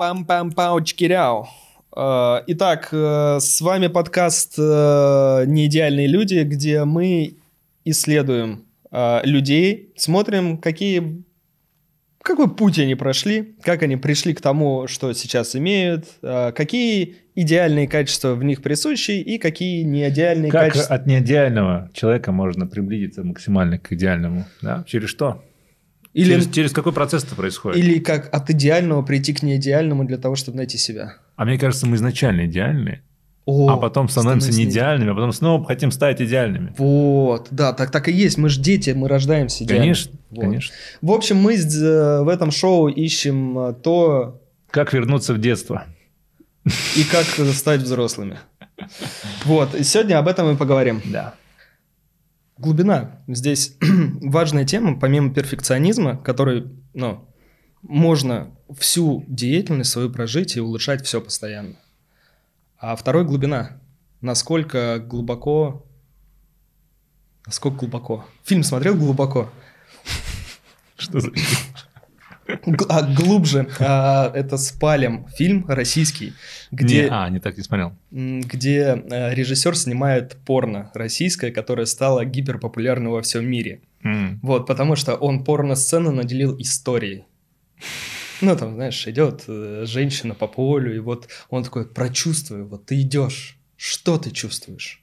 Пам-пам-пау-чкиряу. Э, Итак, э, с вами подкаст э, «Неидеальные люди», где мы исследуем людей, смотрим, какие, какой путь они прошли, как они пришли к тому, что сейчас имеют, какие идеальные качества в них присущи и какие неидеальные Как качества. от неидеального человека можно приблизиться максимально к идеальному? Да? Через что? Или, Через, через какой процесс это происходит? или как от идеального прийти к неидеальному для того, чтобы найти себя. А мне кажется, мы изначально идеальные, О, а потом становимся неидеальными, а потом снова хотим стать идеальными. Вот, да, так, так и есть. Мы же дети, мы рождаемся идеальными. Конечно, Вот. конечно. В общем, мы э, в этом шоу ищем э, то Как вернуться в детство? и как стать взрослыми. Вот, сегодня об этом и поговорим. Да. Глубина. Здесь важная тема, помимо перфекционизма, который, ну, можно всю деятельность свою прожить и улучшать все постоянно. А второй глубина. Насколько глубоко... Насколько глубоко? Фильм смотрел глубоко? Что за... а, глубже. А, это «Спалем» фильм российский, где, Не, а, не так не смотрел. где э, режиссер снимает порно российское, которое стало гиперпопулярным во всем мире. М. Вот, потому что он порно-сцену наделил историей. Ну, там, знаешь, идет э, женщина по полю, и вот он такой, прочувствуй, вот ты идешь, что ты чувствуешь?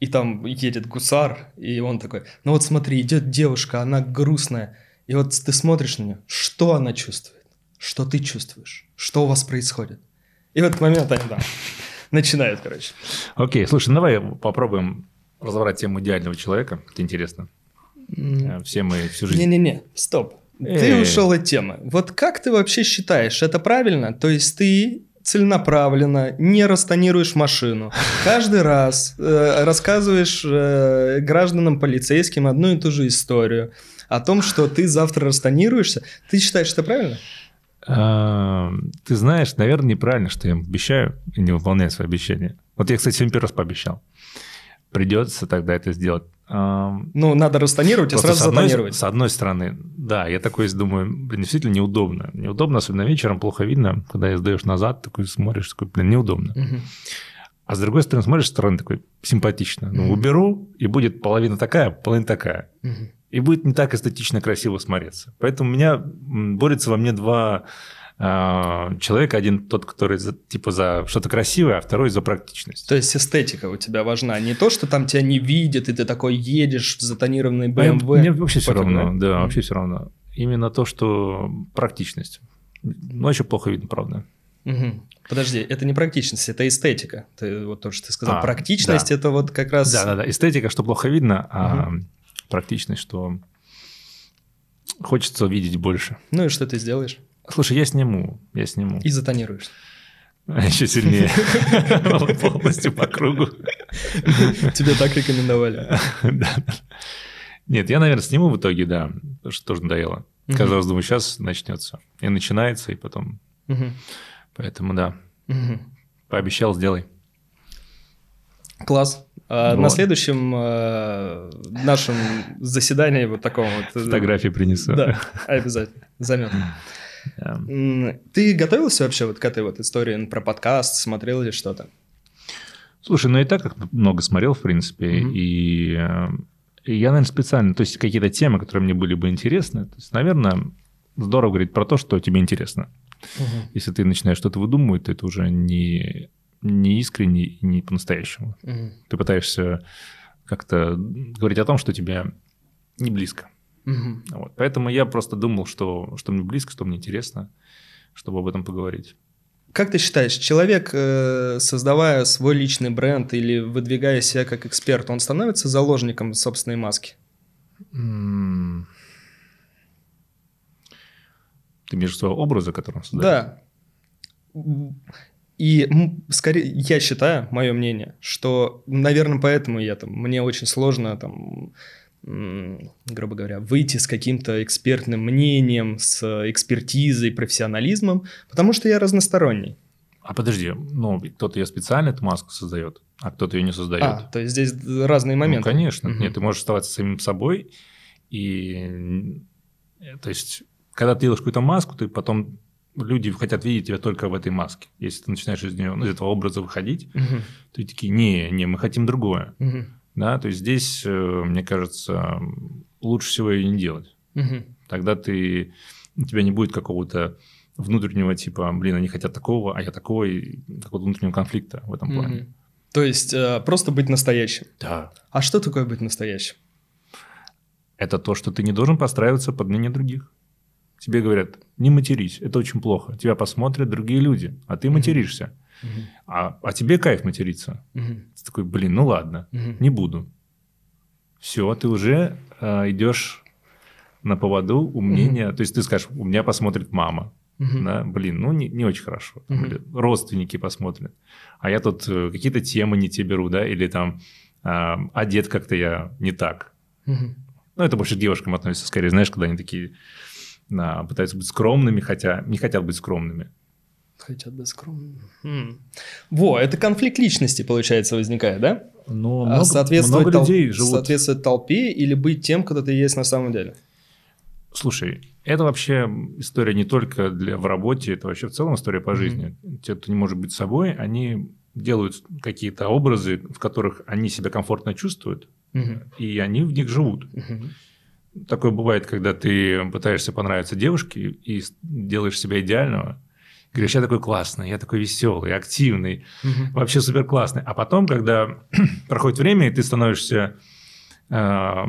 И там едет гусар, и он такой, ну вот смотри, идет девушка, она грустная, и вот ты смотришь на нее, что она чувствует? Что ты чувствуешь? Что у вас происходит? И в этот момент они, да, начинают, короче. Окей, слушай, ну давай попробуем разобрать тему идеального человека. Это интересно. Э, Все мы всю жизнь... Не-не-не, стоп. Ты ушел от темы. Вот как ты вообще считаешь, это правильно? То есть ты целенаправленно не растонируешь машину. Каждый раз э, рассказываешь э, гражданам полицейским одну и ту же историю о том, что ты завтра растонируешься. Ты считаешь это правильно? А, Ты знаешь, наверное, неправильно, что я им обещаю и не выполняю свои обещания. Вот я, кстати, сегодня первый раз пообещал. Придется тогда это сделать. А, Ну, надо растонировать и просто сразу с одной, затонировать. с одной стороны, да, я такой думаю, блин, действительно неудобно. Неудобно, особенно вечером, плохо видно, когда я сдаешь назад, такой смотришь, такой, блин, неудобно. А с другой стороны, смотришь со стороны, такой, симпатично. Ну, уберу, и будет половина такая, половина такая. И будет не так эстетично красиво смотреться. Поэтому у меня м, борется во мне два а, человека. Один тот, который за, типа за что-то красивое, а второй за практичность. То есть эстетика у тебя важна. Не то, что там тебя не видят, и ты такой едешь в затонированный А BMW. Мне вообще все равно, да, Мгм. вообще все равно. Именно то, что практичность. Ну, еще плохо видно, правда. Мгм. Подожди, это не практичность, это эстетика. Ты вот то, что ты сказал. А, Практичность да. это вот как раз. Да-да-да, эстетика, что плохо видно, а практичность, что хочется видеть больше. Ну и что ты сделаешь? Слушай, я сниму, я сниму. И затонируешь. Еще сильнее. Полностью по кругу. Тебе так рекомендовали. Да. Нет, я, наверное, сниму в итоге, да, потому что тоже надоело. Каждый раз думаю, сейчас начнется. И начинается, и потом. Поэтому, да, пообещал, сделай. Класс. А На Вот. следующем э, нашем заседании вот таком вот. Фотографии принесу. Да, обязательно. Заметно. Ты готовился вообще вот к этой вот истории про подкаст, смотрел или что-то? Слушай, ну и так как много смотрел, в принципе, и, э, и я, наверное, специально, то есть какие-то темы, которые мне были бы интересны, то есть, наверное, здорово говорить про то, что тебе интересно. Если ты начинаешь что-то выдумывать, то это уже не, не искренне и не по-настоящему. Мгм. Ты пытаешься как-то говорить о том, что тебе не близко. Мгм. Вот. Поэтому я просто думал, что, что мне близко, что мне интересно, чтобы об этом поговорить. Как ты считаешь, человек, э, создавая свой личный бренд или выдвигая себя как эксперт, он становится заложником собственной маски? Ты имеешь в виду образа, который он создает? Да. И скорее, я считаю, мое мнение, что, наверное, поэтому я там, мне очень сложно там, грубо говоря, выйти с каким-то экспертным мнением, с экспертизой, профессионализмом, потому что я разносторонний. А подожди, ну, кто-то ее специально эту маску создает, а кто-то ее не создает. А, то есть здесь разные моменты. Ну, конечно. Мгм. Нет, ты можешь оставаться самим собой. И, то есть, когда ты делаешь какую-то маску, ты потом люди хотят видеть тебя только в этой маске. Если ты начинаешь из нее, ну, из этого образа выходить, угу. то такие, не, не, мы хотим другое. Угу. Да, то есть здесь, э, мне кажется, лучше всего ее не делать. Угу. Тогда ты, у тебя не будет какого-то внутреннего типа, блин, они хотят такого, а я такой, какого-то внутреннего конфликта в этом плане. Угу. То есть э, просто быть настоящим. Да. А что такое быть настоящим? Это то, что ты не должен подстраиваться под мнение других. Тебе говорят, не матерись, это очень плохо. Тебя посмотрят другие люди, а ты материшься. Uh-huh. А, а тебе кайф материться. Uh-huh. Ты такой, блин, ну ладно, uh-huh. не буду. Все, ты уже э, идешь на поводу у мнения. Uh-huh. То есть ты скажешь, у меня посмотрит мама. Uh-huh. Да, блин, ну не, не очень хорошо. uh-huh. Или родственники посмотрят. А я тут э, какие-то темы не те беру, да, или там э, одет как-то я не так. Uh-huh. Ну, это больше к девушкам относится, скорее, знаешь, когда они такие а, пытаются быть скромными, хотя не хотят быть скромными. Хотят быть скромными. Хм. Во, это конфликт личности, получается, возникает, да? Но а много, соответствовать много людей тол- живут... Соответствовать толпе или быть тем, кто ты есть на самом деле? Слушай, это вообще история не только для в работе, это вообще в целом история по mm-hmm. жизни. Те, кто не может быть собой, они делают какие-то образы, в которых они себя комфортно чувствуют, угу. и они в них живут. Угу. Такое бывает, когда ты пытаешься понравиться девушке и делаешь себя идеального. Говоришь, я такой классный, я такой веселый, активный, угу. вообще супер классный. А потом, когда проходит время, и ты становишься э,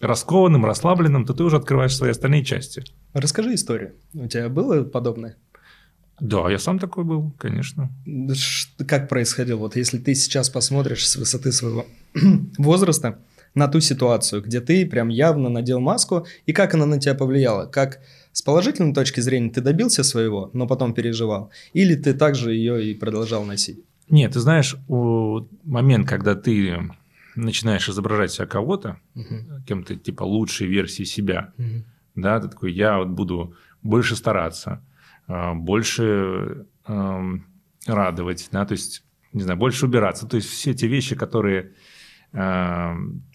раскованным, расслабленным, то ты уже открываешь свои остальные части. Расскажи историю. У тебя было подобное? Да, я сам такой был, конечно. Как происходило? Вот если ты сейчас посмотришь с высоты своего возраста на ту ситуацию, где ты прям явно надел маску, и как она на тебя повлияла? Как с положительной точки зрения ты добился своего, но потом переживал? Или ты также ее и продолжал носить? Нет, ты знаешь, момент, когда ты начинаешь изображать себя кого-то, угу. кем-то типа лучшей версии себя, угу. да, ты такой, я вот буду больше стараться, а, больше радовать, да, то есть, не знаю, больше убираться. То есть все те вещи, которые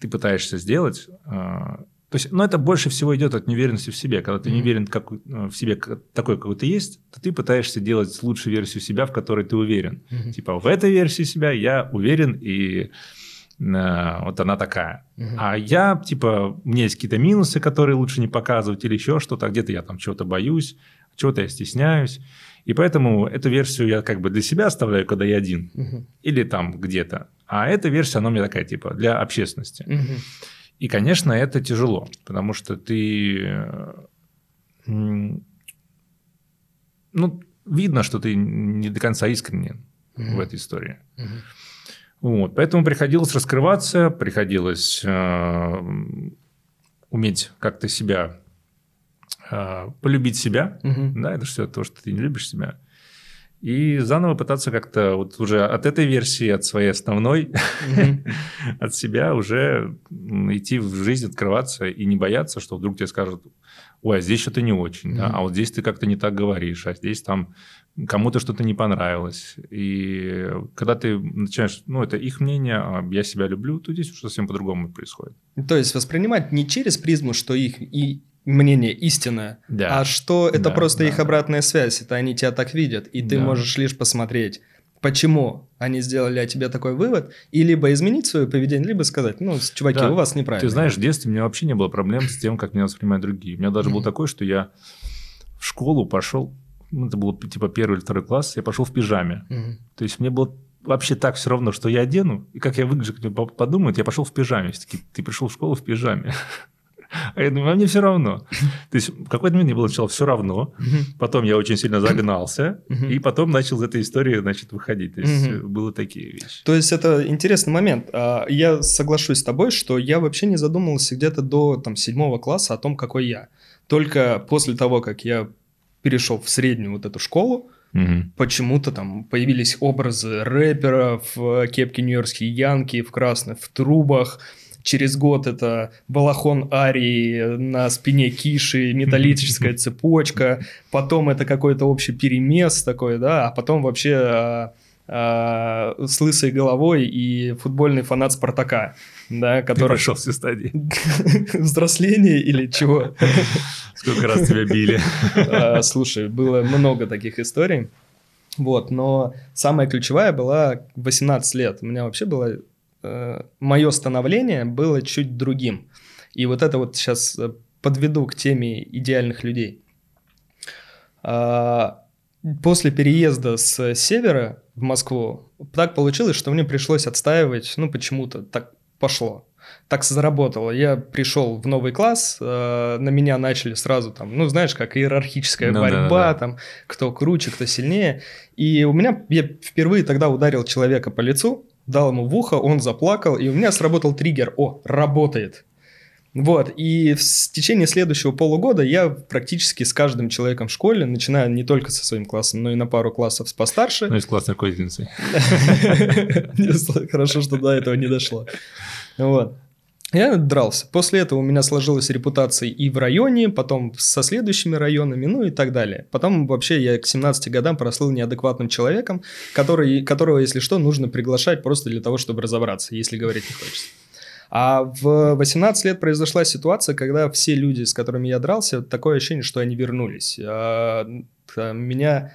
ты пытаешься сделать, а, то есть, но это больше всего идет от неуверенности в себе. Когда ты mm-hmm. не уверен как, в себе такой, какой ты есть, то ты пытаешься делать лучшую версию себя, в которой ты уверен. Mm-hmm. Типа в этой версии себя я уверен и э, вот она такая. Mm-hmm. А я типа у меня есть какие-то минусы, которые лучше не показывать или еще что-то. Где-то я там чего-то боюсь чего-то я стесняюсь. И поэтому эту версию я как бы для себя оставляю, когда я один. Угу. Или там где-то. А эта версия, она у меня такая, типа, для общественности. Угу. И, конечно, это тяжело, потому что ты... Ну, видно, что ты не до конца искренен угу. в этой истории. Угу. Вот, поэтому приходилось раскрываться, приходилось э, уметь как-то себя а, полюбить себя, угу. да, это все то, что ты не любишь себя, и заново пытаться как-то вот уже от этой версии, от своей основной, от себя уже идти в жизнь, открываться и не бояться, что вдруг тебе скажут, ой, а здесь что-то не очень, да, а вот здесь ты как-то не так говоришь, а здесь там кому-то что-то не понравилось. И когда ты начинаешь, ну, это их мнение, а я себя люблю, то здесь уже совсем по-другому происходит. То есть воспринимать не через призму, что их и мнение истинное, да. а что это да, просто да. их обратная связь, это они тебя так видят, и ты да. можешь лишь посмотреть, почему они сделали о тебе такой вывод, и либо изменить свое поведение, либо сказать, ну, чуваки, да. у вас неправильно. Ты знаешь, в детстве у меня вообще не было проблем с тем, как меня воспринимают другие. У меня даже mm-hmm. был такой, что я в школу пошел, ну, это было типа первый или второй класс, я пошел в пижаме. Mm-hmm. То есть мне было вообще так все равно, что я одену, и как я выгляжу, подумают, я пошел в пижаме. Все таки, ты пришел в школу в пижаме. А я думаю, а мне все равно. То есть в какой-то момент мне было сначала все равно, потом я очень сильно загнался, и потом начал из этой истории, значит, выходить. То есть было такие вещи. То есть это интересный момент. А, я соглашусь с тобой, что я вообще не задумывался где-то до там, седьмого класса о том, какой я. Только после того, как я перешел в среднюю вот эту школу, Угу. Почему-то там появились образы рэперов, кепки нью-йоркские янки в красных, в трубах, Через год это балахон Арии на спине Киши, металлическая цепочка. Потом это какой-то общий перемес такой, да, а потом вообще а, а, с лысой головой и футбольный фанат Спартака, да, который... Прошел все стадии. Взросление или чего? Сколько раз тебя били? Слушай, было много таких историй. Вот, но самая ключевая была 18 лет. У меня вообще было... Э, мое становление было чуть другим. И вот это вот сейчас э, подведу к теме идеальных людей. А, после переезда с севера в Москву так получилось, что мне пришлось отстаивать, ну почему-то так пошло так заработало. Я пришел в новый класс, э, на меня начали сразу там, ну, знаешь, как иерархическая ну, борьба, да, да. там, кто круче, кто сильнее. И у меня, я впервые тогда ударил человека по лицу, дал ему в ухо, он заплакал, и у меня сработал триггер. О, работает. Вот, и в течение следующего полугода я практически с каждым человеком в школе, начиная не только со своим классом, но и на пару классов постарше. Ну, и с классной руководительницей. Хорошо, что до этого не дошло. Вот. Я дрался. После этого у меня сложилась репутация и в районе, потом со следующими районами, ну и так далее. Потом вообще я к 17 годам прослыл неадекватным человеком, который, которого, если что, нужно приглашать просто для того, чтобы разобраться, если говорить не хочется. А в 18 лет произошла ситуация, когда все люди, с которыми я дрался, такое ощущение, что они вернулись. А, меня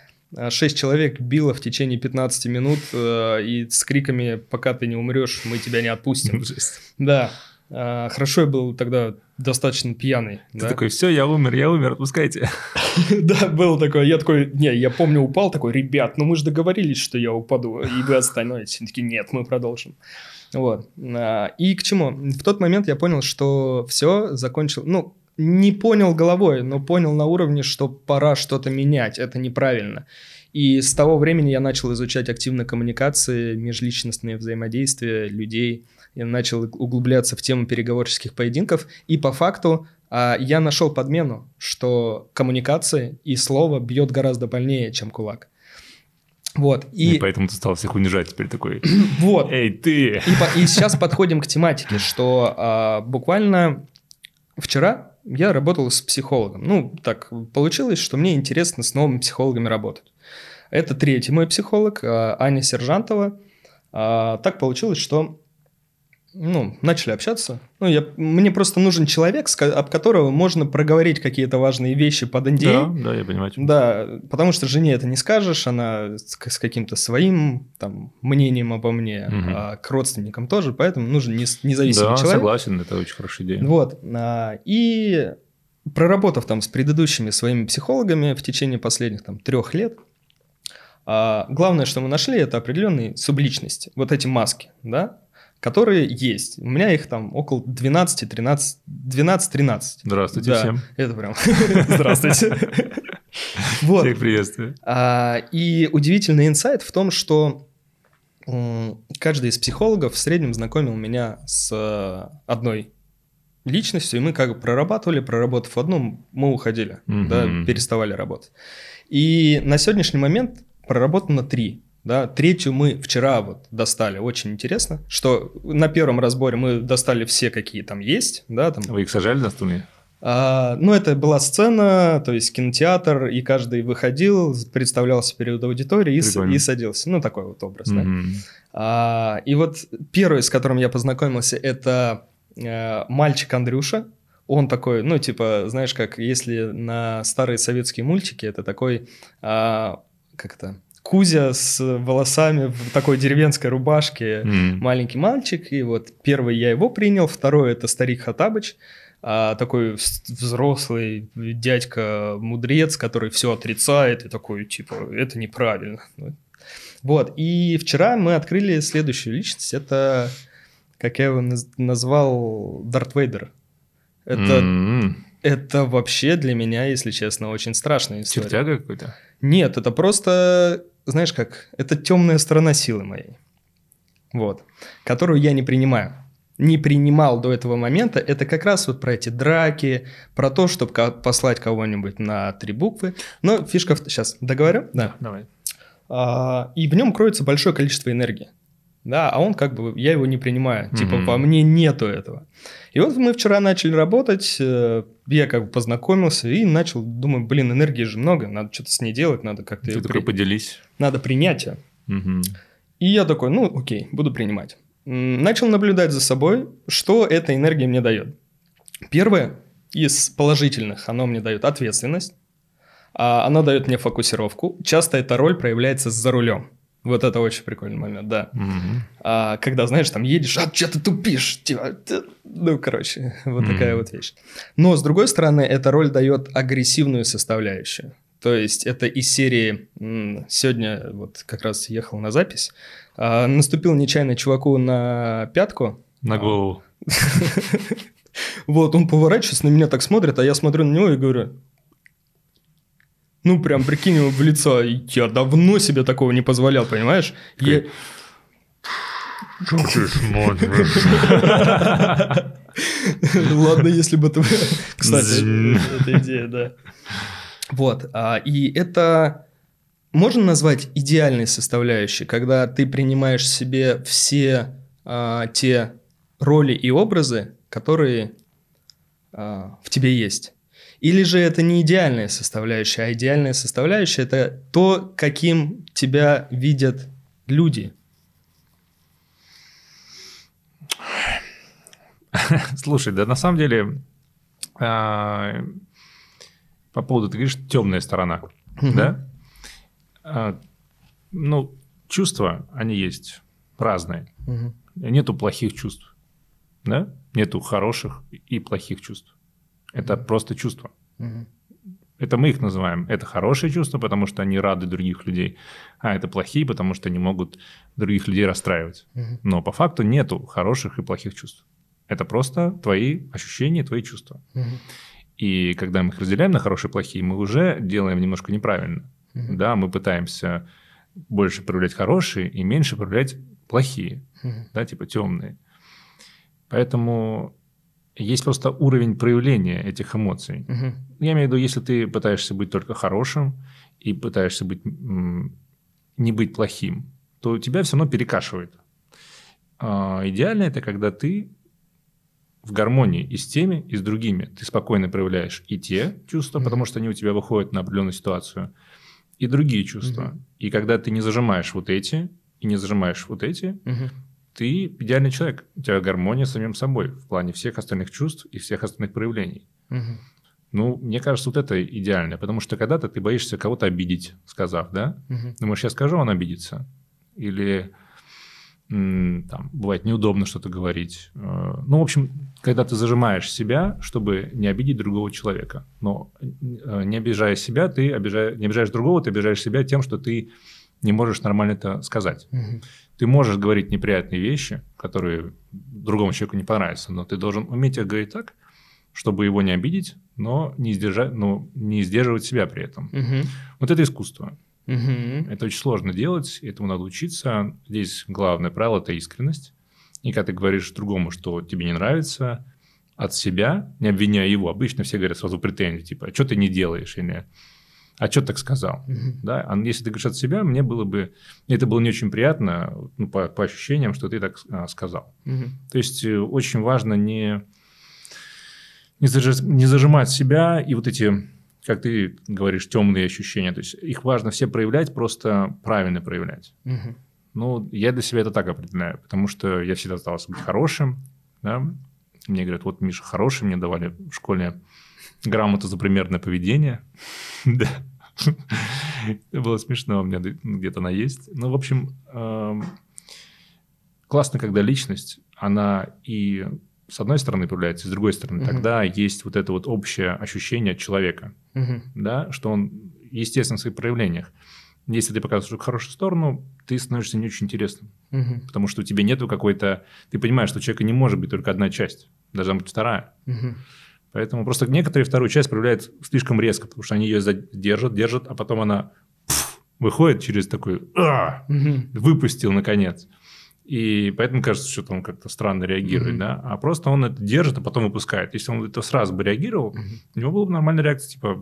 6 человек било в течение 15 минут э, и с криками «пока ты не умрешь, мы тебя не отпустим». Да, а, хорошо я был тогда достаточно пьяный. Ты да? такой, все, я умер, я умер, отпускайте. да, был такой. Я такой, не, я помню, упал такой, ребят, ну мы же договорились, что я упаду, и вы остановитесь. Они такие, нет, мы продолжим. Вот. А, и к чему? В тот момент я понял, что все, закончил, ну, не понял головой, но понял на уровне, что пора что-то менять, это неправильно. И с того времени я начал изучать активно коммуникации, межличностные взаимодействия людей, я начал углубляться в тему переговорческих поединков, и по факту а, я нашел подмену, что коммуникация и слово бьет гораздо больнее, чем кулак. Вот. И... и поэтому ты стал всех унижать теперь такой. вот. Эй, ты! И, по... и сейчас подходим к тематике, что а, буквально вчера я работал с психологом. Ну, так получилось, что мне интересно с новыми психологами работать. Это третий мой психолог, а, Аня Сержантова. А, так получилось, что ну, начали общаться. Ну, я, мне просто нужен человек, об которого можно проговорить какие-то важные вещи под NDA. Да, да, я понимаю. Да, потому что жене это не скажешь, она с, с каким-то своим там мнением обо мне, угу. а к родственникам тоже, поэтому нужен независимый да, человек. Да, согласен, это очень хорошая идея. Вот, а, и проработав там с предыдущими своими психологами в течение последних там трех лет, а, главное, что мы нашли, это определенные субличности, вот эти маски, да, которые есть. У меня их там около 12, 13, 12-13. Здравствуйте да, всем. Это прям здравствуйте. Вот. Всех приветствую. А, и удивительный инсайт в том, что каждый из психологов в среднем знакомил меня с одной личностью, и мы как бы прорабатывали, проработав одну, мы уходили, да, переставали работать. И на сегодняшний момент проработано три да, третью мы вчера вот достали. Очень интересно, что на первом разборе мы достали все, какие там есть. Да, там. Вы их сажали на стуле? А, ну, это была сцена, то есть кинотеатр, и каждый выходил, представлялся перед аудиторией и, и садился. Ну, такой вот образ, mm-hmm. да. А, и вот первый, с которым я познакомился, это а, мальчик Андрюша. Он такой, ну, типа, знаешь, как если на старые советские мультики, это такой, а, как это, Кузя с волосами в такой деревенской рубашке, mm. маленький мальчик. И вот первый я его принял, второй это старик Хатабыч, а, такой взрослый дядька-мудрец, который все отрицает и такой, типа, это неправильно. Вот, и вчера мы открыли следующую личность, это, как я его назвал, Дарт Вейдер. Это, mm-hmm. это вообще для меня, если честно, очень страшная история. Чертяга какой-то? Нет, это просто знаешь как, это темная сторона силы моей. Вот. Которую я не принимаю. Не принимал до этого момента. Это как раз вот про эти драки, про то, чтобы послать кого-нибудь на три буквы. Но фишка... В... Сейчас договорю? Да. Давай. А, и в нем кроется большое количество энергии. Да, а он как бы, я его не принимаю. Mm-hmm. Типа, во мне нету этого. И вот мы вчера начали работать, э, я как бы познакомился и начал, думаю, блин, энергии же много, надо что-то с ней делать, надо как-то... Ты такой, при... поделись. Надо принятие. Угу. И я такой, ну окей, буду принимать. Начал наблюдать за собой, что эта энергия мне дает. Первое, из положительных оно мне дает ответственность, а она дает мне фокусировку. Часто эта роль проявляется за рулем. Вот это очень прикольный момент, да. Мгм. А, когда, знаешь, там едешь, а что ты тупишь? Типа, ты- ну, короче, вот Мгм. такая вот вещь. Но, с другой стороны, эта роль дает агрессивную составляющую. То есть это из серии сегодня вот как раз ехал на запись, а, наступил нечаянно чуваку на пятку, На голову. вот он поворачивается на меня так смотрит, а я смотрю на него и говорю, ну прям прикинь ему в лицо, я давно себе такого не позволял, понимаешь? Я- Что ты смотришь? Ладно, если бы ты... Кстати, это идея, да. Вот, а, и это можно назвать идеальной составляющей, когда ты принимаешь себе все а, те роли и образы, которые а, в тебе есть. Или же это не идеальная составляющая, а идеальная составляющая это то, каким тебя видят люди. Слушай, да на самом деле а, по поводу, ты говоришь, темная сторона, да? А, Ну, чувства, они есть разные. Нету плохих чувств, да? Нету хороших и плохих чувств. Это просто чувства. Мгм. Это мы их называем. Это хорошие чувства, потому что они рады других людей, а это плохие, потому что они могут других людей расстраивать. Мгм. Но по факту нету хороших и плохих чувств. Это просто твои ощущения, твои чувства. Мгм. И когда мы их разделяем на хорошие и плохие, мы уже делаем немножко неправильно. Мгм. Да, мы пытаемся больше проявлять хорошие и меньше проявлять плохие, Мгм. да, типа темные. Поэтому есть просто уровень проявления этих эмоций. Мгм. Я имею в виду, если ты пытаешься быть только хорошим и пытаешься быть, не быть плохим, то тебя все равно перекашивает. А, идеально это когда ты в гармонии и с теми, и с другими. Ты спокойно проявляешь и те чувства, Мгм. потому что они у тебя выходят на определенную ситуацию, и другие чувства. Мгм. И когда ты не зажимаешь вот эти, и не зажимаешь вот эти, Мгм. Ты идеальный человек. У тебя гармония с самим собой в плане всех остальных чувств и всех остальных проявлений. Мгм. Ну, мне кажется, вот это идеально, потому что когда-то ты боишься кого-то обидеть, сказав, да? Мгм. Думаешь, я скажу, он обидится. Или там, бывает неудобно что-то говорить. Э, Ну, в общем, когда ты зажимаешь себя, чтобы не обидеть другого человека. Но э, не обижая себя, ты обижаешь, не обижаешь другого, ты обижаешь себя тем, что ты не можешь нормально это сказать. Мгм. Ты можешь говорить неприятные вещи, которые другому человеку не понравятся, но ты должен уметь их говорить так, чтобы его не обидеть, но не, сдержать, но не сдерживать себя при этом. Мгм. Вот это искусство. Мгм. Это очень сложно делать, этому надо учиться. Здесь главное правило – это искренность. И когда ты говоришь другому, что тебе не нравится, от себя, не обвиняя его, обычно все говорят сразу претензии, типа, а что ты не делаешь, или а что так сказал? Мгм. Да? А если ты говоришь от себя, мне было бы, это было не очень приятно, ну, по, по ощущениям, что ты так а, сказал. Мгм. То есть э, очень важно не, не, зажи- не зажимать себя и вот эти, как ты говоришь, темные ощущения. То есть их важно все проявлять, просто правильно проявлять. Мгм. Ну, я для себя это так определяю, потому что я всегда старался быть хорошим. Да? Мне говорят, вот Миша хороший, мне давали в школе грамоту за примерное поведение. Да. Было смешно, у меня где-то она есть. Ну, в общем, эм, классно, когда личность, она и с одной стороны появляется, и с другой стороны, тогда есть вот это вот общее ощущение от человека, да, что он естественно в своих проявлениях. Если ты показываешь хорошую сторону, ты становишься не очень интересным, Мгм. потому что у тебя нету какой-то... Ты понимаешь, что у человека не может быть только одна часть, должна быть вторая. Мгм. Поэтому просто некоторые вторую часть проявляют слишком резко, потому что они ее держат, держат, а потом она пф, выходит через такой «А!» Выпустил наконец. И поэтому кажется, что он как-то странно реагирует, Мгм. да. А просто он это держит, а потом выпускает. Если он это сразу бы реагировал, Мгм. у него была бы нормальная реакция, типа,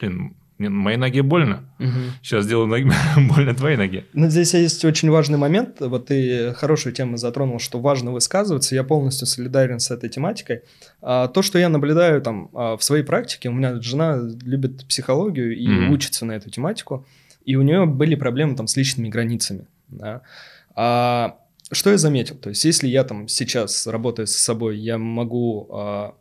блин, мне моей ноге больно. Мгм. Сейчас сделаю ноги- больно твоей ноге. Ну, здесь есть очень важный момент. Вот ты хорошую тему затронул, что важно высказываться. Я полностью солидарен с этой тематикой. А, то, что я наблюдаю там а, в своей практике, у меня жена любит психологию и Мгм. учится на эту тематику, и у нее были проблемы там с личными границами. да. А, что я заметил? То есть, если я там сейчас работаю с собой, я могу а,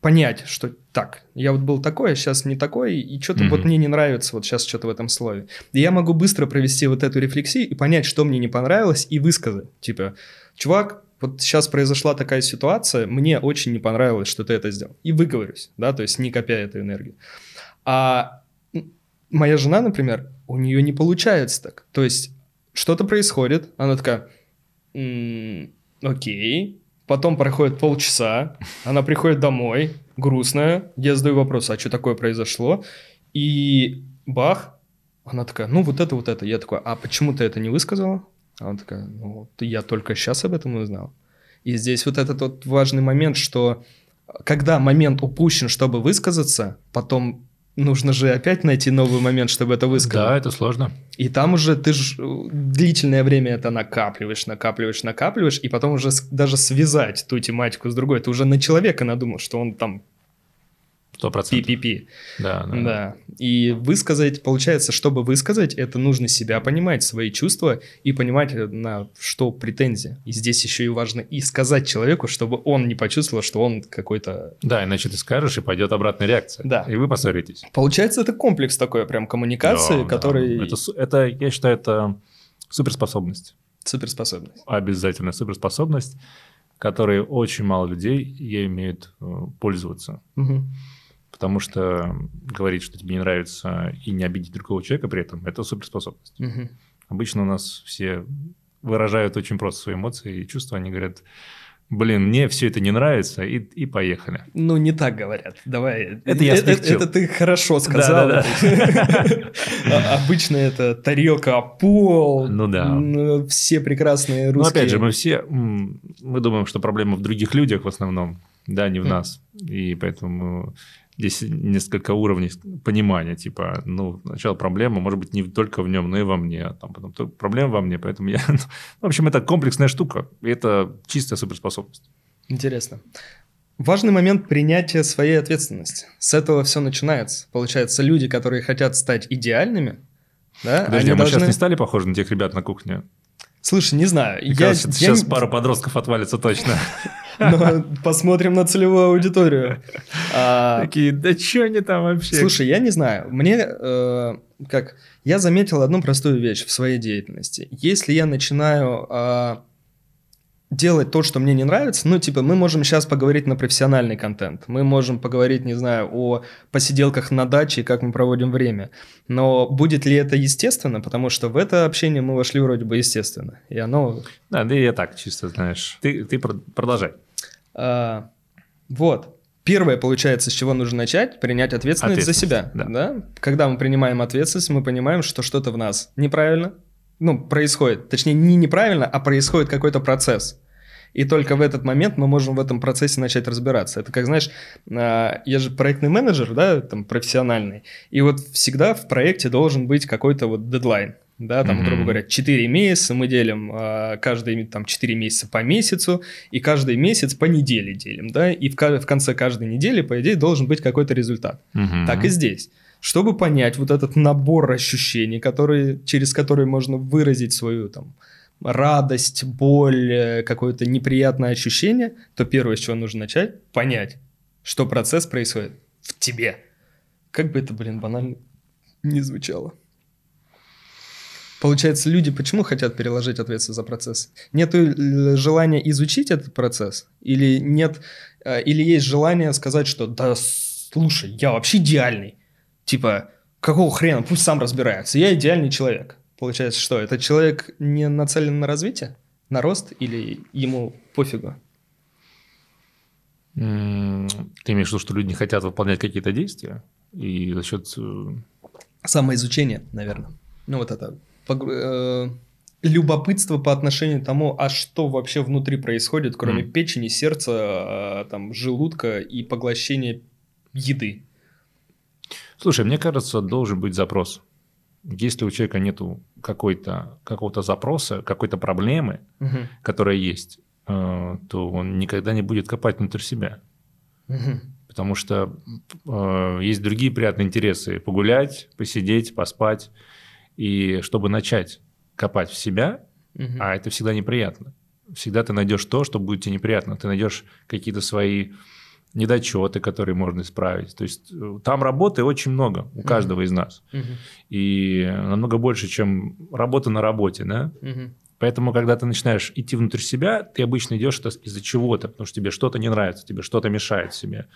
понять, что так, я вот был такой, а сейчас не такой, и что-то Мгм. вот мне не нравится вот сейчас что-то в этом слове. И я могу быстро провести вот эту рефлексию и понять, что мне не понравилось, и высказать. Типа, чувак, вот сейчас произошла такая ситуация, мне очень не понравилось, что ты это сделал. И выговорюсь, да, то есть не копя эту энергию. А моя жена, например, у нее не получается так. То есть что-то происходит, она такая, «М, окей, потом проходит полчаса, она приходит домой, грустная, я задаю вопрос, а что такое произошло? И бах, она такая, ну вот это, вот это. Я такой, а почему ты это не высказала? Она такая, ну я только сейчас об этом узнал. И здесь вот этот вот важный момент, что когда момент упущен, чтобы высказаться, потом нужно же опять найти новый момент, чтобы это высказать. Да, это сложно. И там уже ты ж э, длительное время это накапливаешь, накапливаешь, накапливаешь, и потом уже даже связать ту тематику с другой. Ты уже на человека надумал, что он там Сто процентов. пи-пи-пи. Да, да. Да. И высказать, получается, чтобы высказать, это нужно себя понимать, свои чувства и понимать, э, на что претензия. И здесь еще и важно и сказать человеку, чтобы он не почувствовал, что он какой-то... Да, иначе ты скажешь, и пойдет обратная реакция. Да. И вы поссоритесь. Получается, это комплекс такой прям коммуникации, Да, да. который... Это, су- это, я считаю, это суперспособность. Суперспособность. Обязательно суперспособность, которой очень мало людей ей имеют э, пользоваться. Мгм. Потому что говорить, что тебе не нравится, и не обидеть другого человека при этом, это суперспособность. Мгм. Обычно у нас все выражают очень просто свои эмоции и чувства. Они говорят, блин, мне все это не нравится, и, и поехали. Ну, не так говорят. Давай. Это я это, смягчил. это ты хорошо сказал. А- Обычно это тарелка пол. Ну да. Все прекрасные русские. опять же, мы все, мы думаем, что проблема в других людях в основном, да, не в нас. И поэтому здесь несколько уровней понимания, типа, ну, сначала проблема, может быть, не только в нем, но и во мне, а там потом то- проблема во мне, поэтому я... В общем, это комплексная штука, и это чистая суперспособность. Интересно. Важный момент принятия своей ответственности. С этого все начинается. Получается, люди, которые хотят стать идеальными, да, Подожди, они а мы сейчас должны- не стали похожи на тех ребят на кухне? Слушай, не знаю. Мне я- кажется, я сейчас не- пара подростков отвалится точно. Но посмотрим на целевую аудиторию. А, Такие, да что они там вообще? Слушай, я не знаю. Мне э, как я заметил одну простую вещь в своей деятельности. Если я начинаю э, делать то, что мне не нравится, ну, типа, мы можем сейчас поговорить на профессиональный контент, мы можем поговорить, не знаю, о посиделках на даче и как мы проводим время. Но будет ли это естественно? Потому что в это общение мы вошли вроде бы естественно. И оно Да, да и я так чисто, знаешь. Ты, ты про- продолжай. А, вот. Первое, получается, с чего нужно начать, принять ответственность, за себя. Ответственность, Да. Когда мы принимаем ответственность, мы понимаем, что что-то в нас неправильно, ну, происходит. Точнее, не неправильно, а происходит какой-то процесс. И только в этот момент мы можем в этом процессе начать разбираться. Это как, знаешь, а, я же проектный менеджер, да, там, профессиональный. И вот всегда в проекте должен быть какой-то вот дедлайн. Да, там, Мгм. грубо говоря, 4 месяца мы делим а, каждый там 4 месяца по месяцу, и каждый месяц по неделе делим, да, и в, в конце каждой недели, по идее, должен быть какой-то результат. Мгм. Так и здесь. Чтобы понять вот этот набор ощущений, которые, через которые можно выразить свою там радость, боль, э, какое-то неприятное ощущение, то первое, с чего нужно начать, понять, что процесс происходит в тебе. Как бы это, блин, банально не звучало. Получается, люди почему хотят переложить ответственность за процесс? Нет желания изучить этот процесс? Или нет, э, или есть желание сказать, что да, слушай, я вообще идеальный. Типа, какого хрена, пусть сам разбирается, я идеальный человек. Получается, что этот человек не нацелен на развитие, на рост, или ему пофигу? Ты имеешь в виду, что люди не хотят выполнять какие-то действия? И за счет... э, Самоизучение, наверное. Ну, вот это любопытство по отношению к тому, а что вообще внутри происходит, кроме Мгм. печени, сердца, э, там, желудка и поглощения еды. Слушай, мне кажется, должен быть запрос. Если у человека какой-то, какого-то запроса, какой-то проблемы, Мгм. которая есть, э, то он никогда не будет копать внутрь себя. Мгм. Потому что э, есть другие приятные интересы. Погулять, посидеть, поспать. И чтобы начать копать в себя, Мгм. а это всегда неприятно. Всегда ты найдешь то, что будет тебе неприятно. Ты найдешь какие-то свои недочеты, которые можно исправить. То есть э, там работы очень много у каждого из нас. И намного больше, чем работа на работе, да? Поэтому, когда ты начинаешь идти внутрь себя, ты обычно идешь из-за чего-то, потому что тебе что-то не нравится, тебе что-то мешает себе.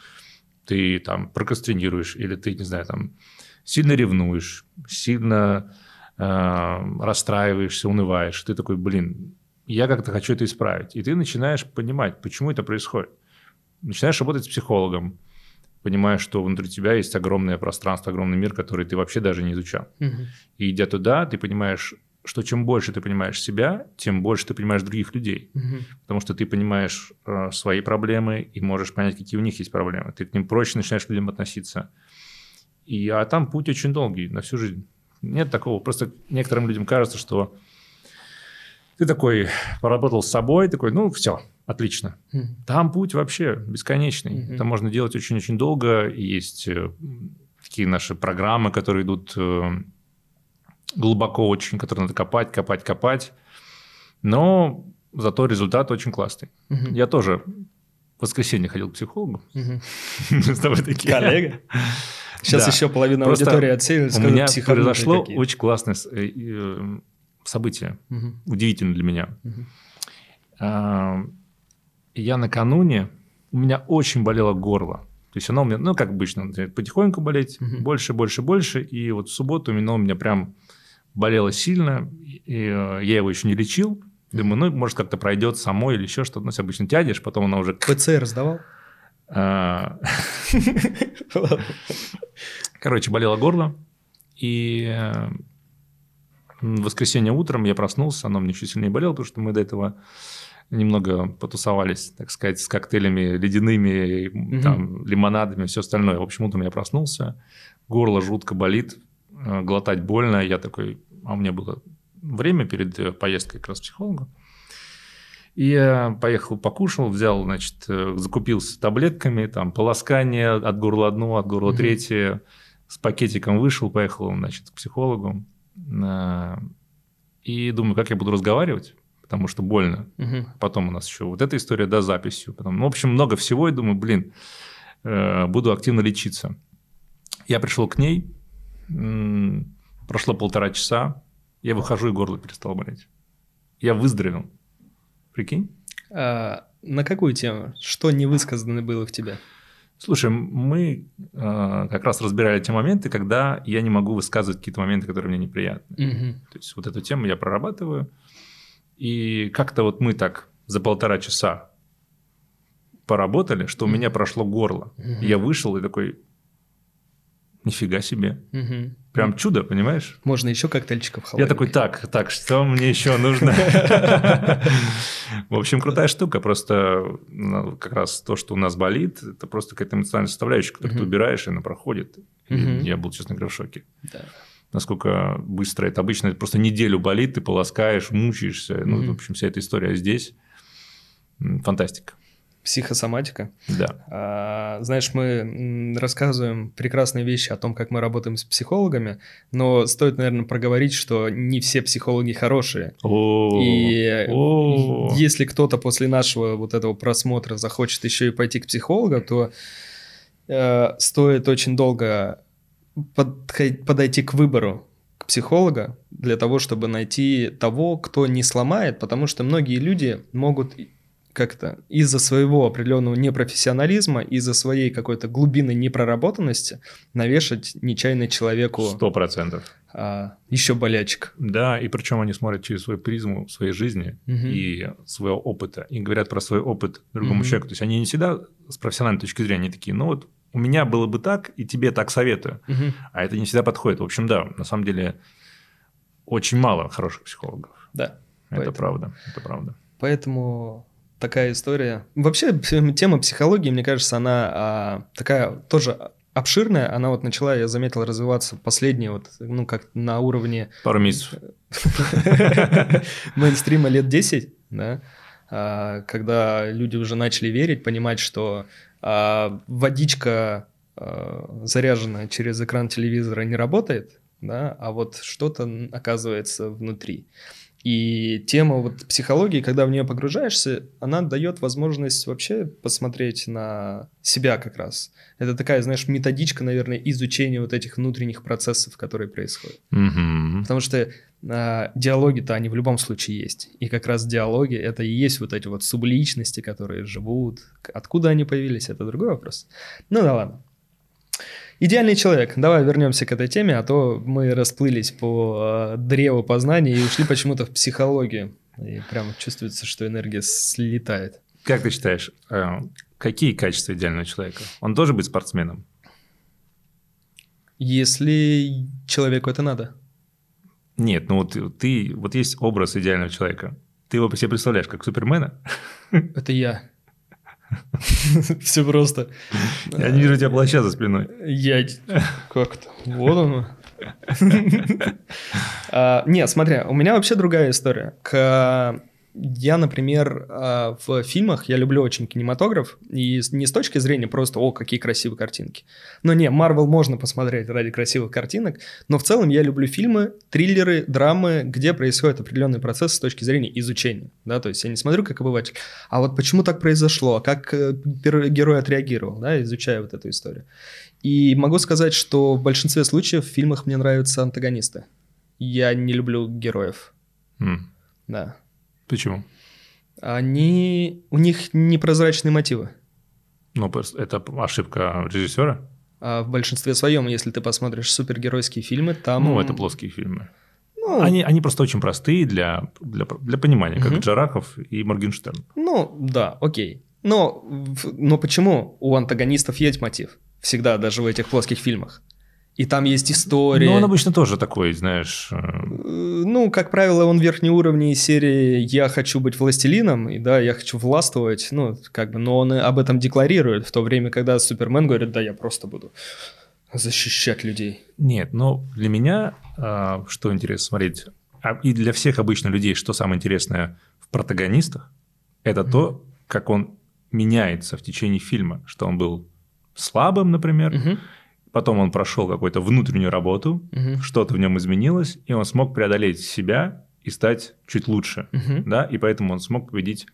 Ты там прокрастинируешь, или ты, не знаю, там сильно ревнуешь, сильно расстраиваешься, унываешь. Ты такой, блин, я как-то хочу это исправить. И ты начинаешь понимать, почему это происходит. Начинаешь работать с психологом, понимаешь, что внутри тебя есть огромное пространство, огромный мир, который ты вообще даже не изучал. Угу. И идя туда, ты понимаешь, что чем больше ты понимаешь себя, тем больше ты понимаешь других людей. Угу. Потому что ты понимаешь э, свои проблемы и можешь понять, какие у них есть проблемы. Ты к ним проще начинаешь к людям относиться. И, а там путь очень долгий, на всю жизнь. Нет такого. Просто некоторым людям кажется, что ты такой поработал с собой, такой, ну, все, отлично. Там путь вообще бесконечный. Mm-hmm. Это можно делать очень-очень долго. Есть э, такие наши программы, которые идут э, глубоко очень, которые надо копать, копать, копать. Но зато результат очень классный. Mm-hmm. Я тоже в воскресенье ходил к психологу. Мы с тобой такие. Коллега? Сейчас да. еще половина Просто аудитории отсеялась. У меня произошло какие. очень классное э, событие, угу. удивительно для меня. Угу. Я накануне, у меня очень болело горло. То есть оно у меня, ну, как обычно, потихоньку болеть, угу. больше, больше, больше. И вот в субботу оно у меня прям болело сильно, и э, я его еще не лечил. Думаю, ну, может, как-то пройдет само или еще что-то. Ну, обычно тянешь, потом оно уже... ПЦР сдавал? А, короче, болело горло. И э, в воскресенье утром я проснулся, оно мне чуть сильнее болело, потому что мы до этого немного потусовались, так сказать, с коктейлями ледяными, угу. там, лимонадами, все остальное. В общем, утром я проснулся, горло жутко болит, э, глотать больно. Я такой, а у меня было время перед э, поездкой как раз к психологу. И я поехал, покушал, взял, значит, э, закупился таблетками, там, полоскание от горла одно, от горла угу. третье, с пакетиком вышел, поехал, значит, к психологу. Э, и думаю, как я буду разговаривать, потому что больно. Угу. Потом у нас еще вот эта история, да, записью. Потом, ну, в общем, много всего, и думаю, блин, э, буду активно лечиться. Я пришел к ней, прошло полтора часа, я выхожу, и горло перестало болеть. Я выздоровел. Прикинь? А, на какую тему? Что невысказано было в тебе? Слушай, мы э, как раз разбирали те моменты, когда я не могу высказывать какие-то моменты, которые мне неприятны. Угу. То есть вот эту тему я прорабатываю. И как-то вот мы так за полтора часа поработали, что у меня прошло горло. Угу. Я вышел и такой, Нифига себе. Угу. Прям чудо, понимаешь? Можно еще коктейльчиков холодных. Я такой, так, так, что мне еще нужно? В общем, крутая штука. Просто ну, как раз то, что у нас болит, это просто какая-то эмоциональная составляющая, которую ты убираешь, и она проходит. Я был, честно говоря, в шоке. Насколько быстро это обычно. Это просто неделю болит, ты полоскаешь, мучаешься. Ну, в общем, вся эта история здесь. Фантастика психосоматика. Да. А, знаешь, мы рассказываем прекрасные вещи о том, как мы работаем с психологами, но стоит, наверное, проговорить, что не все психологи хорошие. О, и о. если кто-то после нашего вот этого просмотра захочет еще и пойти к психологу, то э, стоит очень долго под, подойти к выбору к психолога для того, чтобы найти того, кто не сломает, потому что многие люди могут как-то из-за своего определенного непрофессионализма, из-за своей какой-то глубины непроработанности навешать нечаянно человеку... Сто процентов. А, еще болячек. Да, и причем они смотрят через свою призму своей жизни угу. и своего опыта, и говорят про свой опыт другому угу. человеку. То есть они не всегда с профессиональной точки зрения такие, ну вот у меня было бы так, и тебе так советую. Угу. А это не всегда подходит. В общем, да, на самом деле очень мало хороших психологов. Да. Это поэтому... правда, это правда. Поэтому такая история. Вообще тема психологии, мне кажется, она а, такая тоже обширная. Она вот начала, я заметил, развиваться последние вот, ну, как на уровне... Пару месяцев. Мейнстрима лет 10, да, а, когда люди уже начали верить, понимать, что а, водичка а, заряженная через экран телевизора не работает, да, а вот что-то оказывается внутри. И тема вот психологии, когда в нее погружаешься, она дает возможность вообще посмотреть на себя как раз. Это такая, знаешь, методичка, наверное, изучения вот этих внутренних процессов, которые происходят. Мгм. Потому что а, диалоги-то они в любом случае есть. И как раз диалоги это и есть вот эти вот субличности, которые живут. Откуда они появились, это другой вопрос. Ну да ладно. Идеальный человек. Давай вернемся к этой теме, а то мы расплылись по э, древу познания и ушли почему-то в психологию. И прям чувствуется, что энергия слетает. Как ты считаешь, э, какие качества идеального человека? Он должен быть спортсменом? Если человеку это надо. Нет, ну вот ты, вот есть образ идеального человека. Ты его себе представляешь как Супермена? Это я. Все просто. Я не вижу у тебя плаща за спиной. Я... Как это? Вот оно. А, Не, смотри, у меня вообще другая история. К... Я, например, а, в фильмах, я люблю очень кинематограф, и не с точки зрения просто, о, какие красивые картинки. Но не, Марвел можно посмотреть ради красивых картинок, но в целом я люблю фильмы, триллеры, драмы, где происходит определенный процесс с точки зрения изучения, да, то есть я не смотрю как обыватель, а вот почему так произошло, как э, герой отреагировал, да, изучая вот эту историю. И могу сказать, что в большинстве случаев в фильмах мне нравятся антагонисты. Я не люблю героев, М, да. Почему? Они... У них непрозрачные мотивы. Ну, это ошибка режиссера. А в большинстве своем, если ты посмотришь супергеройские фильмы, там... Ну, это плоские фильмы. Ну, Они, они просто очень простые для, для, для понимания, как Мгм. Джарахов и Моргенштерн. ну, да, окей. Но, но почему у антагонистов есть мотив? Всегда, даже в этих плоских фильмах. И там есть история. Но Ну, он обычно тоже такой, знаешь... э, Э, Ну, как правило, он верхней уровне из серии «Я хочу быть властелином», и да, я хочу властвовать, ну, как бы, но он об этом декларирует, в то время, когда Супермен говорит, да, я просто буду защищать людей. Нет, но для меня, а, что интересно смотреть, а, и для всех обычно людей, что самое интересное в протагонистах, это то, как он меняется в течение фильма, что он был слабым, например, Мгм, потом он прошел какую-то внутреннюю работу, мгм, что-то в нем изменилось, и он смог преодолеть себя и стать чуть лучше, мгм, да, и поэтому он смог победить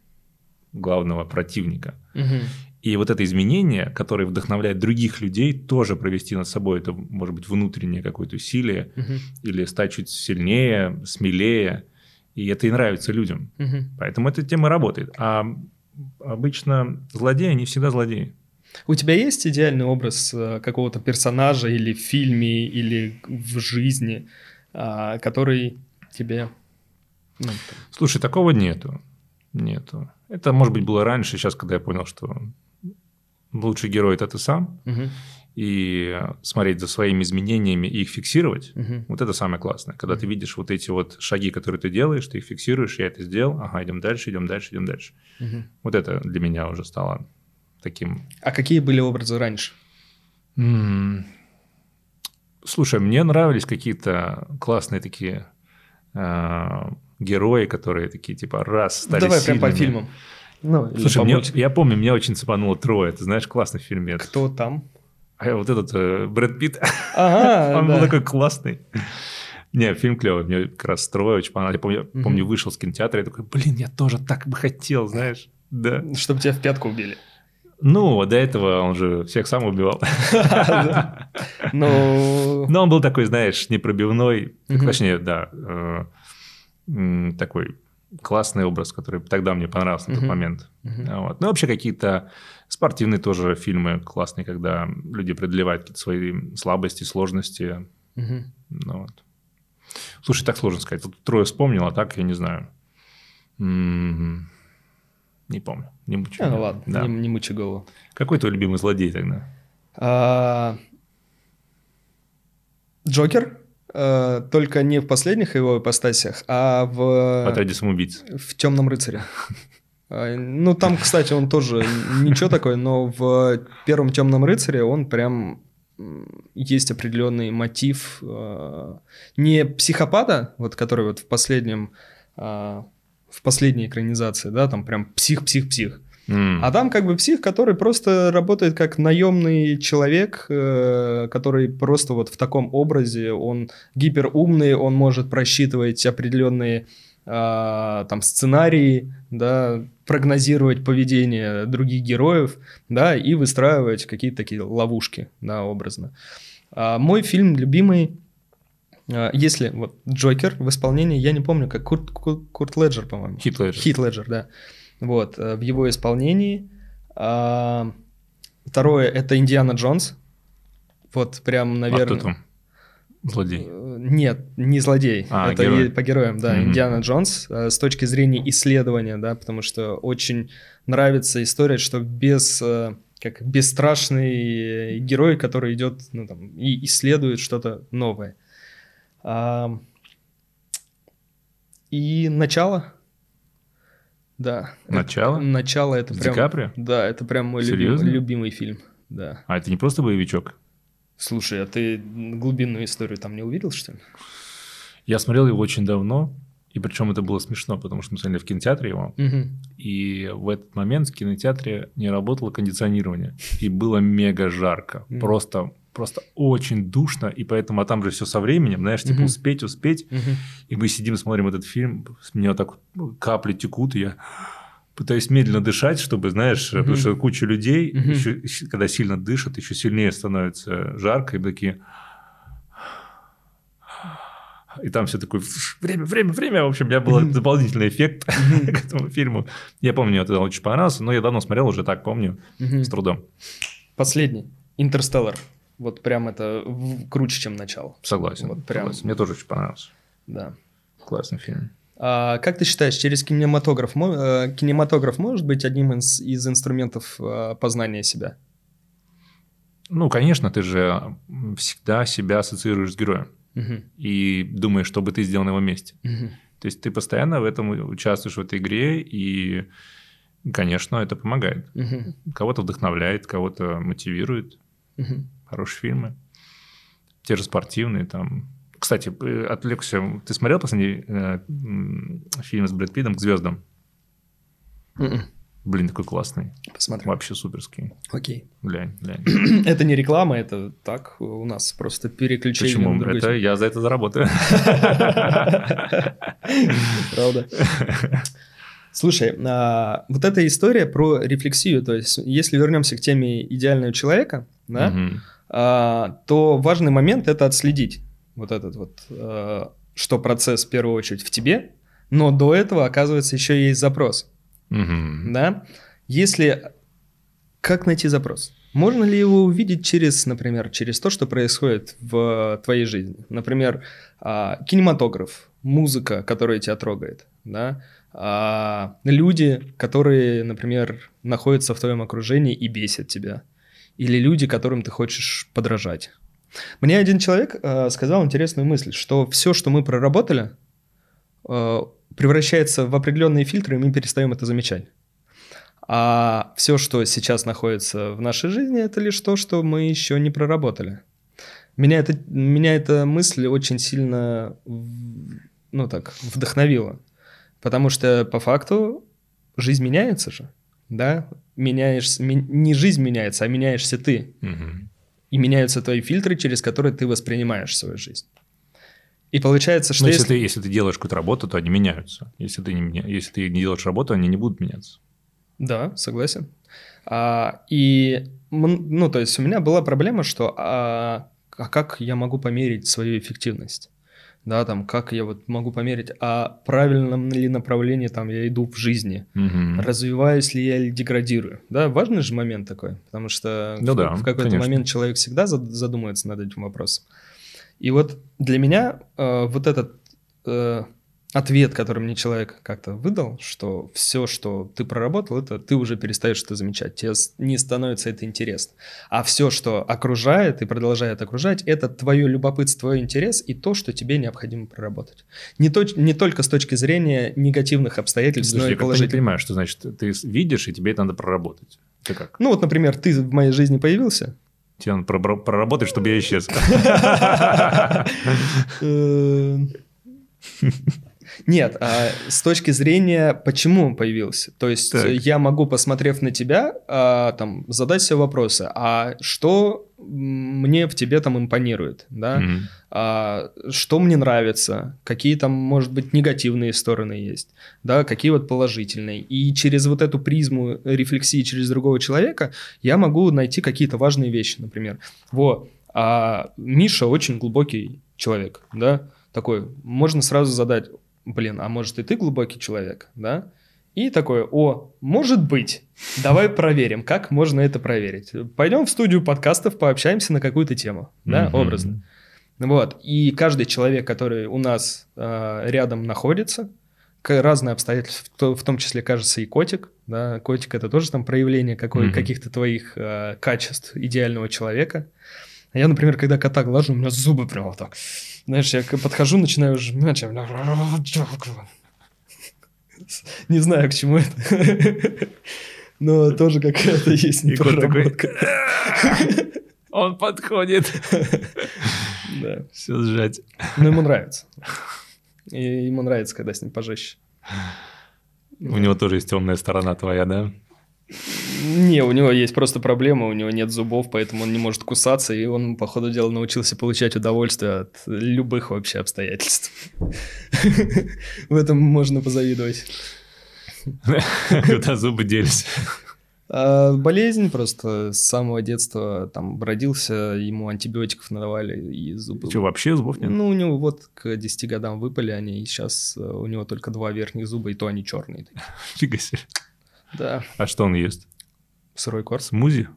главного противника. мгм. И вот это изменение, которое вдохновляет других людей, тоже провести над собой, это может быть внутреннее какое-то усилие, Мгм, или стать чуть сильнее, смелее. И это и нравится людям. мгм. Поэтому эта тема работает. А обычно злодеи, они всегда злодеи. У тебя есть идеальный образ э, какого-то персонажа или в фильме, или в жизни, а, который тебе... ну, Слушай, такого нету. Нету. Это, может быть, было раньше, сейчас, когда я понял, что лучший герой – это ты сам, мгм, и смотреть за своими изменениями и их фиксировать, мгм, Вот это самое классное, когда ты видишь вот эти вот шаги, которые ты делаешь, ты их фиксируешь, я это сделал, ага, идем дальше, идем дальше, идем дальше. мгм. Вот это для меня уже стало таким... А какие были образы раньше? Слушай, мне нравились какие-то классные такие а, герои, которые такие типа раз стали Давай прям по сильными. фильмам. Ну, Слушай, мне- я помню, меня очень цепануло трое. Ты знаешь, классный фильмец. Кто там? А вот этот э, Брэд Питт, Ага, он да. был такой классный. Не, фильм клевый, мне как раз трое очень понравилось. Я помню, Мгм. помню, вышел с кинотеатра, я такой, блин, я тоже так бы хотел, знаешь. Да. Чтобы тебя в пятку убили. Ну, до этого он же всех сам убивал. Ну, Но он был такой, знаешь, непробивной, точнее, да, э, такой классный образ, который тогда мне понравился на тот момент. А Вот. Ну, вообще какие-то спортивные тоже фильмы классные, когда люди преодолевают какие-то свои слабости, сложности. Ну, вот. Слушай, так сложно сказать. Тут трое вспомнил, а так я не знаю. Не помню. Не мучу. А, ну ладно, Да. не, не мучи голову. Какой твой любимый злодей тогда? А, Джокер, э, только не в последних его ипостасях, а В отряде самоубийц. в Темном рыцаре. А, Ну, там, кстати, он тоже ничего такой, но в первом Темном рыцаре он прям есть определенный мотив не психопата, вот который вот в последнем а, в последней экранизации, да, там прям псих-псих-псих. М. А там как бы псих, который просто работает как наемный человек, э, который просто вот в таком образе, он гиперумный, он может просчитывать определенные а, там сценарии, да, прогнозировать поведение других героев, да, и выстраивать какие-то такие ловушки, да, образно. А мой фильм любимый, если вот Джокер в исполнении, я не помню, как Курт, Курт, Курт Леджер, по-моему. Хит Леджер. Хит Леджер, да. Вот, э, в его исполнении. А, второе, это Индиана Джонс. Вот прям, наверное... А кто там? Злодей. Э, нет, не злодей. А, это герой. по героям, да. Mm-hmm. Индиана Джонс э, с точки зрения исследования, да, потому что очень нравится история, что без как бесстрашный герой, который идет ну, там, и исследует что-то новое. А, и начало. Да. Начало? Это, начало это С прям. Ди Каприо? Да, это прям мой любимый, любимый фильм. Да. А это не просто боевичок? Слушай, а ты глубинную историю там не увидел, что ли? Я смотрел его очень давно, и причем это было смешно, потому что мы смотрели в кинотеатре его, угу. и в этот момент в кинотеатре не работало кондиционирование, и было мега жарко, угу. просто просто очень душно, и поэтому, а там же все со временем, знаешь, типа угу. успеть, успеть, угу. и мы сидим, смотрим этот фильм, с меня вот так капли текут, и я пытаюсь медленно дышать, чтобы, знаешь, mm-hmm. потому что куча людей, mm-hmm. еще, когда сильно дышат, еще сильнее становится жарко, и такие... И там все такое время, время, время. В общем, у меня был mm-hmm. дополнительный эффект mm-hmm. к этому фильму. Я помню, мне это очень понравился, но я давно смотрел уже так, помню, mm-hmm. с трудом. Последний. Интерстеллар. Вот прям это круче, чем начало. Согласен. Вот прям. Согласен. Мне тоже очень понравился. Да. Классный фильм. А, как ты считаешь, через кинематограф, э, кинематограф может быть одним из, из инструментов э, познания себя? Ну, конечно, ты же всегда себя ассоциируешь с героем угу. и думаешь, что бы ты сделал на его месте. Угу. То есть ты постоянно в этом участвуешь в этой игре, и, конечно, это помогает. Угу. Кого-то вдохновляет, кого-то мотивирует. Угу. Хорошие фильмы. Те же спортивные, там, кстати, э, отвлекся. Ты смотрел последний э, фильм с Брэд Питтом «К звездам»? Mm-mm. Блин, такой классный. Посмотрим. Вообще суперский. Окей. Глянь, глянь. это не реклама, это так, у нас просто переключение Почему? На это я за это заработаю. Правда. Слушай, а, вот эта история про рефлексию, то есть если вернемся к теме идеального человека, да, а, то важный момент это отследить вот этот вот, э, что процесс в первую очередь в тебе, но до этого, оказывается, еще есть запрос. Угу. Да? Если... Как найти запрос? Можно ли его увидеть через, например, через то, что происходит в твоей жизни? Например, э, кинематограф, музыка, которая тебя трогает, да? А, люди, которые, например, находятся в твоем окружении и бесят тебя, или люди, которым ты хочешь подражать. Мне один человек э, сказал интересную мысль, что все, что мы проработали, э, превращается в определенные фильтры, и мы перестаем это замечать. А все, что сейчас находится в нашей жизни, это лишь то, что мы еще не проработали. Меня, это, меня эта мысль очень сильно, ну так, вдохновила. Потому что по факту жизнь меняется же, да? Меняешься, не жизнь меняется, а меняешься ты. Угу и меняются твои фильтры, через которые ты воспринимаешь свою жизнь. И получается, что Но если, если... ты если ты делаешь какую-то работу, то они меняются. Если ты не если ты не делаешь работу, они не будут меняться. Да, согласен. А, и ну то есть у меня была проблема, что а, а как я могу померить свою эффективность? Да, там, как я вот могу померить, а правильном ли направлении там я иду в жизни, угу. развиваюсь ли я или деградирую, да, важный же момент такой, потому что ну, в, да, в какой-то конечно. момент человек всегда задумывается над этим вопросом. И вот для меня э, вот этот э, ответ, который мне человек как-то выдал, что все, что ты проработал, это ты уже перестаешь это замечать, тебе не становится это интересно. А все, что окружает и продолжает окружать, это твое любопытство, твой интерес и то, что тебе необходимо проработать. Не, то, не только с точки зрения негативных обстоятельств, Подожди, но и положительных. Я не понимаю, что значит ты видишь, и тебе это надо проработать. Ты как? Ну вот, например, ты в моей жизни появился, Тебе надо проработать, чтобы я исчез. Нет, а с точки зрения, почему он появился. То есть Так. я могу, посмотрев на тебя, а, там, задать себе вопросы, а что мне в тебе там импонирует, да? Мгм. а, что мне нравится, какие там, может быть, негативные стороны есть, да, какие вот положительные. И через вот эту призму рефлексии через другого человека я могу найти какие-то важные вещи, например. Во, а Миша очень глубокий человек, да, такой, можно сразу задать, блин, а может и ты глубокий человек, да? И такое, о, может быть, давай проверим, как можно это проверить. Пойдем в студию подкастов, пообщаемся на какую-то тему, да, Мгм. образно. Вот. И каждый человек, который у нас э, рядом находится, разные обстоятельства, в то- в том числе, кажется, и котик. Да? Котик это тоже там проявление какой, Мгм. каких-то твоих э, качеств идеального человека. Я, например, когда кота глажу, у меня зубы прям вот так. Знаешь, я подхожу, начинаю бля, не знаю, к чему это. Но тоже какая-то есть кот такой. Он подходит. Да. Все сжать. Но ему нравится. И ему нравится, когда с ним пожестче. У него тоже есть темная сторона твоя, да? Не, у него есть просто проблема, у него нет зубов, поэтому он не может кусаться, и он, по ходу дела, научился получать удовольствие от любых вообще обстоятельств. В этом можно позавидовать. Куда зубы делись. А болезнь просто с самого детства там родился, ему антибиотиков надавали, и зубы... Что, вообще зубов нет? Ну, у него вот к 10 годам выпали они, и сейчас э, у него только два верхних зуба, и то они черные. Фига себе. Да, А что он ест? Сырой корм. Смузи?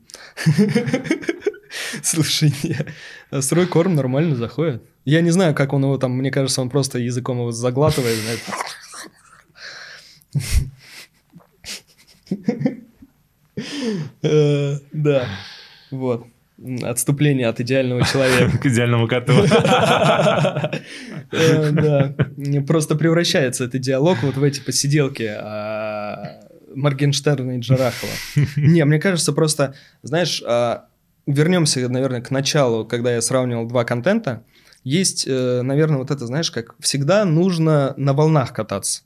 Слушай, не, сырой корм нормально заходит. Я не знаю, как он его там, мне кажется, он просто языком его заглатывает. Э, Да, вот. Отступление от идеального человека. К идеальному коту. Э, Да, просто превращается этот диалог вот в эти посиделки а, Моргенштерна и Джарахова. Не, мне кажется, просто, знаешь, а, вернемся, наверное, к началу, когда я сравнивал два контента. Есть, э, наверное, вот это, знаешь, как всегда нужно на волнах кататься.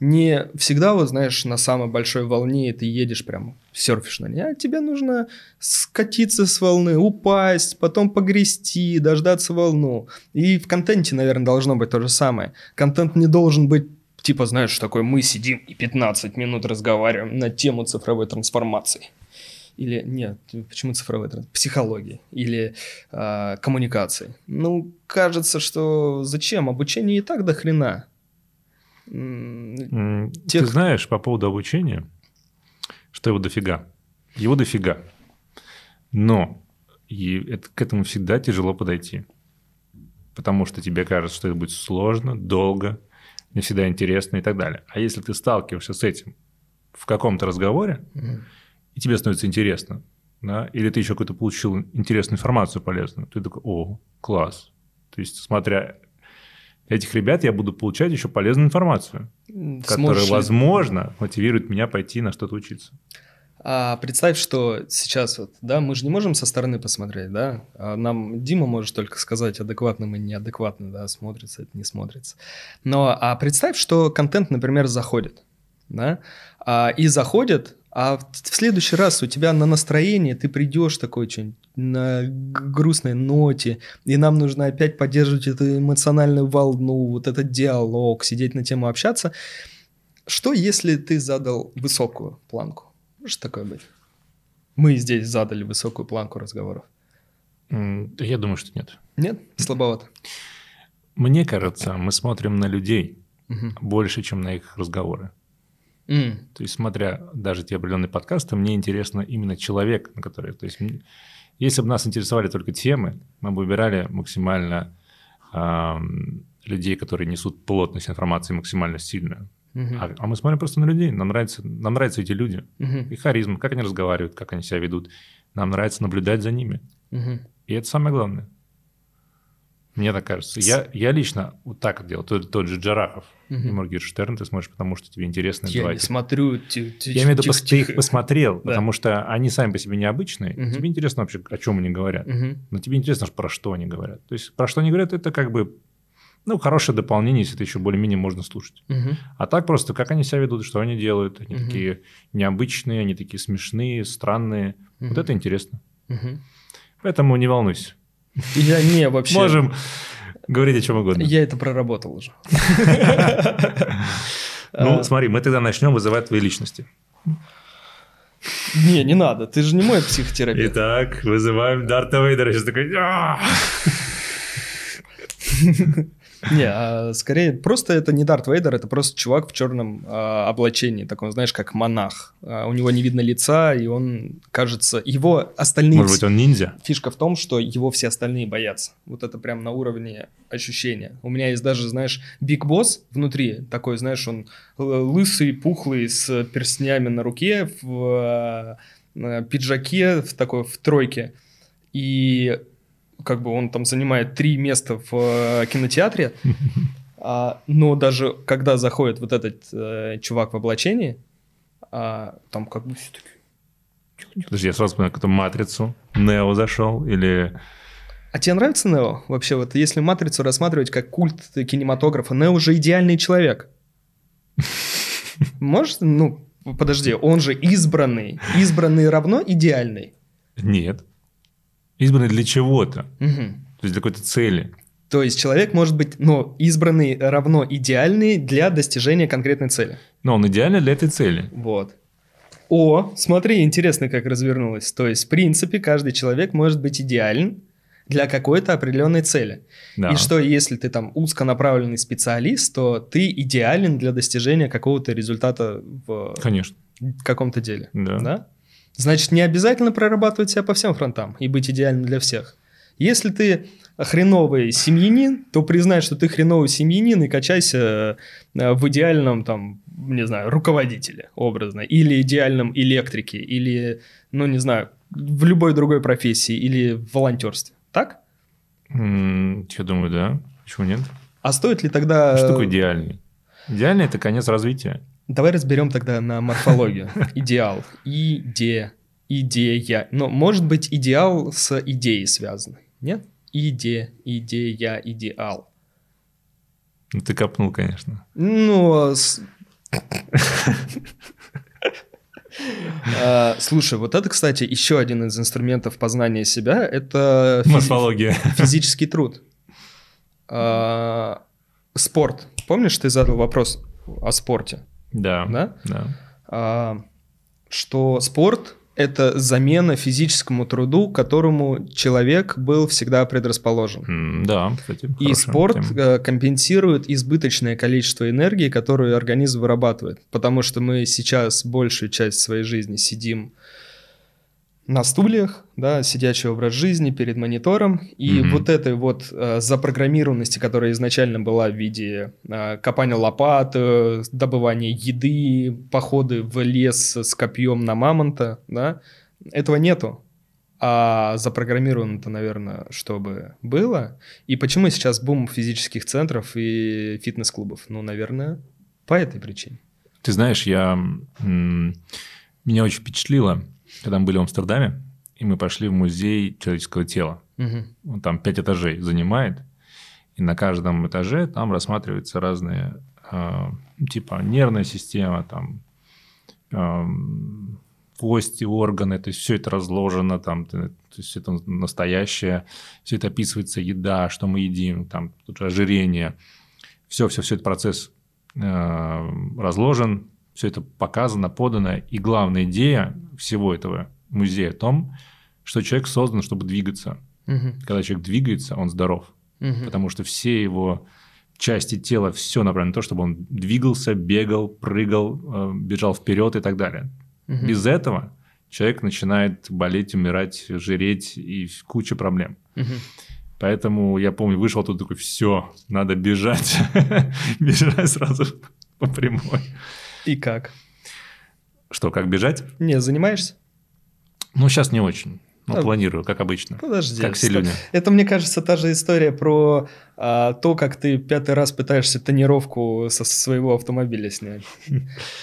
Не всегда, вот знаешь, на самой большой волне ты едешь прям, серфишь на ней, а тебе нужно скатиться с волны, упасть, потом погрести, дождаться волну. И в контенте, наверное, должно быть то же самое. Контент не должен быть типа, знаешь, такой, мы сидим и 15 минут разговариваем на тему цифровой трансформации. Или нет, почему цифровой трансформации? Психологии или а, коммуникации. Ну, кажется, что зачем? Обучение и так до хрена. Ты Тех- знаешь по поводу обучения, что его дофига. Его дофига. Но и это, к этому всегда тяжело подойти. Потому что тебе кажется, что это будет сложно, долго, не всегда интересно и так далее. А если ты сталкиваешься с этим в каком-то разговоре, Мгм. и тебе становится интересно, да, или ты еще какую-то получил интересную информацию полезную, ты такой, о, класс. То есть, смотря этих ребят, я буду получать еще полезную информацию, Сможешь которая, возможно, мотивирует меня пойти на что-то учиться. А представь, что сейчас вот, да, мы же не можем со стороны посмотреть, да, А нам Дима может только сказать, адекватно мы неадекватно, да, смотрится это, не смотрится. Но, а представь, что контент, например, заходит, да, а, и заходит, а в, в следующий раз у тебя на настроении ты придешь такой что-нибудь на грустной ноте, и нам нужно опять поддерживать эту эмоциональную волну, вот этот диалог, сидеть на тему общаться. Что, если ты задал высокую планку? Может такое быть? Мы здесь задали высокую планку разговоров. Я думаю, что нет. Нет? Слабовато. Мне кажется, мы смотрим на людей Мгм. больше, чем на их разговоры. М, То есть, смотря даже те определенные подкасты, мне интересно именно человек, на который... То есть, если бы нас интересовали только темы, мы бы выбирали максимально ам, людей, которые несут плотность информации максимально сильную. Мгм, А, а мы смотрим просто на людей. Нам нравятся, нам нравятся эти люди. мгм, Их харизма, как они разговаривают, как они себя ведут. Нам нравится наблюдать за ними. мгм. И это самое главное. Мне так кажется. Я, я лично вот так делал. Тот, тот же Джарахов Мгм. и Моргенштерн ты смотришь, потому что тебе интересно. Я не смотрю. ти- ти- Я имею в виду, тихо, ты их посмотрел, Да. потому что они сами по себе необычные. Тебе интересно вообще, о чем они говорят. Но тебе интересно, про что они говорят. То есть, про что они говорят, это как бы ну, хорошее дополнение, если это еще более-менее можно слушать. Мгм. А так просто, как они себя ведут, что они делают. Они Мгм. такие необычные, они такие смешные, странные. Вот Мгм. это интересно. Мгм. Поэтому не волнуйся. Я не вообще. Можем говорить о чем угодно. Я это проработал уже. Ну, А, смотри, мы тогда начнем вызывать твои личности. Не, не надо. Ты же не мой психотерапевт. Итак, вызываем Дарта Вейдера. Сейчас такой... Не, а скорее просто это не Дарт Вейдер, это просто чувак в черном а, облачении, таком, знаешь, как монах. А, у него не видно лица, и он, кажется, его остальные... Может быть, он ниндзя? Фишка в том, что его все остальные боятся. Вот это прям на уровне ощущения. У меня есть даже, знаешь, Биг Босс внутри, такой, знаешь, он лысый, пухлый, с перстнями на руке, в пиджаке, в такой, в тройке. И как бы он там занимает три места в э, кинотеатре, А, но даже когда заходит вот этот э, чувак в облачении, а, там как бы все таки Подожди, я сразу вспоминаю какую-то матрицу. Нео зашел или... А тебе нравится Нео? Вообще, вот если матрицу рассматривать как культ кинематографа, Нео уже идеальный человек. Может, ну, подожди, он же избранный. Избранный равно идеальный. Нет. Избранный для чего-то. Мгм. То есть для какой-то цели. То есть человек может быть, но избранный равно идеальный для достижения конкретной цели. Но он идеальный для этой цели. Вот. О, смотри, интересно, как развернулось. То есть, в принципе, каждый человек может быть идеален для какой-то определенной цели. Да. И что, если ты там узконаправленный специалист, то ты идеален для достижения какого-то результата в Конечно. каком-то деле. Да. Значит, не обязательно прорабатывать себя по всем фронтам и быть идеальным для всех. Если ты хреновый семьянин, то признай, что ты хреновый семьянин и качайся э, в идеальном, там, не знаю, руководителе, образно, или идеальном электрике, или, ну, не знаю, в любой другой профессии, или в волонтерстве. Так? М, Я думаю, да. Почему нет? А стоит ли тогда... Что такое идеальный? Идеальный – это конец развития. Давай разберем тогда на морфологию. Идеал. Иде. Идея. Но может быть идеал с идеей связан. Нет? Иде, идея, идеал. Ну, ты копнул, конечно. Ну, с- А, Слушай, вот это, кстати, еще один из инструментов познания себя. Это Морфология. физический труд. А, Спорт. Помнишь, ты задал вопрос о спорте? Да. Да? Да. а, что спорт – это замена физическому труду, к которому человек был всегда предрасположен. Да, кстати. И спорт тема. э, компенсирует избыточное количество энергии, которую организм вырабатывает. Потому что мы сейчас большую часть своей жизни сидим на стульях, да, сидячий образ жизни перед монитором, и Мгм. вот этой вот э, запрограммированности, которая изначально была в виде э, копания лопат, э, добывания еды, походы в лес с копьем на мамонта, да, этого нету. А запрограммировано-то, наверное, чтобы было. И почему сейчас бум физических центров и фитнес-клубов? Ну, наверное, по этой причине. Ты знаешь, я... Меня очень впечатлило, когда мы были в Амстердаме, и мы пошли в музей человеческого тела. Он там пять этажей занимает, и на каждом этаже там рассматриваются разные, э, типа нервная система, там эм, кости, органы, то есть все это разложено, там, то есть это настоящее, все это описывается, еда, что мы едим, там тут же ожирение, все, все, все этот процесс э, разложен, все это показано, подано, и главная идея всего этого музея в том, что человек создан, чтобы двигаться. Мгм. Когда человек двигается, он здоров, Мгм. потому что все его части тела, все направлено на то, чтобы он двигался, бегал, прыгал, э, бежал вперед и так далее. Мгм. Без этого человек начинает болеть, умирать, жиреть и куча проблем. Мгм. Поэтому я помню, вышел тут такой, все, надо бежать, бежать сразу по прямой. И как? Что, как бежать? Не, занимаешься? Ну, сейчас не очень. Ну, Да. планирую, как обычно. Подожди. Как все люди. Это, мне кажется, та же история про а, то, как ты пятый раз пытаешься тонировку со своего автомобиля снять.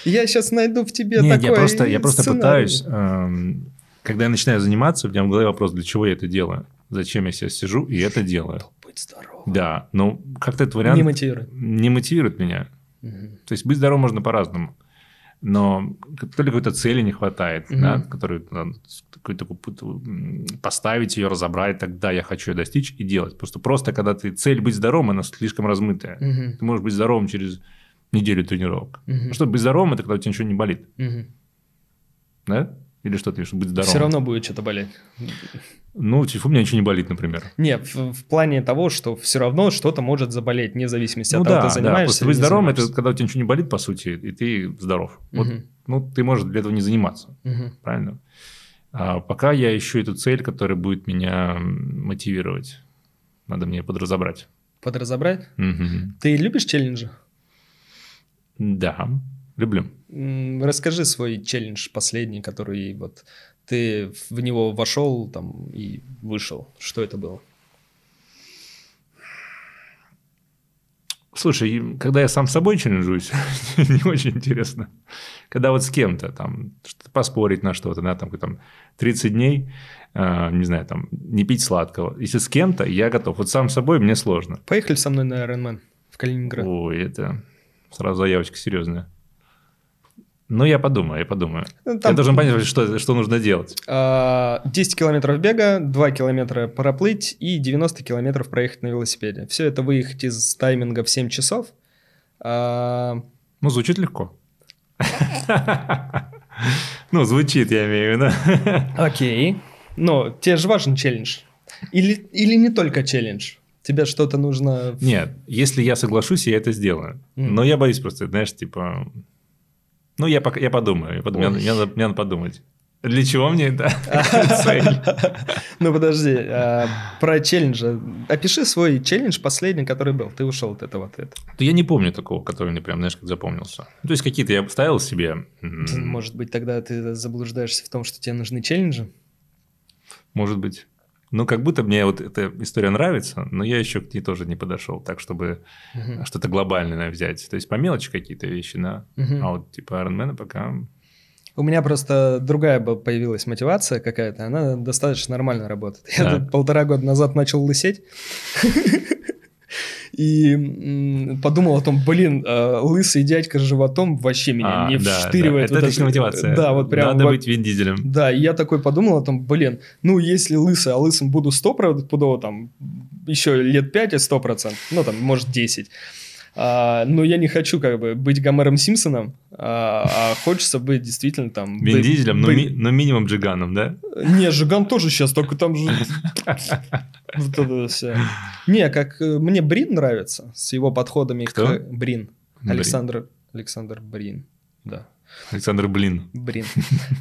Я сейчас найду в тебе Нет, такой я просто, я просто пытаюсь, эм, когда я начинаю заниматься, у меня в голове вопрос, для чего я это делаю? Зачем я сейчас сижу и это делаю? Будь здоров. Да, но как-то этот вариант... Не мотивирует. Не мотивирует меня. Мгм. То есть быть здоровым можно по-разному. Но то ли какой-то цели не хватает, Мгм. да, которую надо поставить ее, разобрать, тогда я хочу ее достичь и делать. Просто просто, когда ты цель быть здоровым, она слишком размытая. Мгм. Ты можешь быть здоровым через неделю тренировок. Мгм. Ну, Чтобы быть здоровым, это когда у тебя ничего не болит, Мгм. да? Или что ты, чтобы быть здоровым? Все равно будет что-то болеть. Ну, типа, у меня ничего не болит, например. Не, в, в плане того, что все равно что-то может заболеть, вне зависимости ну от того, да, ты да, занимаешься. или быть здоровым, это когда у тебя ничего не болит, по сути, и ты здоров. Вот, Мгм. ну, ты можешь для этого не заниматься. Мгм. правильно? А пока я ищу эту цель, которая будет меня мотивировать. Надо мне подразобрать. Подразобрать? Мгм. Ты любишь челленджи? Да, люблю. Расскажи свой челлендж последний, который вот ты в него вошел там и вышел. Что это было? Слушай, когда я сам с собой челленджуюсь, не очень интересно. Когда вот с кем-то, там, что-то поспорить на что-то, да, там, там 30 дней, а, не знаю, там, не пить сладкого. Если с кем-то, я готов. Вот сам с собой мне сложно. Поехали со мной на Ironman в Калининград. Ой, это сразу заявочка серьезная. Ну, я подумаю, я подумаю. Ну, Я там, должен понять, что, что нужно делать. а, 10 километров бега, 2 километра проплыть и 90 километров проехать на велосипеде. Все это выехать из тайминга в 7 часов. А, Ну, звучит легко. Ну, звучит, я имею в виду. Окей. Но тебе же важен челлендж. Или, или не только челлендж. Тебе что-то нужно... Нет, если я соглашусь, я это сделаю. Мгм. Но я боюсь просто, знаешь, типа... Ну, я, пока, я подумаю, я подумаю. Мне, надо, мне надо подумать. Для чего мне это? цель? Ну подожди, а, про челленджи. Опиши свой челлендж последний, который был. Ты ушел от этого ответа. Да Я не помню такого, который мне прям, знаешь, как запомнился. Ну, То есть какие-то я ставил себе... Может быть, тогда ты заблуждаешься в том, что тебе нужны челленджи? Может быть. Ну, как будто мне вот эта история нравится, но я еще к ней тоже не подошел, так, чтобы Мгм. что-то глобальное взять. То есть по мелочи какие-то вещи, да. Мгм. А вот типа Ironman пока... У меня просто другая появилась мотивация какая-то, она достаточно нормально работает. Я тут полтора года назад начал лысеть. И подумал о том, блин, э, лысый дядька с животом вообще меня А, не да, вштыривает. да. Это отличная мотивация. Да, вот прям. Надо быть Вин Дизелем. Да, и я такой подумал о том, блин, ну если лысый, а лысым буду 100%, там еще лет 5 и 100%, ну там, может, 10. А, но я не хочу как бы быть Гомером Симпсоном, а, а хочется быть действительно там... Вин Дизелем, но, ми- но минимум Джиганом, да? Не, Жиган тоже сейчас, только там же... Вот это всё. Не, как э, мне Брин нравится с его подходами Кто? к... Брин. Александр... Александр Брин. Да. Александр Блин. Брин.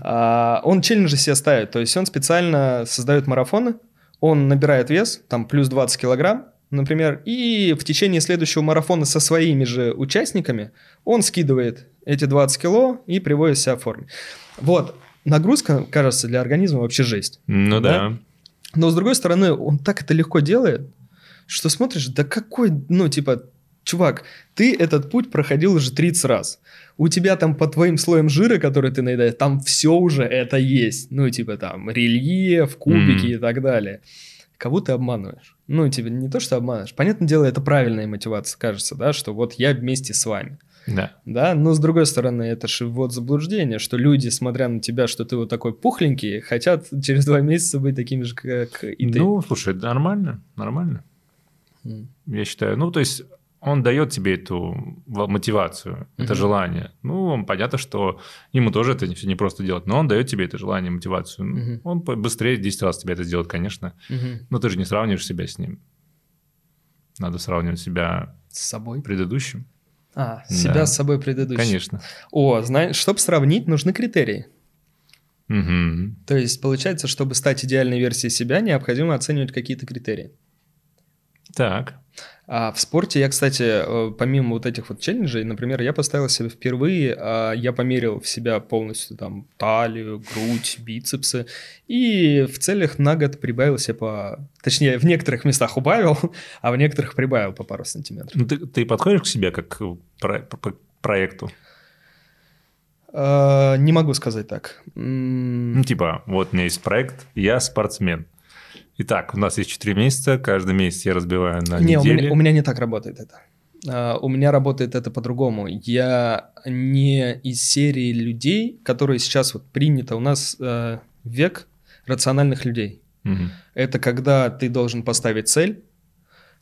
А, он челленджи себе ставит. То есть он специально создает марафоны, он набирает вес, там плюс 20 килограмм, например, и в течение следующего марафона со своими же участниками он скидывает эти 20 кило и приводит себя в форме. Вот. Нагрузка, кажется, для организма вообще жесть. Ну Да? да. Но с другой стороны, он так это легко делает, что смотришь, да какой, ну, типа, чувак, ты этот путь проходил уже 30 раз. У тебя там по твоим слоям жира, который ты наедаешь, там все уже это есть. Ну, типа там рельеф, кубики Мгм. и так далее. Кого ты обманываешь? Ну, тебе не то, что обманываешь. Понятное дело, это правильная мотивация, кажется, да, что вот я вместе с вами. Да. Да, но с другой стороны, это же вот заблуждение, что люди, смотря на тебя, что ты вот такой пухленький, хотят через два месяца быть такими же, как и ты. Ну, слушай, нормально, нормально. М. Я считаю. Ну, то есть он дает тебе эту мотивацию, это Мгм. желание. Ну, понятно, что ему тоже это все не просто делать, но он дает тебе это желание, мотивацию. Мгм. Он быстрее 10 раз тебе это сделает, конечно. Мгм. Но ты же не сравниваешь себя с ним. Надо сравнивать себя С собой. предыдущим. А, Да. себя с собой предыдущим. Конечно. О, знаешь, чтобы сравнить, нужны критерии. Мгм. То есть, получается, чтобы стать идеальной версией себя, необходимо оценивать какие-то критерии. Так. А в спорте я, кстати, э, помимо вот этих вот челленджей, например, я поставил себе впервые, а, я померил в себя полностью там талию, грудь, бицепсы, и в целях на год прибавил себе по... Точнее, в некоторых местах убавил, а в некоторых прибавил по пару сантиметров. Ну, ты, ты подходишь к себе как к про- по- проекту? А, Не могу сказать так. Ну, типа, вот у меня есть проект, я спортсмен. Итак, у нас есть 4 месяца, каждый месяц я разбиваю на не, недели. У меня, у меня не так работает это. Uh, у меня работает это по-другому. Я не из серии людей, которые сейчас вот принято. У нас uh, век рациональных людей. Угу. Это когда ты должен поставить цель,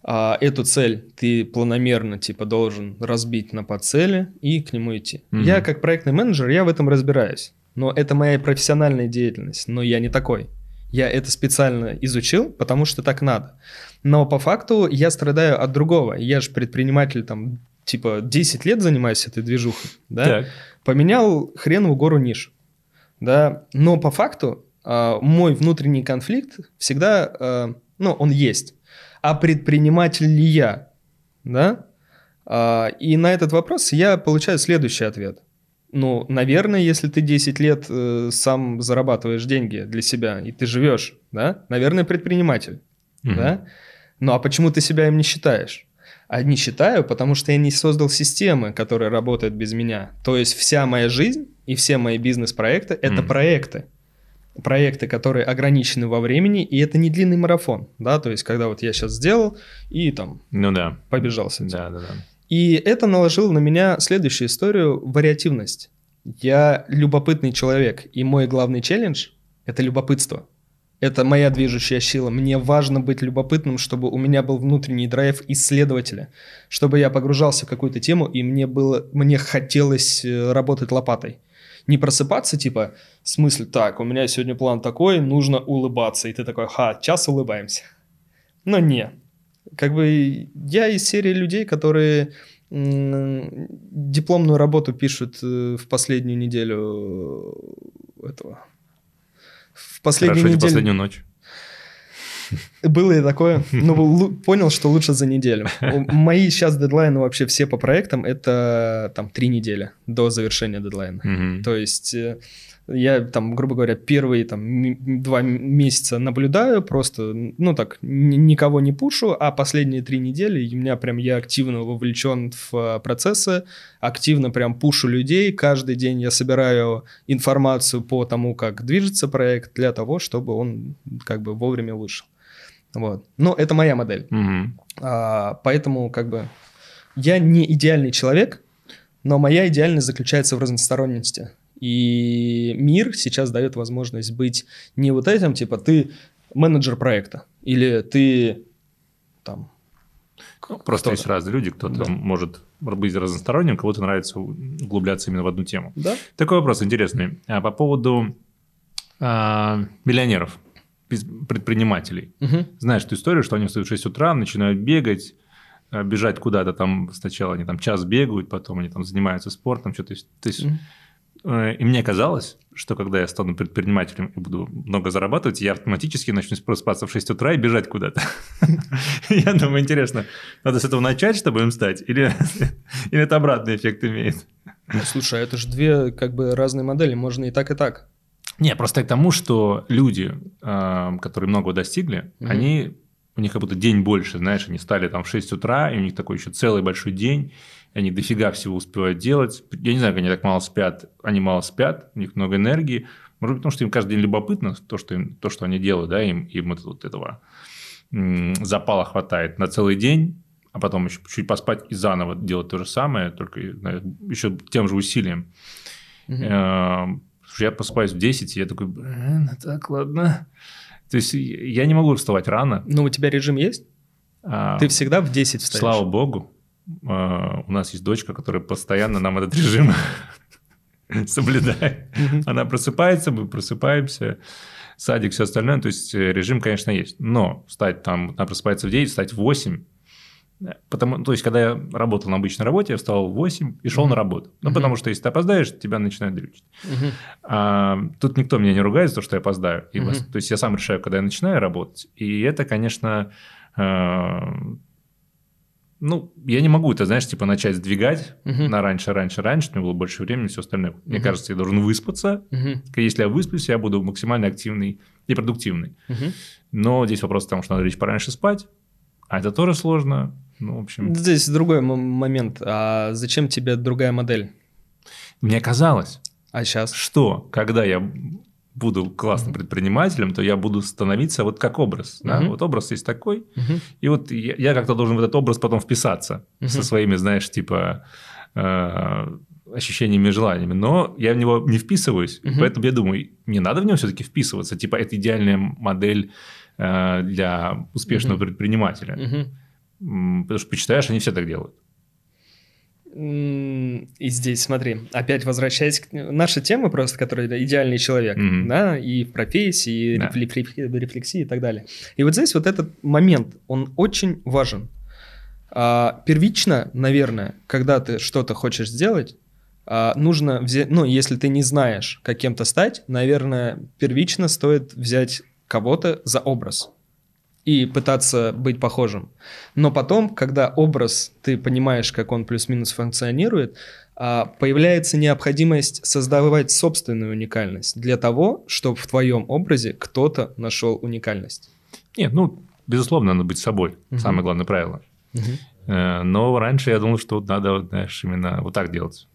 а эту цель ты планомерно типа должен разбить на подцели и к нему идти. Мгм. Я как проектный менеджер, я в этом разбираюсь. Но это моя профессиональная деятельность, но я не такой. Я это специально изучил, потому что так надо. Но по факту я страдаю от другого. Я же предприниматель там типа 10 лет занимаюсь этой движухой, да? Так. поменял хреновую гору ниш, да, но по факту а, мой внутренний конфликт всегда, а, ну, он есть. А предприниматель ли я, да? А, и на этот вопрос я получаю следующий ответ. Ну, наверное, если ты 10 лет э, сам зарабатываешь деньги для себя, и ты живешь, да, наверное, предприниматель, Мгм. да? Ну, а почему ты себя им не считаешь? А не считаю, потому что я не создал системы, которые работают без меня. То есть вся моя жизнь и все мои бизнес-проекты – это проекты. Проекты, которые ограничены во времени, и это не длинный марафон, да, то есть когда вот я сейчас сделал и там Ну да. побежал с этим. Да, да, да. И это наложило на меня следующую историю – вариативность. Я любопытный человек, и мой главный челлендж – это любопытство. Это моя движущая сила. Мне важно быть любопытным, чтобы у меня был внутренний драйв исследователя, чтобы я погружался в какую-то тему, и мне было, мне хотелось э, работать лопатой. Не просыпаться, типа, в смысле, так, у меня сегодня план такой, нужно улыбаться. И ты такой, ха, час улыбаемся. Но не. Как бы я из серии людей, которые дипломную работу пишут э, в последнюю неделю этого. В последнюю Хорошо, неделю. последнюю ночь. Было и такое. Но понял, что лучше за неделю. Мои сейчас дедлайны вообще все по проектам это там три недели до завершения дедлайна. То есть э, я там, грубо говоря, первые там два месяца наблюдаю, просто, ну так, никого не пушу, а последние три недели у меня прям я активно вовлечен в э, процессы, активно прям пушу людей, каждый день я собираю информацию по тому, как движется проект, для того, чтобы он как бы вовремя вышел. Вот. Но это моя модель. Мгм. А, поэтому как бы я не идеальный человек, но моя идеальность заключается в разносторонности. И мир сейчас дает возможность быть не вот этим, типа ты менеджер проекта, или ты там... Ну, Просто есть разные люди, кто-то Да. может быть разносторонним, кому-то нравится углубляться именно в одну тему. Да? Такой вопрос интересный. А по поводу а, миллионеров, предпринимателей. Мгм. Знаешь эту историю, что они встают в 6 утра, начинают бегать, а, бежать куда-то там. Сначала они там час бегают, потом они там занимаются спортом, что-то. То есть, Мгм. Э, и мне казалось, что когда я стану предпринимателем и буду много зарабатывать, я автоматически начну просыпаться в 6 утра и бежать куда-то. Я думаю, интересно, надо с этого начать, чтобы им стать? Или это обратный эффект имеет? Ну, Слушай, а это же две как бы разные модели, можно и так, и так. Не, просто к тому, что люди, э, которые много достигли, они, у них как будто день больше, знаешь, они стали там в 6 утра, и у них такой еще целый большой день, они дофига всего успевают делать. Я не знаю, как они так мало спят, они мало спят, у них много энергии. Может быть, потому что им каждый день любопытно то, что, им, то, что они делают, да, им, им это- вот этого запала хватает на целый день, а потом еще чуть поспать и заново делать то же самое, только еще тем же усилием. Слушай, Я просыпаюсь в 10, и я такой, блин, ну так, ладно. То есть я не могу вставать рано. Ну, у тебя режим есть? а, Ты всегда в 10 встаешь? Слава богу, у нас есть дочка, которая постоянно нам этот режим соблюдает. Она просыпается, мы просыпаемся, садик, все остальное. То есть э, режим, конечно, есть. Но встать там, она просыпается в 9, встать в 8. э, Потому, то есть, когда я работал на обычной работе, я встал в 8 и шел Мгм. на работу. Ну, Мгм. потому что если ты опоздаешь, тебя начинают дрючить. Мгм. А, тут никто меня не ругает за то, что я опоздаю. И Мгм. вас- То есть я сам решаю, когда я начинаю работать. И это, конечно, э, ну, я не могу это, знаешь, типа начать сдвигать Мгм. на раньше, раньше, раньше, мне было больше времени, все остальное. Мне Мгм. кажется, я должен выспаться. Мгм. Если я высплюсь, я буду максимально активный и продуктивный. Мгм. Но здесь вопрос в том, что надо лечь пораньше спать, а это тоже сложно. Ну, в общем, Здесь другой момент. А зачем тебе другая модель? мне казалось, А сейчас? что когда я буду классным предпринимателем, то я буду становиться вот как образ. Да? Вот образ есть такой, и вот я, я как-то должен в этот образ потом вписаться со своими, знаешь, типа э, ощущениями и желаниями, но я в него не вписываюсь, угу. поэтому я думаю, не надо в него все-таки вписываться, типа это идеальная модель э, для успешного угу. предпринимателя, угу. потому что почитаешь, они все так делают. И здесь, смотри, опять возвращаясь к наша тема просто, которая идеальный человек, mm-hmm. да, и в профессии, и да. рефлексии и так далее. И вот здесь вот этот момент, он очень важен. А, первично, наверное, когда ты что-то хочешь сделать, а, нужно взять, ну, если ты не знаешь, как кем-то стать, наверное, первично стоит взять кого-то за образ и пытаться быть похожим. Но потом, когда образ, ты понимаешь, как он плюс-минус функционирует, а, появляется необходимость создавать собственную уникальность для того, чтобы в твоем образе кто-то нашел уникальность. Нет, ну, безусловно, надо быть собой. Угу. Самое главное правило. Угу. Но раньше я думал, что надо, знаешь, именно вот так делать.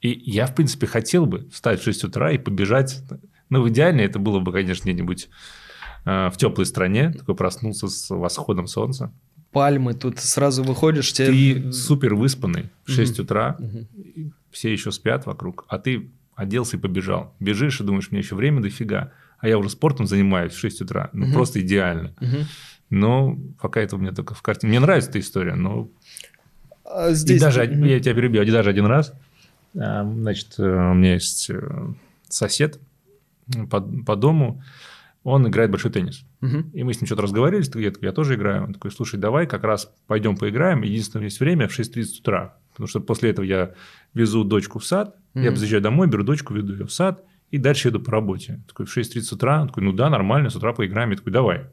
И я, в принципе, хотел бы встать в 6 утра и побежать. Ну, в идеале это было бы, конечно, где-нибудь в теплой стране, такой проснулся с восходом солнца. Пальмы, тут сразу выходишь, тебе... Ты супер выспанный в 6 угу. утра, угу. все еще спят вокруг, а ты оделся и побежал. Бежишь и думаешь, мне еще время дофига, а я уже спортом занимаюсь в 6 утра. Ну, угу. просто идеально. Угу. Но пока это у меня только в картине. Мне нравится эта история, но... А здесь... И даже, я тебя перебью, даже один раз, э, значит, э, у меня есть сосед по, по дому, он играет большой теннис. Угу. И мы с ним что-то разговаривали, я, я тоже играю. Он такой, слушай, давай как раз пойдем поиграем. Единственное, есть время в 6.30 утра. Потому что после этого я везу дочку в сад, угу. я заезжаю домой, беру дочку, веду ее в сад, и дальше еду по работе. Такой в 6.30 утра, он такой, ну да, нормально, с утра поиграем. Я такой, давай.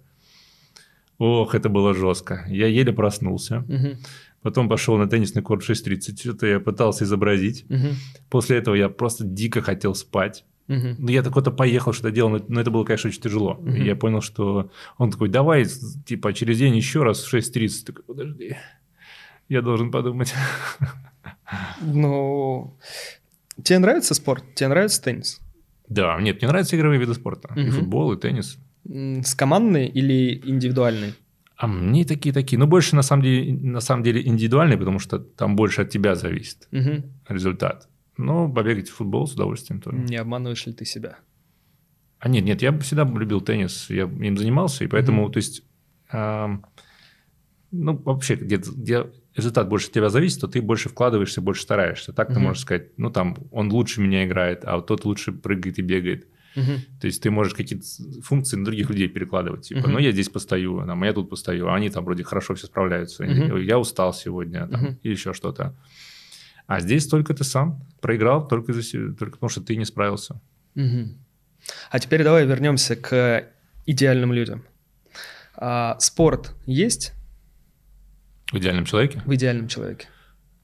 Ох, это было жестко. Я еле проснулся. Угу. Потом пошел на теннисный корт в 6.30. Что-то я пытался изобразить. Угу. После этого я просто дико хотел спать. Угу. Я так-то поехал, что-то делал, но это было, конечно, очень тяжело. Угу. И я понял, что он такой, давай, типа, через день еще раз в 6.30. Такой, подожди, я должен подумать. Ну, тебе нравится спорт? Тебе нравится теннис? Да, нет, мне нравятся игровые виды спорта. Угу. И футбол, и теннис. С командной или индивидуальной? А мне такие-такие. Ну, больше на самом деле, на самом деле индивидуальные, потому что там больше от тебя зависит угу. результат. Но побегать в футбол с удовольствием тоже. Не обманываешь ли ты себя? А нет, нет, я всегда любил теннис, я им занимался, и поэтому, mm-hmm. то есть, э, ну, вообще, где, где результат больше от тебя зависит, то ты больше вкладываешься, больше стараешься. Так mm-hmm. ты можешь сказать, ну, там, он лучше меня играет, а вот тот лучше прыгает и бегает. Mm-hmm. То есть ты можешь какие-то функции на других людей перекладывать. Типа, mm-hmm. ну, я здесь постою, там, а я тут постою, а они там вроде хорошо все справляются. Mm-hmm. Я устал сегодня, там, mm-hmm. и еще что-то. А здесь только ты сам проиграл, только, за себя, только потому, что ты не справился. Угу. А теперь давай вернемся к идеальным людям. А, спорт есть? В идеальном человеке? В идеальном человеке.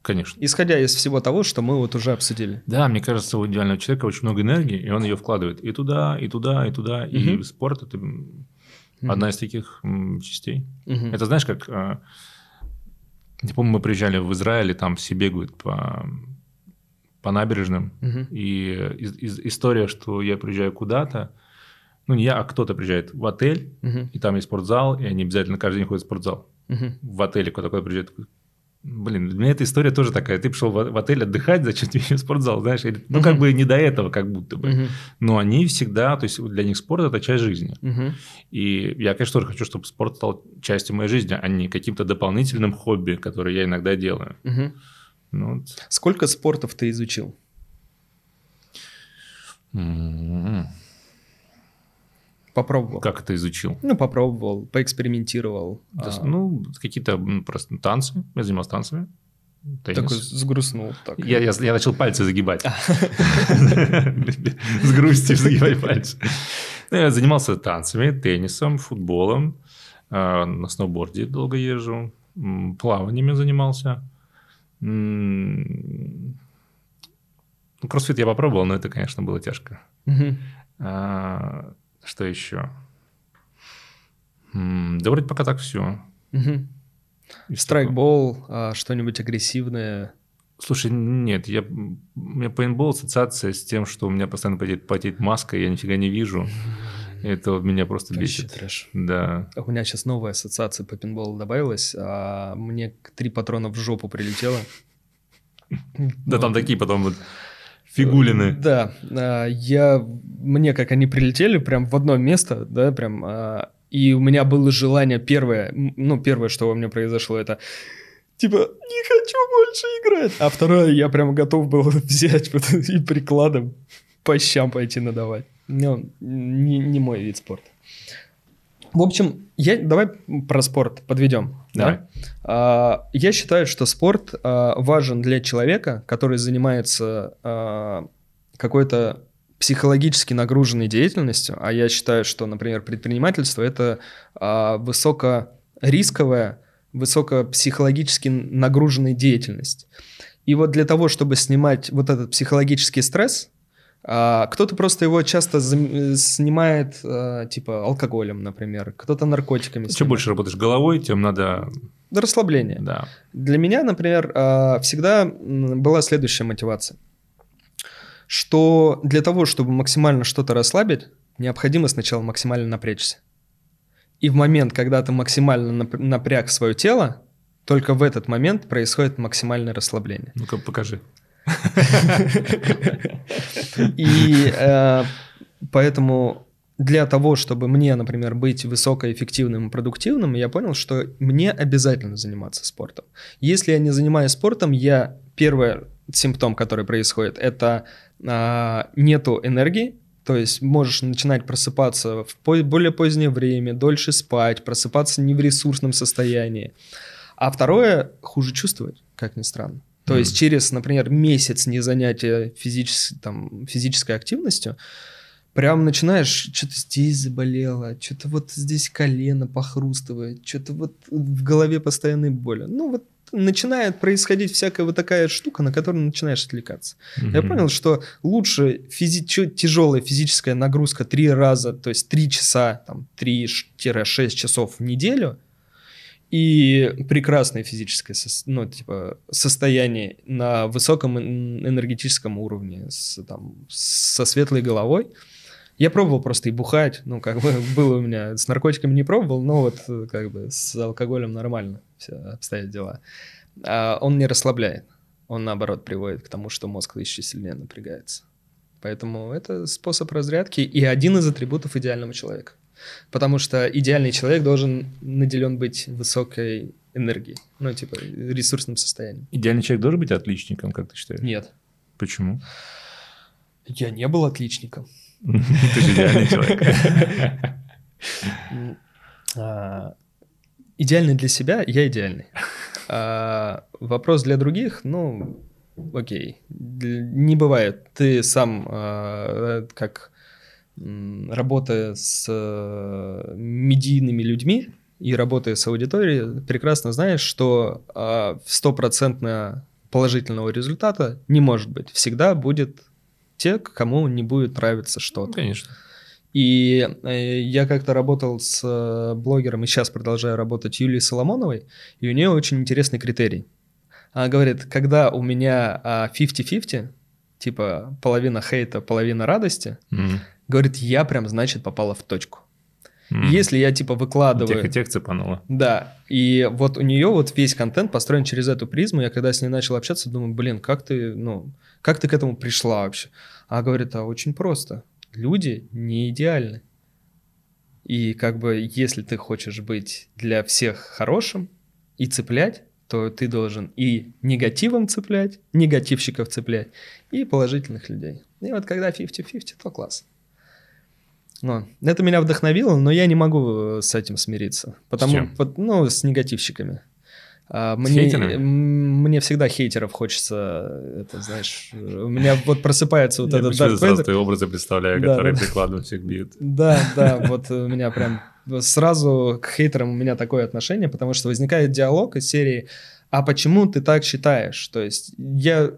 Конечно. Исходя из всего того, что мы вот уже обсудили. Да, мне кажется, у идеального человека очень много энергии, и он ее вкладывает и туда, и туда, и туда. Угу. И спорт это угу. одна из таких частей. Угу. Это знаешь, как а, я помню, мы приезжали в Израиль, и там все бегают по, по набережным. Угу. И из, из, история, что я приезжаю куда-то, ну не я, а кто-то приезжает в отель, угу. и там есть спортзал, и они обязательно каждый день ходят в спортзал. Угу. В отеле приезжает, такой, Блин, для меня эта история тоже такая. Ты пришел в, отель отдыхать, зачем тебе спортзал, знаешь? Или, ну, uh-huh. как бы не до этого, как будто бы. Uh-huh. Но они всегда, то есть для них спорт – это часть жизни. Uh-huh. И я, конечно, тоже хочу, чтобы спорт стал частью моей жизни, а не каким-то дополнительным хобби, которое я иногда делаю. Uh-huh. Ну, вот. Сколько спортов ты изучил? Mm-hmm. Попробовал. Как это изучил? Ну, попробовал, поэкспериментировал. А... Ну, какие-то просто танцы. Я занимался танцами. Теннис. Такой сгрустнул. Так. Я, я, я начал пальцы загибать. С грустью загибать пальцы. Ну, я занимался танцами, теннисом, футболом. А, на сноуборде долго езжу. Плаваниями занимался. Кроссфит я попробовал, но это, конечно, было тяжко. Что еще? Да вроде пока так все. Угу. Страйкбол, а что-нибудь агрессивное? Слушай, нет, я, у меня пейнтбол ассоциация с тем, что у меня постоянно потеет, потеет маска, я нифига не вижу. Это меня просто Вообще бесит. трэш. Да. У меня сейчас новая ассоциация по пинболу добавилась, а мне три патрона в жопу прилетело. Да там такие потом вот фигулины. Да, а, я, мне как они прилетели прям в одно место, да, прям, а, и у меня было желание первое, ну, первое, что во мне произошло, это типа, не хочу больше играть. А второе, я прям готов был взять вот и прикладом по щам пойти надавать. Ну, не, не мой вид спорта. В общем, я, давай про спорт подведем. Давай. Да? А, я считаю, что спорт а, важен для человека, который занимается а, какой-то психологически нагруженной деятельностью, а я считаю, что, например, предпринимательство это а, высокорисковая, высокопсихологически нагруженная деятельность. И вот для того, чтобы снимать вот этот психологический стресс, а, кто-то просто его часто зам- снимает, а, типа, алкоголем, например, кто-то наркотиками. Чем больше работаешь головой, тем надо... Расслабление. Да. Для меня, например, а, всегда была следующая мотивация. Что для того, чтобы максимально что-то расслабить, необходимо сначала максимально напрячься. И в момент, когда ты максимально нап- напряг свое тело, только в этот момент происходит максимальное расслабление. Ну-ка, покажи. И э, поэтому для того, чтобы мне, например, быть высокоэффективным и продуктивным, я понял, что мне обязательно заниматься спортом. Если я не занимаюсь спортом, я первый симптом, который происходит, это а, нету энергии, то есть можешь начинать просыпаться в более позднее время, дольше спать, просыпаться не в ресурсном состоянии. А второе, хуже чувствовать, как ни странно. То есть через, например, месяц не занятия физической, там, физической активностью, прям начинаешь, что-то здесь заболело, что-то вот здесь колено похрустывает, что-то вот в голове постоянные боли. Ну вот начинает происходить всякая вот такая штука, на которую начинаешь отвлекаться. Я Мгм. понял, что лучше физи- тяжелая физическая нагрузка три раза, то есть три часа, там, 3-6 часов в неделю, и прекрасное физическое ну, типа, состояние на высоком эн- энергетическом уровне, с, там, со светлой головой. Я пробовал просто и бухать, ну, как бы было у меня, с наркотиками не пробовал, но вот э, как бы с алкоголем нормально все обстоят дела. А он не расслабляет, он наоборот приводит к тому, что мозг еще сильнее напрягается. Поэтому это способ разрядки и один из атрибутов идеального человека. Потому что идеальный человек должен наделен быть высокой энергией, ну, типа, ресурсным состоянием. Идеальный человек должен быть отличником, как ты считаешь? Нет. Почему? Я не был отличником. Ты же идеальный человек. А, Идеальный для себя, я идеальный. А, Вопрос для других, ну, окей. Не бывает. Ты сам, а, как м, работая с э, медийными людьми и работая с аудиторией, прекрасно знаешь, что а, стопроцентно положительного результата не может быть. Всегда будет те, кому не будет нравиться Ну, что-то. Конечно. И э, я как-то работал с э, блогером, и сейчас продолжаю работать, Юлией Соломоновой, и у нее очень интересный критерий. Она говорит, когда у меня а, 50-50, типа половина хейта, половина радости, Мгм. Говорит, я прям, значит, попала в точку. Мгм. Если я, типа, выкладываю... Тех и тех цепануло. Да, и вот у нее вот весь контент построен через эту призму. Я когда с ней начал общаться, думаю, блин, как ты, ну, как ты к этому пришла вообще? А говорит, а очень просто. Люди не идеальны. И как бы, если ты хочешь быть для всех хорошим и цеплять, то ты должен и негативом цеплять, негативщиков цеплять, и положительных людей. И вот когда 50-50, то класс. Ну, это меня вдохновило, но я не могу э, с этим смириться. Потому, чем? пот- ну, с негативщиками. А, С мне, мне всегда хейтеров хочется, это знаешь, у меня вот просыпается вот Я этот Дарт Вейдер. твои образы представляю, Да, которые да. прикладом всех бьют. Да, да, вот у меня прям сразу к хейтерам у меня такое отношение, потому что возникает диалог из серии «А почему ты так считаешь?» То есть я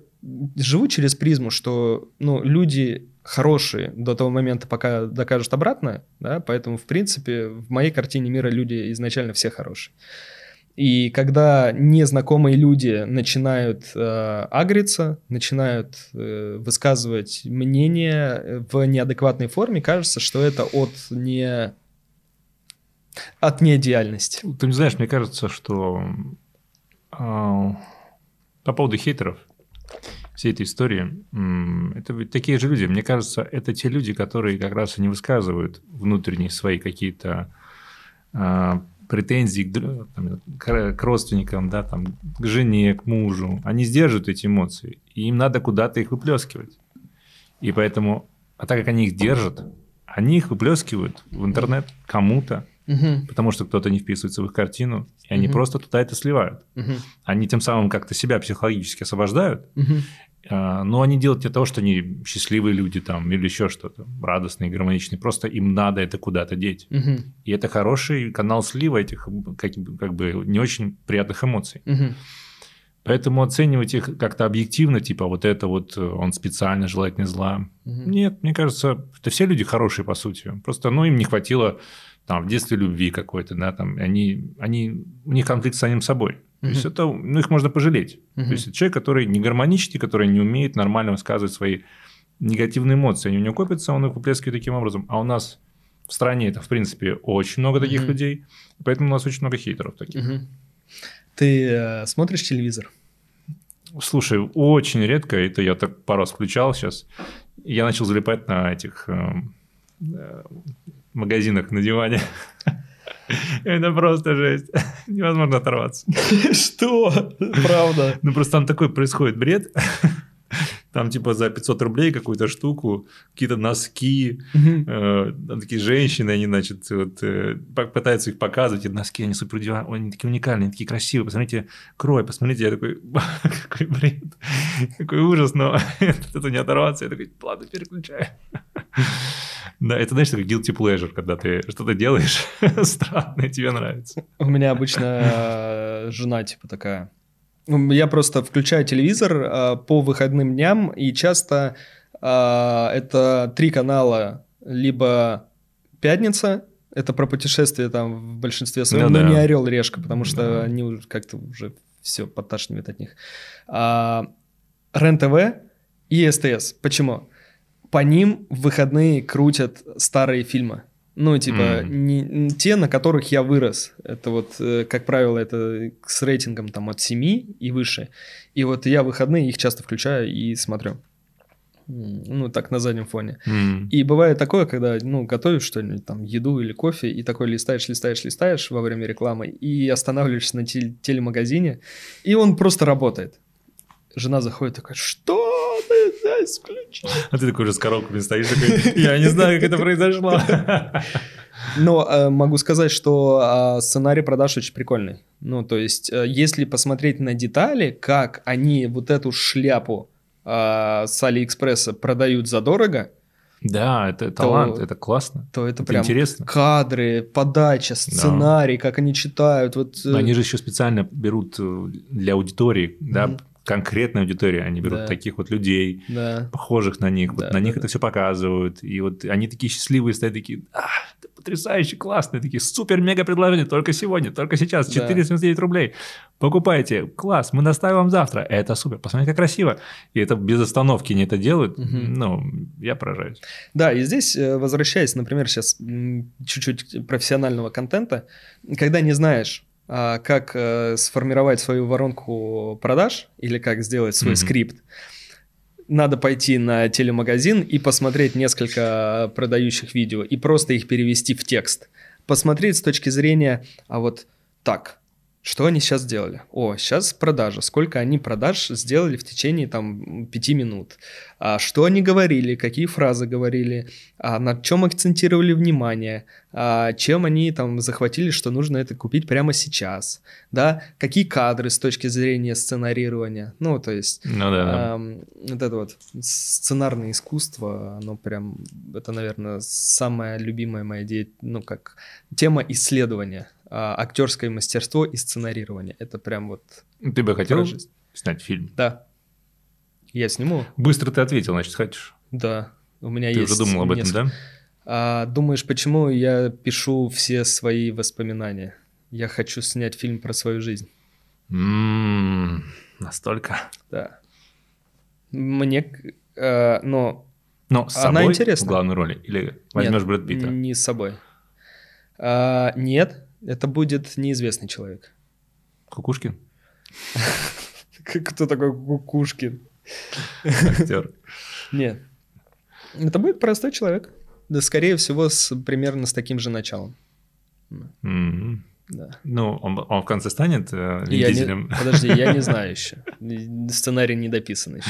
живу через призму, что ну, люди хорошие до того момента, пока докажут обратное, да, поэтому, в принципе, в моей картине мира люди изначально все хорошие. И когда незнакомые люди начинают э, агриться, начинают э, высказывать мнение в неадекватной форме, кажется, что это от не от неидеальности. Ты не знаешь, мне кажется, что э, по поводу хейтеров всей этой истории, это ведь такие же люди. Мне кажется, это те люди, которые как раз и не высказывают внутренние свои какие-то э, претензий к, там, к родственникам, да, там, к жене, к мужу. Они сдерживают эти эмоции, и им надо куда-то их выплескивать. И поэтому, а так как они их держат, они их выплескивают в интернет кому-то, угу. потому что кто-то не вписывается в их картину, и они угу. просто туда это сливают. Угу. Они тем самым как-то себя психологически освобождают, угу. А, но они делают для того, что они счастливые люди там или еще что-то, радостные, гармоничные. Просто им надо это куда-то деть. Угу. И это хороший канал слива этих как, как бы не очень приятных эмоций. Угу. Поэтому оценивать их как-то объективно, типа вот это вот он специально желает не зла. Угу. Нет, мне кажется, это все люди хорошие по сути. Просто, ну, им не хватило там в детстве любви какой-то, да, там они, они, у них конфликт с самим собой. То есть это, ну, их можно пожалеть. То есть это человек, который не гармоничный, который не умеет нормально высказывать свои негативные эмоции. Они у него копятся, он их выплескивает таким образом. А у нас в стране это, в принципе, очень много таких людей. Поэтому у нас очень много хейтеров таких. Ты э, смотришь телевизор? Слушай, очень редко. Это я так пару раз включал сейчас. Я начал залипать на этих э, э, магазинах на диване. Это просто жесть. Невозможно оторваться. Что? Правда? Ну, просто там такой происходит бред. Там типа за 500 рублей какую-то штуку, какие-то носки, э, там такие женщины, они, значит, вот, э, пытаются их показывать, эти носки, они супер они такие уникальные, такие красивые, посмотрите, крой, посмотрите, я такой, какой бред, какой ужас, но это не оторваться, я такой, ладно, переключаю. Да, это, знаешь, такой guilty pleasure, когда ты что-то делаешь странное, тебе нравится. У меня обычно э, жена типа такая. Я просто включаю телевизор э, по выходным дням, и часто э, это три канала, либо «Пятница», это про путешествия там в большинстве своем, ну, но да. не «Орел решка», потому что да. они как-то уже все подташнивает от них. А, РЕН-ТВ и СТС. Почему? по ним в выходные крутят старые фильмы. Ну, типа, mm. не, те, на которых я вырос. Это вот, э, как правило, это с рейтингом там от 7 и выше. И вот я выходные их часто включаю и смотрю. Ну, так, на заднем фоне. Mm. И бывает такое, когда, ну, готовишь что-нибудь, там, еду или кофе, и такой листаешь, листаешь, листаешь во время рекламы, и останавливаешься на теле- телемагазине, и он просто работает. Жена заходит такая, что здесь включил? А ты такой уже с коробками стоишь, такой, я не знаю, как это произошло. Но э, могу сказать, что э, сценарий продаж очень прикольный. Ну, то есть, э, если посмотреть на детали, как они вот эту шляпу э, с Алиэкспресса продают задорого, да, это талант, то, это классно. То это, это прям интересно. кадры, подача, сценарий, да. как они читают. Вот... Э, они же еще специально берут э, для аудитории, mm-hmm. Конкретной аудитории, они берут да. таких вот людей, да. похожих на них, да, вот на да, них да. это все показывают, и вот они такие счастливые стоят, такие, а, потрясающе, классные, такие супер-мега предложения, только сегодня, только сейчас, 479 да. рублей, покупайте, класс, мы доставим вам завтра, это супер, посмотрите, как красиво, и это без остановки не это делают, угу. ну, я поражаюсь. Да, и здесь, э, возвращаясь, например, сейчас чуть-чуть профессионального контента, когда не знаешь, как э, сформировать свою воронку продаж или как сделать свой mm-hmm. скрипт, надо пойти на телемагазин и посмотреть несколько продающих видео и просто их перевести в текст. Посмотреть с точки зрения, а вот так, что они сейчас сделали? О, сейчас продажа. Сколько они продаж сделали в течение там пяти минут? А что они говорили? Какие фразы говорили? А на чем акцентировали внимание? А чем они там захватили, что нужно это купить прямо сейчас? Да? Какие кадры с точки зрения сценарирования? Ну, то есть ну, да, э, вот это вот сценарное искусство, оно прям, это, наверное, самая любимая моя идея, ну, как тема исследования а, актерское мастерство и сценарирование. Это прям вот... Ты бы хотел жизнь. снять фильм? Да. Я сниму. Быстро ты ответил, значит, хочешь? Да. У меня ты есть... Ты уже думал об этом, несколько... да? А, думаешь, почему я пишу все свои воспоминания? Я хочу снять фильм про свою жизнь. М, Настолько. Да. Мне, э, но Но с Она собой интересна. в главной роли? Или возьмешь нет, Брэд Питта? не с собой. А, нет, это будет неизвестный человек. Кукушкин? Кто такой Кукушкин? Актер. Нет. Это будет простой человек. Да, скорее всего, с, примерно с таким же началом. М. Да. Ну, он, он в конце станет э, Я не- подожди, я не знаю еще. Сценарий не дописан еще.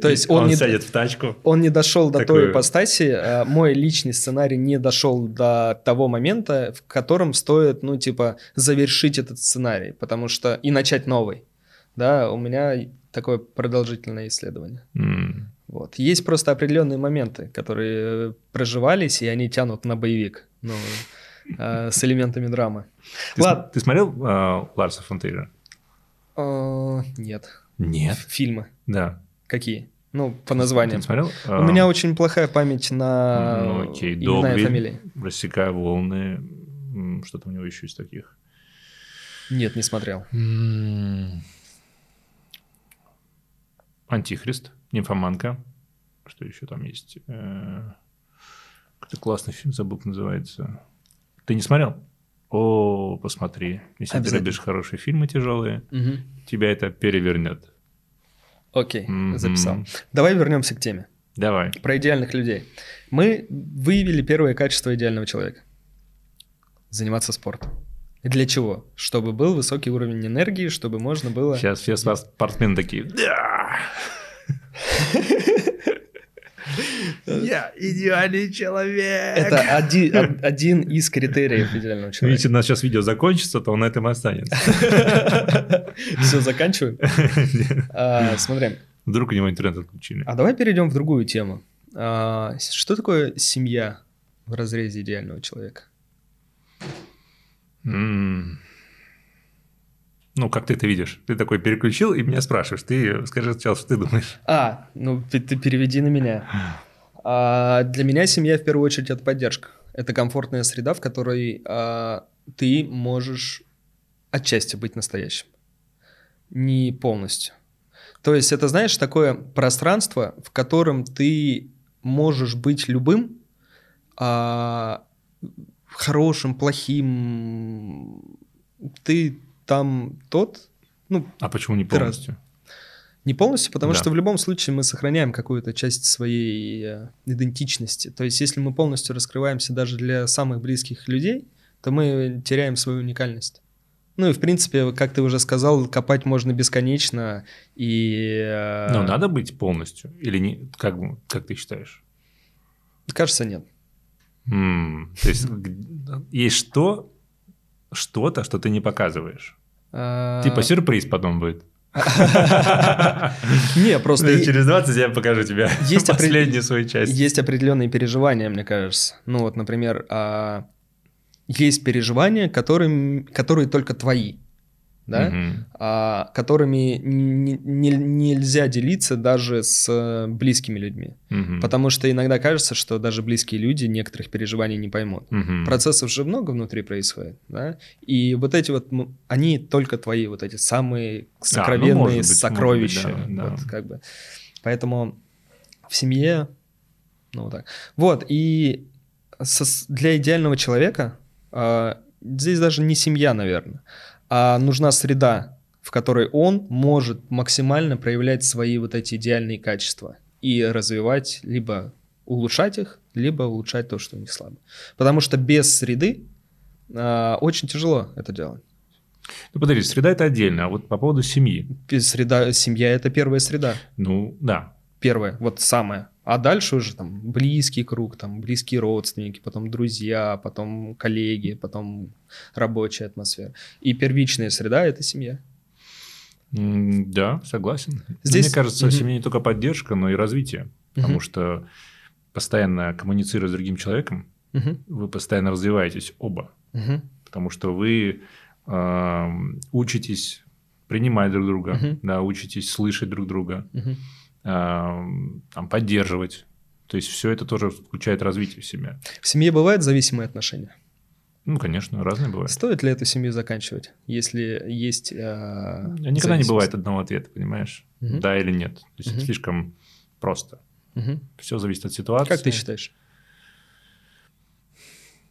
То есть он, он не, сядет в тачку. он не дошел до Такую- той ипостаси, а мой личный сценарий не дошел до того момента, в котором стоит, ну, типа, завершить этот сценарий, потому что и начать новый. Да, у меня такое продолжительное исследование. М. Вот. Есть просто определенные моменты, которые э, проживались, и они тянут на боевик, ну, э, с элементами драмы. Ты, ты смотрел э, Ларса фон Триера? Э, Нет. Нет. Фильмы Да. какие? Ну, по Ты названиям. не смотрел? У меня очень плохая память на Ну, окей, имена и фамилии. Рассекая волны. Что-то у него еще из таких. Нет, не смотрел. Антихрист, Нимфоманка. Что еще там есть? Какой-то классный фильм, забыл, называется. Ты не смотрел? О, посмотри. Если ты любишь хорошие фильмы тяжелые, Мгм. тебя это перевернет. Окей, Мгм. записал. Давай вернемся к теме. Давай. Про идеальных людей. Мы выявили первое качество идеального человека. Заниматься спортом. И для чего? Чтобы был высокий уровень энергии, чтобы можно было... Сейчас все спортсмены такие. Я идеальный человек. Это оди- од- один из критериев идеального Видите, человека. у нас сейчас видео закончится, то он на этом и останется. Все, заканчиваем. А, Смотри. Вдруг у него интернет отключили. А давай перейдем в другую тему. А, Что такое семья в разрезе идеального человека? Ну, как ты это видишь? Ты такой переключил и меня спрашиваешь. Ты скажи сначала, что ты думаешь. А, ну ты, ты переведи на меня. А, для меня семья в первую очередь это поддержка. Это комфортная среда, в которой а, ты можешь отчасти быть настоящим. Не полностью. То есть это, знаешь, такое пространство, в котором ты можешь быть любым, а, хорошим, плохим. Ты там тот, ну, А почему не Ты раз- полностью? Не полностью, потому Да. что в любом случае мы сохраняем какую-то часть своей э, идентичности. То есть, если мы полностью раскрываемся даже для самых близких людей, то мы теряем свою уникальность. Ну и, в принципе, как ты уже сказал, копать можно бесконечно, и... э, Ну, надо быть полностью? Или не? Как, как ты считаешь? Кажется, нет. М, То есть есть что, что-то, что ты не показываешь. А, Типа сюрприз потом будет. Не, просто е- Через 20 я покажу тебе последнюю свою часть. есть определенные переживания, мне кажется. Ну вот, например, а, есть переживания, которые только твои, да? Мгм. а, которыми не- не- нельзя делиться даже с близкими людьми. Мгм. Потому что иногда кажется, что даже близкие люди некоторых переживаний не поймут. Мгм. Процессов же много внутри происходит, да? И вот эти вот, они только твои, вот эти самые сокровенные ну, может быть, сокровища. быть, да, вот, да. как бы. Поэтому в семье, ну вот так. Вот, и со- для идеального человека а, здесь даже не семья, наверное, а нужна среда, в которой он может максимально проявлять свои вот эти идеальные качества и развивать, либо улучшать их, либо улучшать то, что у них слабо. Потому что без среды а, очень тяжело это делать. Ну, подожди, среда это отдельно, а вот по поводу семьи. Среда, семья это первая среда. Ну, да. Первая, вот самая. А дальше уже там близкий круг, там близкие родственники, потом друзья, потом коллеги, потом рабочая атмосфера. И первичная среда – это семья. Да, согласен. Здесь- Мне кажется, Мгм. семья не только поддержка, но и развитие. Потому Мгм. что постоянно коммуницируя с другим человеком, Мгм. вы постоянно развиваетесь оба. Мгм. Потому что вы эм, учитесь принимать друг друга, Мгм. да, учитесь слышать друг друга, Мгм. Эм, там, поддерживать. То есть все это тоже включает развитие в себя. В семье бывают зависимые отношения? Ну, конечно, разные бывают. Стоит ли эту семью заканчивать, если есть... Э, Никогда не бывает одного ответа, понимаешь? Мгм. Да или нет. То есть это Мгм. слишком просто. Мгм. Все зависит от ситуации. Как ты считаешь?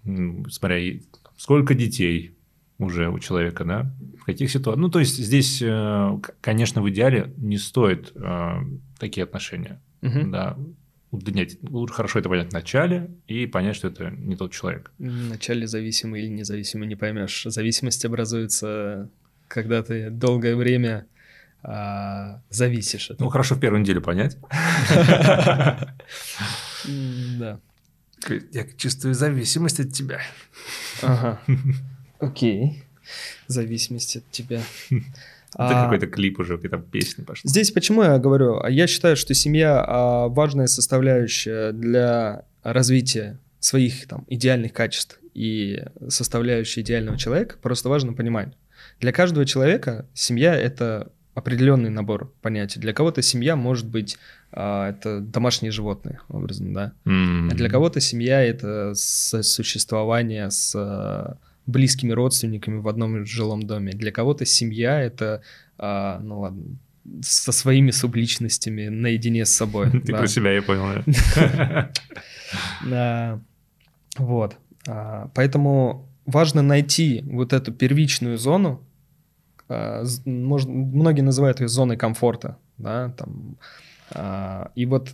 Смотря, сколько детей уже у человека, да? В каких ситуациях? Ну, то есть здесь, э, конечно, в идеале не стоит э, такие отношения. Мгм. Да. Удлинять. Лучше хорошо это понять в начале и понять, что это не тот человек. Вначале зависимый или независимый, не поймешь. Зависимость образуется, когда ты долгое время а, зависишь от Ну, хорошо в первую неделю понять. Да. Я чувствую зависимость от тебя. Ага. Окей. Зависимость от тебя. Это А, какой-то клип уже, какая-то песня пошла. Здесь почему я говорю? А Я считаю, что семья а, важная составляющая для развития своих там идеальных качеств и составляющая идеального человека. Просто важно понимать. Для каждого человека семья это определенный набор понятий. Для кого-то семья может быть а, это домашние животные, образно, да. М. А для кого-то семья это сосуществование с близкими родственниками в одном жилом доме. Для кого-то семья это, а, ну ладно, со своими субличностями наедине с собой. Ты да. про себя, я понял. да. Вот. А, Поэтому важно найти вот эту первичную зону. а, Можно, многие называют ее зоной комфорта, да, там. а, И вот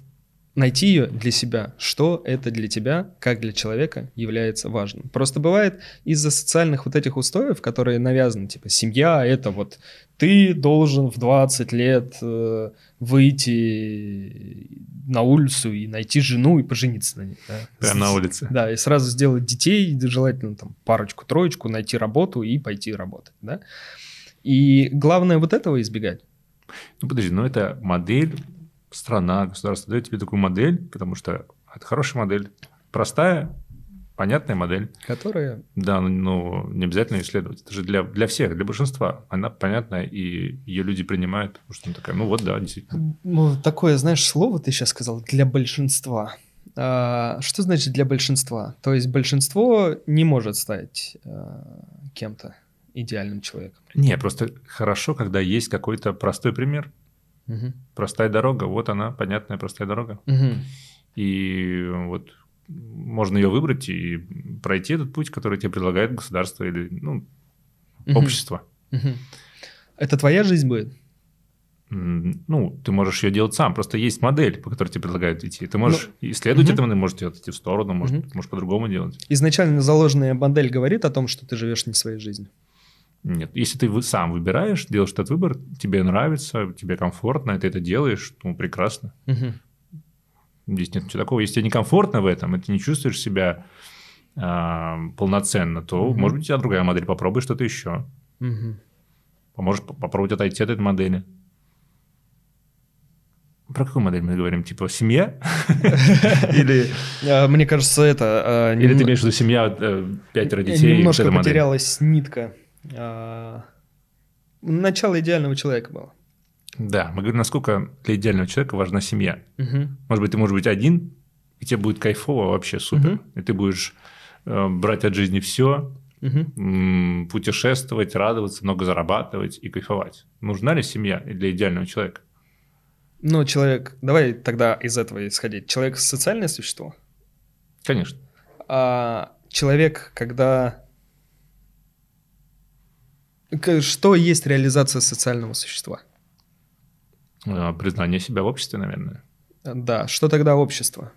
найти ее для себя, что это для тебя, как для человека является важным. Просто бывает из-за социальных вот этих устоев, которые навязаны, типа семья, это вот ты должен в 20 лет э, выйти на улицу и найти жену и пожениться на ней. Да, Прямо на улице. Да, и сразу сделать детей, желательно там парочку, троечку, найти работу и пойти работать, да. И главное вот этого избегать. Ну, подожди, ну это модель, страна, государство дает тебе такую модель, потому что это хорошая модель, простая, понятная модель. Которая... Да, ну, ну, не обязательно исследовать. Это же для, для всех, для большинства. Она понятная, и ее люди принимают, потому что она такая, ну вот, да, действительно. Ну, такое, знаешь, слово ты сейчас сказал для большинства. А, что значит для большинства? То есть большинство не может стать а, кем-то идеальным человеком. Не, просто хорошо, когда есть какой-то простой пример. Мгм. Простая дорога, вот она, понятная простая дорога. Мгм. И вот можно ее выбрать и пройти этот путь, который тебе предлагает государство или ну, Мгм. общество. Мгм. Это твоя жизнь будет? Ну, ты можешь ее делать сам. Просто есть модель, по которой тебе предлагают идти. Ты можешь исследовать Ну, мгм. это, ты можешь идти в сторону, может, Мгм. можешь по-другому делать. Изначально заложенная модель говорит о том, что ты живешь не своей жизнью. Нет, если ты вы- сам выбираешь, делаешь этот выбор, тебе нравится, тебе комфортно, ты это делаешь, ну, прекрасно. Мгм. Здесь нет ничего такого. Если тебе некомфортно в этом, и ты не чувствуешь себя а, полноценно, то, Мгм. может быть, у тебя другая модель. Попробуй что-то еще. Мгм. Поможешь по- попробовать отойти от этой модели. Про какую модель мы говорим? Типа семья? Или А, Мне кажется, это... а, или ты имеешь в виду семья, э, пятеро детей? Немножко потерялась нитка. А, Начало идеального человека было. Да, мы говорим, насколько для идеального человека важна семья. Мгм. Может быть, ты можешь быть один, и тебе будет кайфово вообще супер. Мгм. И ты будешь э, брать от жизни все, Мгм. путешествовать, радоваться, много зарабатывать и кайфовать. Нужна ли семья для идеального человека? Ну, человек... Давай тогда из этого исходить. Человек — социальное существо. Конечно. А человек, когда... Что есть реализация социального существа? Э, Признание себя в обществе, наверное. Да, что тогда общество?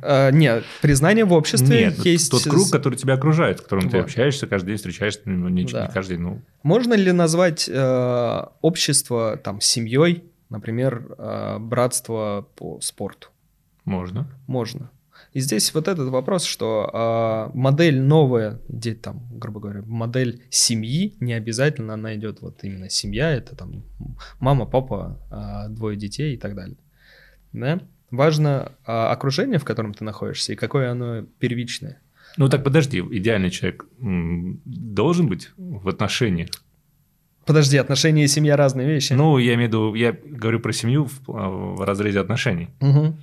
А, Нет, признание в обществе Нет, есть... тот круг, который тебя окружает, с которым ты общаешься каждый день, встречаешься, ну, не, каждый день, ну, Можно ли назвать э, общество там семьей, например, э, братство по спорту? можно. Можно. И здесь вот этот вопрос, что а, модель новая, где там, грубо говоря, модель семьи, не обязательно она идет вот именно семья, это там мама, папа, а, двое детей и так далее. Да? Важно а, окружение, в котором ты находишься, и какое оно первичное. Ну так подожди, идеальный человек должен быть в отношениях. Подожди, отношения и семья разные вещи. Ну, я имею в виду, я говорю про семью в, в разрезе отношений. Мгм.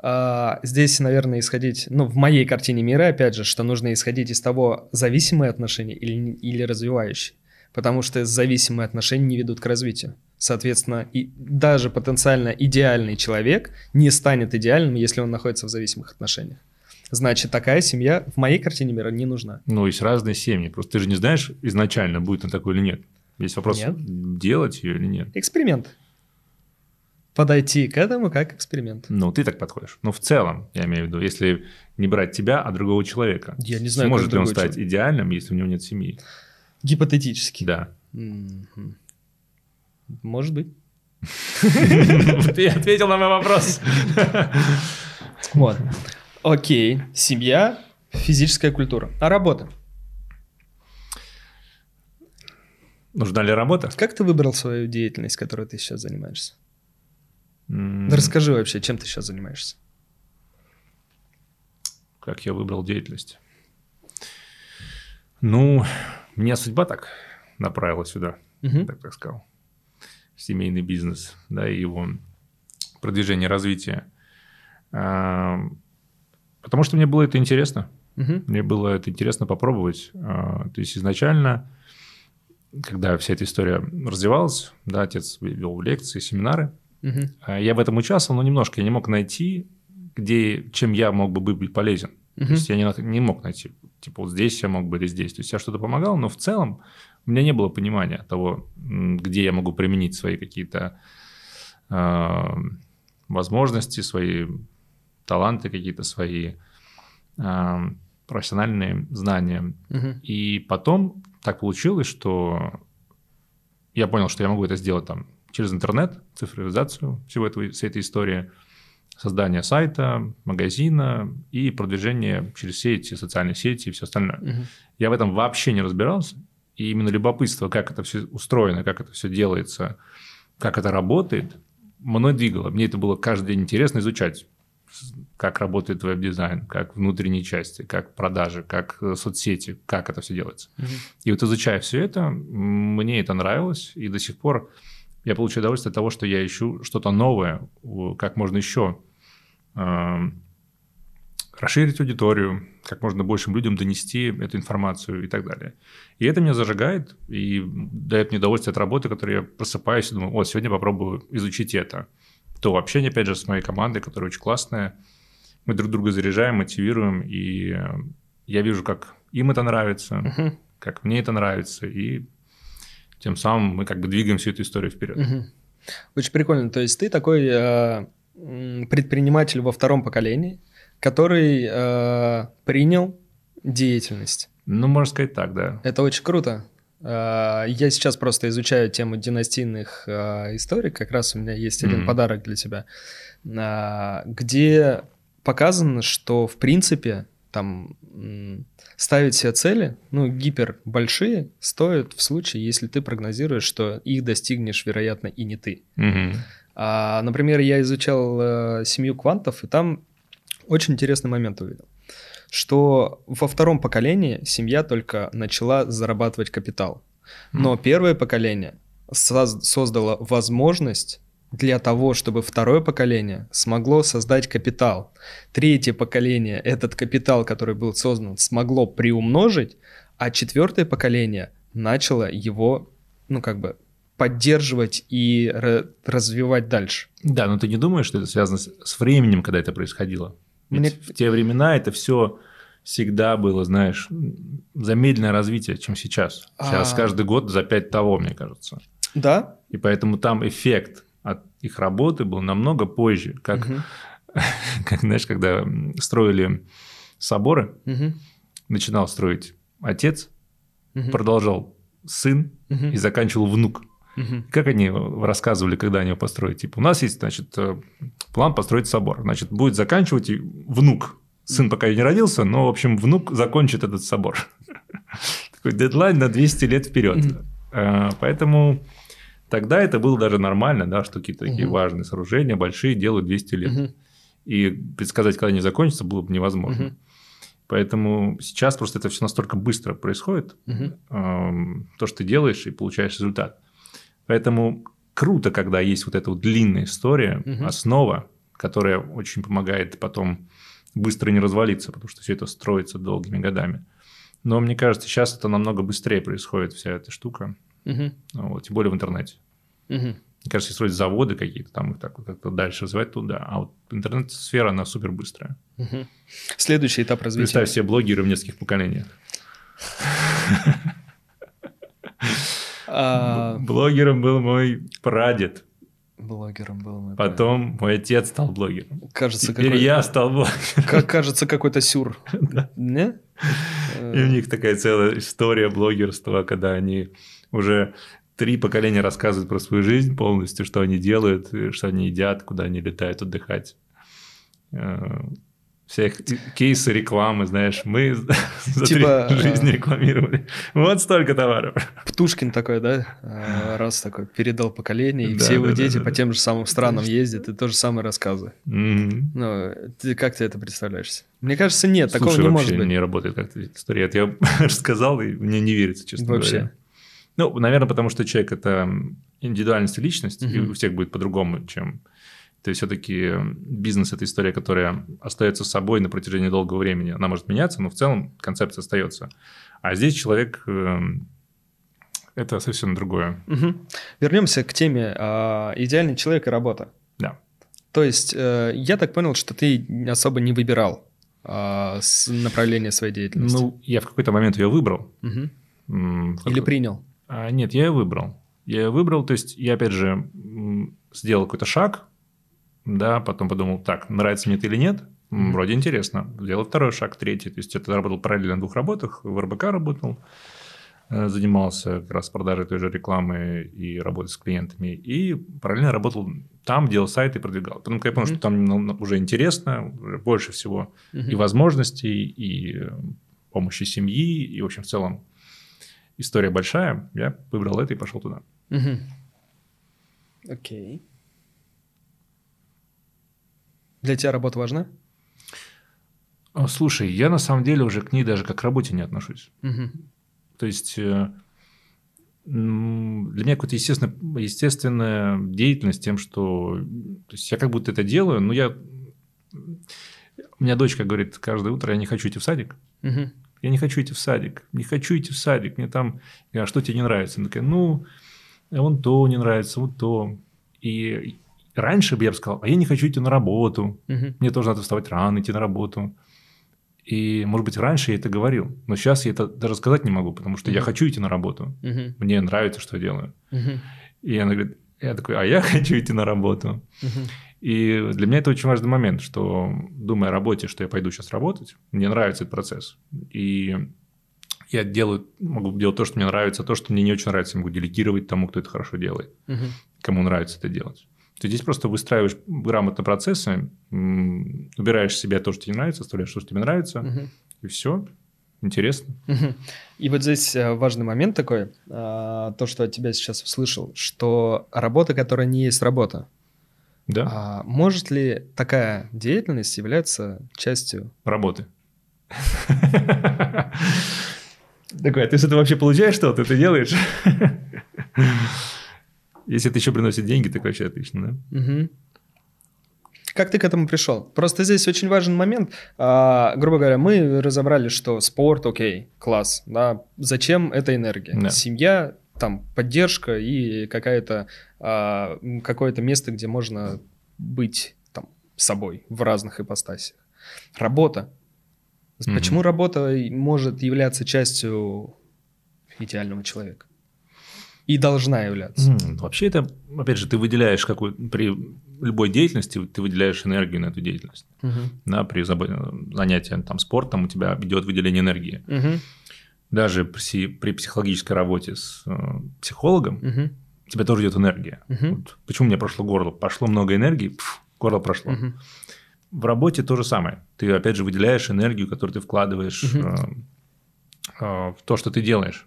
А, здесь, наверное, исходить, ну, в моей картине мира, опять же, что нужно исходить из того, зависимые отношения или, или развивающие. Потому что зависимые отношения не ведут к развитию. Соответственно, и даже потенциально идеальный человек не станет идеальным, если он находится в зависимых отношениях. Значит, такая семья в моей картине мира не нужна. Ну, есть разные семьи. Просто ты же не знаешь изначально, будет он такой или нет. Есть вопрос, нет. делать ее или нет. Эксперимент. Подойти к этому как эксперимент. Ну, ты так подходишь. Но в целом, я имею в виду, если не брать тебя, а другого человека. Я не знаю, Может ли он стать человек. идеальным, если у него нет семьи? Гипотетически. Да. Может быть. Ты ответил на мой вопрос. Вот. Окей. Семья, физическая культура. А работа? Нужна ли работа? Как ты выбрал свою деятельность, которой ты сейчас занимаешься? Mm. расскажи вообще, чем ты сейчас занимаешься? Как я выбрал деятельность? Ну, меня судьба так направила сюда, uh-huh. так так сказал. Семейный бизнес, да, и его продвижение, развитие. А, потому что мне было это интересно. Uh-huh. Мне было это интересно попробовать. А, то есть изначально когда вся эта история развивалась, да, отец вел лекции, семинары, угу. я в этом участвовал, но немножко я не мог найти, где, чем я мог бы быть полезен. Угу. То есть я не, не мог найти, типа вот здесь я мог бы или здесь. То есть я что-то помогал, но в целом у меня не было понимания того, где я могу применить свои какие-то э, возможности, свои таланты какие-то, свои э, профессиональные знания. Угу. И потом так получилось, что я понял, что я могу это сделать там через интернет, цифровизацию всего этого, всей этой истории, создание сайта, магазина и продвижение через все эти социальные сети и все остальное. Угу. Я в этом вообще не разбирался. И именно любопытство, как это все устроено, как это все делается, как это работает, мной двигало. Мне это было каждый день интересно изучать как работает веб-дизайн, как внутренние части, как продажи, как э, соцсети, как это все делается. Угу. И вот изучая все это, мне это нравилось, и до сих пор я получаю удовольствие от того, что я ищу что-то новое, как можно еще э, расширить аудиторию, как можно большим людям донести эту информацию и так далее. И это меня зажигает и дает мне удовольствие от работы, которой я просыпаюсь и думаю, вот, сегодня попробую изучить это. То общение, опять же, с моей командой, которая очень классная, мы друг друга заряжаем, мотивируем, и я вижу, как им это нравится, uh-huh. как мне это нравится, и тем самым мы как бы двигаем всю эту историю вперед. Uh-huh. Очень прикольно. То есть ты такой э, предприниматель во втором поколении, который э, принял деятельность. Ну, можно сказать так, да. Это очень круто. Э, я сейчас просто изучаю тему династийных э, историй. Как раз у меня есть один mm-hmm. подарок для тебя, э, где показано, что в принципе там ставить себе цели, ну, гипер большие, стоит в случае, если ты прогнозируешь, что их достигнешь, вероятно, и не ты. Угу. А, например, я изучал э, семью квантов, и там очень интересный момент увидел, что во втором поколении семья только начала зарабатывать капитал, но mm. первое поколение создало возможность для того, чтобы второе поколение смогло создать капитал. Третье поколение этот капитал, который был создан, смогло приумножить, а четвертое поколение начало его, ну как бы, поддерживать и развивать дальше. Да, но ты не думаешь, что это связано с временем, когда это происходило? Мне... в те времена это все всегда было, знаешь, замедленное развитие, чем сейчас. Сейчас а... каждый год за пять того, мне кажется. Да. И поэтому там эффект их работы был намного позже, как, угу. как знаешь, когда строили соборы, угу. начинал строить отец, угу. продолжал сын угу. и заканчивал внук. Угу. Как они рассказывали, когда они его построят? Типа, у нас есть, значит, э, план построить собор. Значит, будет заканчивать внук. Сын пока не родился, но, в общем, внук закончит этот собор. Такой дедлайн на 200 лет вперед. Э, поэтому Тогда это было даже нормально, да, что какие-то такие угу. важные сооружения, большие, делают 200 лет. Угу. И предсказать, когда они закончатся, было бы невозможно. Угу. Поэтому сейчас просто это все настолько быстро происходит, угу. эм, то, что ты делаешь, и получаешь результат. Поэтому круто, когда есть вот эта вот длинная история, угу. основа, которая очень помогает потом быстро не развалиться, потому что все это строится долгими годами. Но мне кажется, сейчас это намного быстрее происходит, вся эта штука. Угу. Вот, тем более в интернете. Угу. Мне кажется, строить заводы какие-то, там их так как-то дальше развивать туда. А вот интернет-сфера, она супер быстрая. Угу. Следующий этап развития. Представь себе блогеры в нескольких поколениях. А, Блогером был мой прадед. Блогером был мой Потом мой отец стал блогером. Кажется, Теперь какой... я стал блогером. Как кажется, какой-то сюр. Не? И у них такая целая история блогерства, когда они уже три поколения рассказывают про свою жизнь полностью, что они делают, что они едят, куда они летают отдыхать. Э, всех кейсы рекламы, знаешь, мы за типа, три жизни рекламировали. Вот столько товаров. Птушкин такой, да, э, раз такой передал поколение, и да, все его да, дети да, по тем же самым странам ездят, и то же самое рассказы. Mm-hmm. Ну, ты, как ты это представляешь? Мне кажется, нет, Слушай, такого не может быть. не работает как-то история. Я рассказал, и мне не верится, честно вообще. говоря. Ну, наверное, потому что человек – это индивидуальность и личность, угу. и у всех будет по-другому, чем... То есть все-таки бизнес – это история, которая остается с собой на протяжении долгого времени. Она может меняться, но в целом концепция остается. А здесь человек эм, это совсем другое. Угу. Вернемся к теме э, идеальный человек и работа. Да. То есть э, я так понял, что ты особо не выбирал э, направление своей деятельности. Ну, я в какой-то момент ее выбрал. Угу. Или принял? А, нет, я ее выбрал. Я ее выбрал, то есть я опять же сделал какой-то шаг, да, потом подумал, так, нравится мне это или нет, вроде интересно. Сделал второй шаг, третий. То есть это работал параллельно на двух работах, в РБК работал, э, занимался как раз продажей той же рекламы и работой с клиентами. И параллельно работал там, делал сайты и продвигал. Потом я понял, mm-hmm. что там уже интересно, уже больше всего mm-hmm. и возможностей, и э, помощи семьи, и, в общем, в целом история большая, я выбрал это и пошел туда. Угу. Окей. Для тебя работа важна? А, слушай, я на самом деле уже к ней даже как к работе не отношусь. Угу. То есть э, для меня какая-то естественная, естественная деятельность тем, что то есть я как будто это делаю, но я... У меня дочка говорит каждое утро, я не хочу идти в садик. Угу я не хочу идти в садик, не хочу идти в садик, мне там, а что тебе не нравится? Она такая, ну, вон то не нравится, вот то. И раньше бы я бы сказал, а я не хочу идти на работу, угу. мне тоже надо вставать рано, идти на работу. И, может быть, раньше я это говорил, но сейчас я это даже сказать не могу, потому что угу. я хочу идти на работу, угу. мне нравится, что я делаю. Угу. И она говорит, я такой, а я хочу идти на работу. Угу. И для меня это очень важный момент, что думая о работе, что я пойду сейчас работать, мне нравится этот процесс. И я делаю, могу делать то, что мне нравится, то, что мне не очень нравится, я могу делегировать тому, кто это хорошо делает, угу. кому нравится это делать. Ты здесь просто выстраиваешь грамотно процессы, убираешь себе то, что тебе нравится, оставляешь то, что тебе нравится, угу. и все. Интересно. Угу. И вот здесь э, важный момент такой, а, то, что от тебя сейчас услышал, что работа, которая не есть работа, да. А может ли такая деятельность являться частью работы? Такой, а ты с этого вообще получаешь что-то? Ты делаешь? Если это еще приносит деньги, так вообще отлично, да? Угу. Как ты к этому пришел? Просто здесь очень важен момент. А, грубо говоря, мы разобрали, что спорт, окей, класс, да. Зачем эта энергия? Да. Семья, там поддержка и какая-то а, какое-то место, где можно быть там собой в разных ипостасях. Работа. Mm-hmm. Почему работа может являться частью идеального человека? И должна являться. Mm, вообще это, опять же, ты выделяешь какую при любой деятельности ты выделяешь энергию на эту деятельность. Uh-huh. Да, при занятии там спортом у тебя идет выделение энергии. Uh-huh даже при, при психологической работе с э, психологом, угу. тебя тоже идет энергия. Угу. Вот почему меня прошло горло? Пошло много энергии, пф, горло прошло. Угу. В работе то же самое. Ты, опять же, выделяешь энергию, которую ты вкладываешь угу. э, э, в то, что ты делаешь.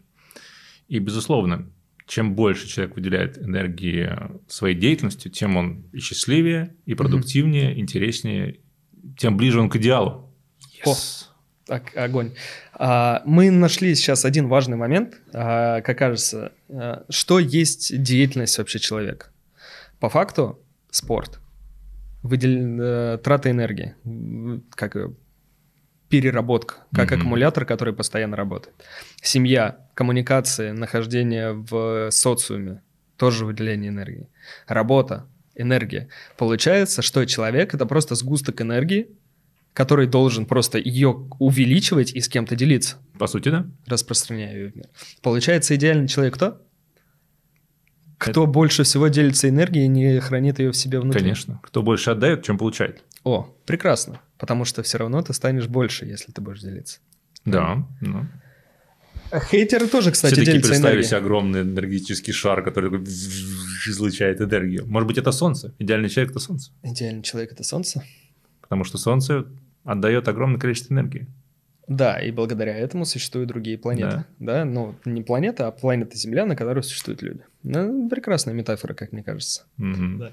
И, безусловно, чем больше человек выделяет энергии своей деятельностью, тем он и счастливее, и продуктивнее, угу. интереснее, тем ближе он к идеалу. Yes. Так, огонь. А, мы нашли сейчас один важный момент, а, как кажется, что есть деятельность вообще человека. По факту спорт. выдел... э, трата энергии, как переработка, как Мгм. аккумулятор, который постоянно работает. Семья, коммуникации, нахождение в социуме, тоже выделение энергии. Работа, энергия. Получается, что человек это просто сгусток энергии, который должен просто ее увеличивать и с кем-то делиться, По сути, да? распространяя ее в мир. Получается, идеальный человек кто? Кто больше всего делится энергией и не хранит ее в себе внутри. Конечно. Кто больше отдает, чем получает. О, прекрасно. Потому что все равно ты станешь больше, если ты будешь делиться. Да. ну. А Хейтеры тоже, кстати, Все такие делятся представили себе огромный энергетический шар, который излучает энергию. Может быть, это солнце? Идеальный человек – это солнце. Идеальный человек это солнце. Потому что солнце отдает огромное количество энергии. Да, и благодаря этому существуют другие планеты. Да, ну не планета, а планета Земля, на которой существуют люди. Ну, прекрасная метафора, как мне кажется. Мгм. Да.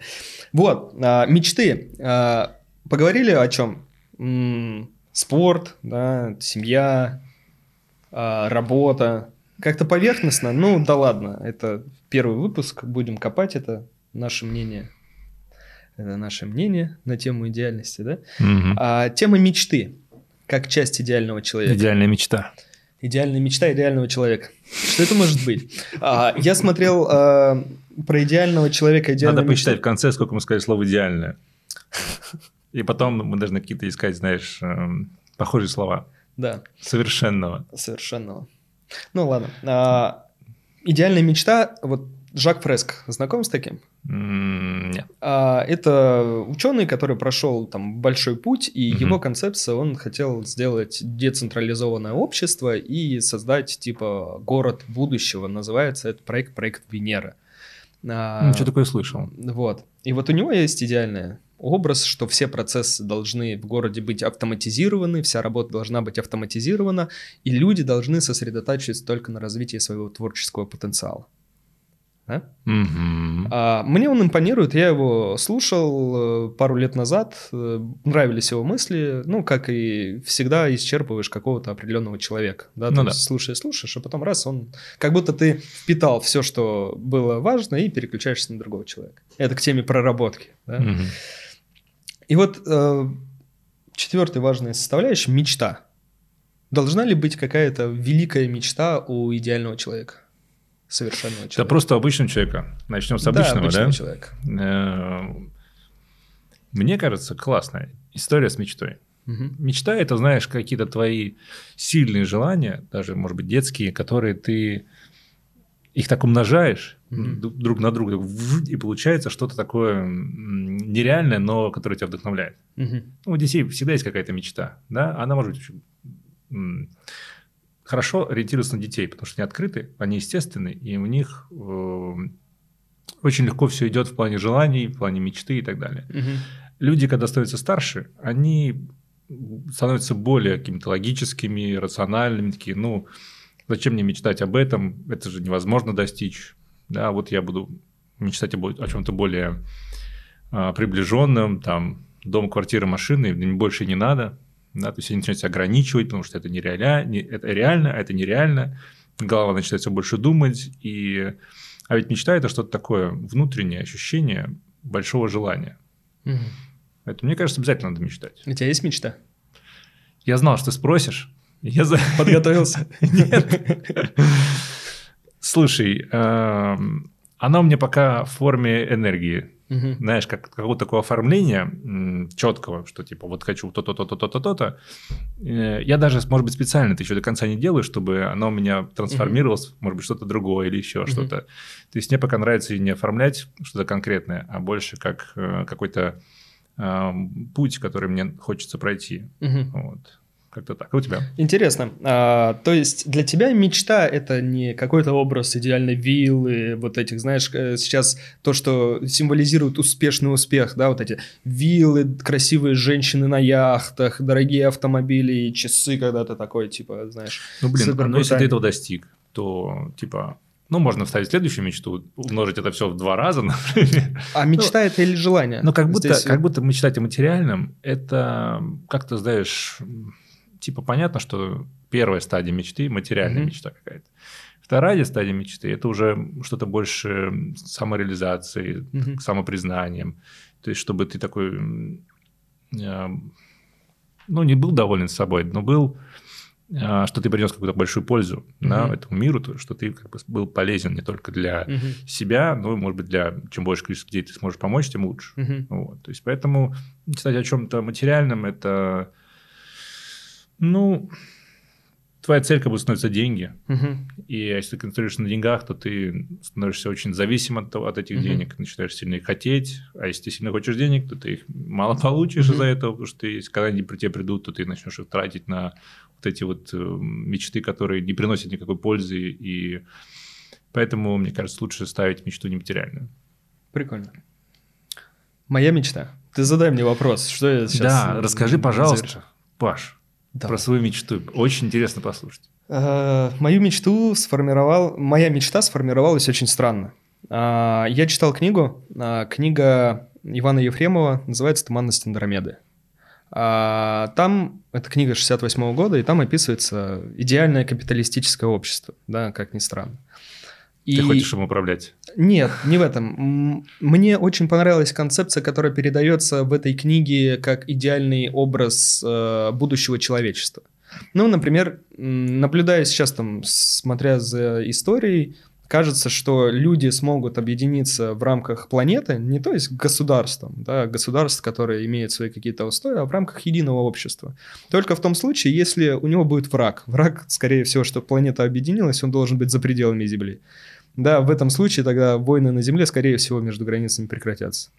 Вот, а, мечты. А, поговорили о чем? М, спорт, да, семья, а, работа. Как-то поверхностно, ну да ладно, это первый выпуск, будем копать, это наше мнение. Это наше мнение на тему идеальности, да? Мгм. А, тема мечты, как часть идеального человека. Идеальная мечта. Идеальная мечта идеального человека. Что это может быть? А, я смотрел а, про идеального человека, идеальную Надо посчитать в конце, сколько мы сказали слово «идеальное». И потом мы должны какие-то искать, знаешь, эм, похожие слова. Да, Совершенного. совершенного. Ну ладно. А, идеальная мечта, вот Жак Фреск, знаком с таким? Нет. А, это ученый, который прошел там большой путь, и Мгм. его концепция, он хотел сделать децентрализованное общество и создать типа город будущего. Называется этот проект проект Венера. А, Ну, Что такое слышал? Вот. И вот у него есть идеальный образ, что все процессы должны в городе быть автоматизированы, вся работа должна быть автоматизирована, и люди должны сосредотачиваться только на развитии своего творческого потенциала. Да? Мгм. А, мне он импонирует, я его слушал э, пару лет назад, э, нравились его мысли, ну, как и всегда исчерпываешь какого-то определенного человека, да, Ну да. слушаешь, слушаешь, а потом раз он, как будто ты впитал все, что было важно, и переключаешься на другого человека. Это к теме проработки, да. Мгм. И вот э, четвертая важная составляющая – мечта. Должна ли быть какая-то великая мечта у идеального человека? Совершенного человека. Это просто обычного человека. Начнем с Да, обычного, да? обычного человека. Э, Мне кажется, классная история с мечтой. Мгм. Мечта – это, знаешь, какие-то твои сильные желания, даже, может быть, детские, которые ты их так умножаешь д- друг на друга, и получается что-то такое нереальное, но которое тебя вдохновляет. Ну, у детей всегда есть какая-то мечта, да? Она может быть хорошо ориентироваться на детей, потому что они открыты, они естественны, и у них э, очень легко все идет в плане желаний, в плане мечты и так далее. Мгм. Люди, когда становятся старше, они становятся более какими-то логическими, рациональными, такие, ну, зачем мне мечтать об этом, это же невозможно достичь, да, вот я буду мечтать о, бо- о чем-то более а, приближенном, там, дом, квартира, машины, мне больше не надо, да, то есть они начинают себя ограничивать, потому что это нереально, не, это реально, а это нереально, голова начинает все больше думать, и... А ведь мечта – это что-то такое внутреннее ощущение большого желания. Мгм. Это, мне кажется, обязательно надо мечтать. У тебя есть мечта? Я знал, что ты спросишь. Я за- Подготовился? Нет. Слушай, эм, она у меня пока в форме энергии. Мгм. Знаешь, как какого-то такого оформления четкого, что типа вот хочу то-то, то-то, то-то, то-то. Я даже, может быть, специально это еще до конца не делаю, чтобы оно у меня трансформировалось, может быть, что-то другое или еще Мгм. что-то. То есть мне пока нравится не оформлять что-то конкретное, а больше как э, какой-то эм, путь, который мне хочется пройти. Мгм. Вот. Как-то так. А у тебя? Интересно. А, то есть для тебя мечта это не какой-то образ идеальной виллы, вот этих, знаешь, э, сейчас то, что символизирует успешный успех, да, вот эти виллы, красивые женщины на яхтах, дорогие автомобили часы, когда ты такой, типа, знаешь. Ну, блин, Супер ну, если ты этого достиг, то, типа, ну, можно вставить следующую мечту, умножить это все в два раза, например. А мечта это или желание? Но как будто, Здесь- как будто мечтать о материальном, это как-то, знаешь, типа понятно, что первая стадия мечты – материальная Мгм. мечта какая-то. Вторая стадия мечты – это уже что-то больше самореализации, к самопризнанием. То есть, чтобы ты такой, а, ну, не был доволен собой, но был, а, что ты принес какую-то большую пользу да, Мгм. этому миру, то, что ты как бы был полезен не только для Мгм. себя, но, может быть, для чем больше количество людей ты сможешь помочь, тем лучше. Мгм. Вот. То есть, поэтому мечтать о чем-то материальном – это, ну, твоя цель как бы становятся деньги. Мгм. И если ты концентрируешься на деньгах, то ты становишься очень зависим от, от этих Мгм. денег, начинаешь сильно их хотеть. А если ты сильно хочешь денег, то ты их мало получишь Мгм. из-за этого, потому что ты, если когда они при тебе придут, то ты начнешь их тратить на вот эти вот э, мечты, которые не приносят никакой пользы. И поэтому, мне кажется, лучше ставить мечту нематериальную. Прикольно. Моя мечта. Ты задай мне вопрос, что я сейчас... да, расскажи, пожалуйста, завершу. Паш, Да. про свою мечту. Очень интересно послушать. Э, Мою мечту сформировал... Моя мечта сформировалась очень странно. А, Я читал книгу. а, Книга Ивана Ефремова называется «Туманность Андромеды». А, Там, это книга 68 года, и там описывается идеальное капиталистическое общество, да, как ни странно. Ты И- хочешь им управлять? Нет, не в этом. Мне очень понравилась концепция, которая передается в этой книге как идеальный образ э, будущего человечества. Ну, например, наблюдая сейчас там, смотря за историей, кажется, что люди смогут объединиться в рамках планеты, не то есть государством, да, государств, которые имеют свои какие-то устои, а в рамках единого общества. Только в том случае, если у него будет враг. Враг, скорее всего, что планета объединилась, он должен быть за пределами Земли. Да, в этом случае тогда войны на Земле, скорее всего, между границами прекратятся.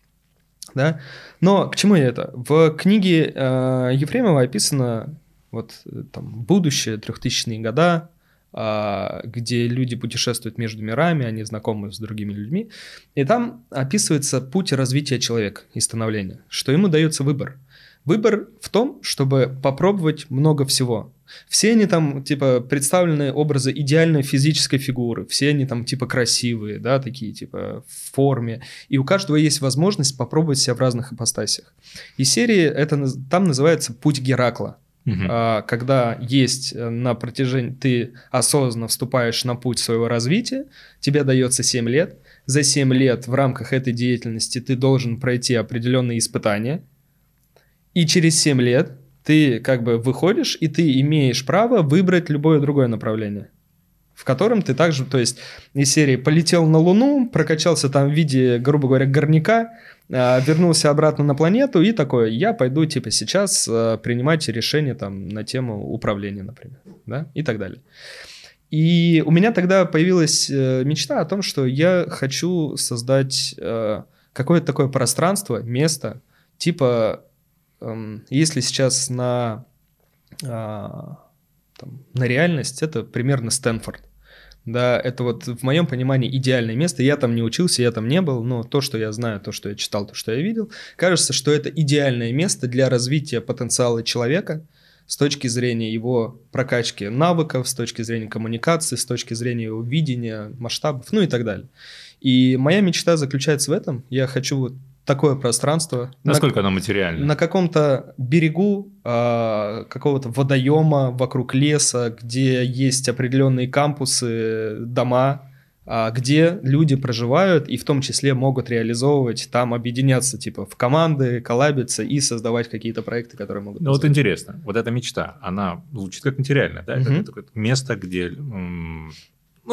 Да? Но к чему я это? В книге э, Ефремова описано вот э, там будущее, 3000-е года, а, где люди путешествуют между мирами, они знакомы с другими людьми. И там описывается путь развития человека и становления, что ему дается выбор. Выбор в том, чтобы попробовать много всего. Все они там, типа, представлены образы идеальной физической фигуры, все они там, типа, красивые, да, такие, типа, в форме. И у каждого есть возможность попробовать себя в разных ипостасях. И серии это там называется «Путь Геракла». А, когда есть э, на протяжении, ты осознанно вступаешь на путь своего развития, тебе дается 7 лет, за 7 лет в рамках этой деятельности ты должен пройти определенные испытания, и через 7 лет ты как бы выходишь, и ты имеешь право выбрать любое другое направление в котором ты также, то есть из серии полетел на Луну, прокачался там в виде, грубо говоря, горняка, а, вернулся обратно на планету и такой, я пойду типа сейчас а, принимать решения там на тему управления, например, да, и так далее. И у меня тогда появилась э, мечта о том, что я хочу создать э, какое-то такое пространство, место, типа, если сейчас на, а, там, на реальность, это примерно Стэнфорд. Да, это вот в моем понимании идеальное место. Я там не учился, я там не был, но то, что я знаю, то, что я читал, то, что я видел, кажется, что это идеальное место для развития потенциала человека с точки зрения его прокачки навыков, с точки зрения коммуникации, с точки зрения его видения, масштабов, ну и так далее. И моя мечта заключается в этом. Я хочу вот такое пространство. на- Насколько оно материально? на каком-то берегу а, какого-то водоема вокруг леса, где есть определенные кампусы, дома, а, где люди проживают и в том числе могут реализовывать, там объединяться типа в команды, коллабиться и создавать какие-то проекты, которые могут... Ну вот интересно, вот эта мечта, она звучит как материальная, да? Это Мгм. такое место, где, ну,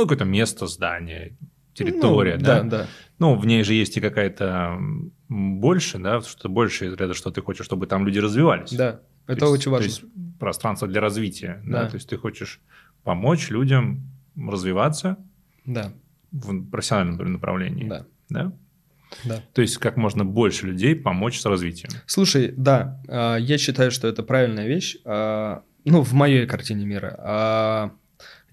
какое-то место, здание, территория, Ну, да? Да, да. Ну, в ней же есть и какая-то больше, да, что больше из ряда, что ты хочешь, чтобы там люди развивались. Да, То это есть- очень важно. То есть пространство для развития, да? Да. То есть ты хочешь помочь людям развиваться Да, в профессиональном направлении, да, да? да. То есть как можно больше людей помочь с развитием. Слушай, да, а, я считаю, что это правильная вещь. а, Ну, в моей картине мира.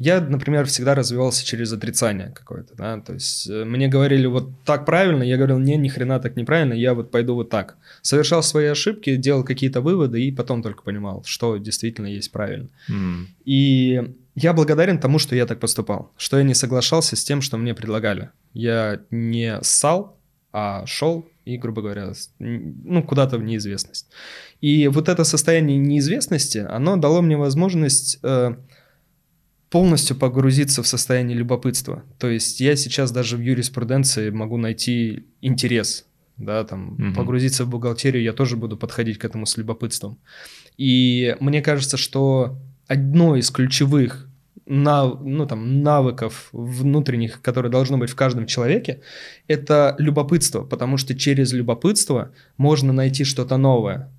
Я, например, всегда развивался через отрицание какое-то, да, то есть э, мне говорили вот так правильно, я говорил, не, ни хрена так неправильно, я вот пойду вот так. Совершал свои ошибки, делал какие-то выводы и потом только понимал, что действительно есть правильно. М. И я благодарен тому, что я так поступал, что я не соглашался с тем, что мне предлагали. Я не ссал, а шел и, грубо говоря, ну, куда-то в неизвестность. И вот это состояние неизвестности, оно дало мне возможность э, полностью погрузиться в состояние любопытства. То есть я сейчас даже в юриспруденции могу найти интерес, да, там, угу. погрузиться в бухгалтерию, я тоже буду подходить к этому с любопытством. И мне кажется, что одно из ключевых нав, ну, там, навыков внутренних, которые должно быть в каждом человеке, это любопытство, потому что через любопытство можно найти что-то новое.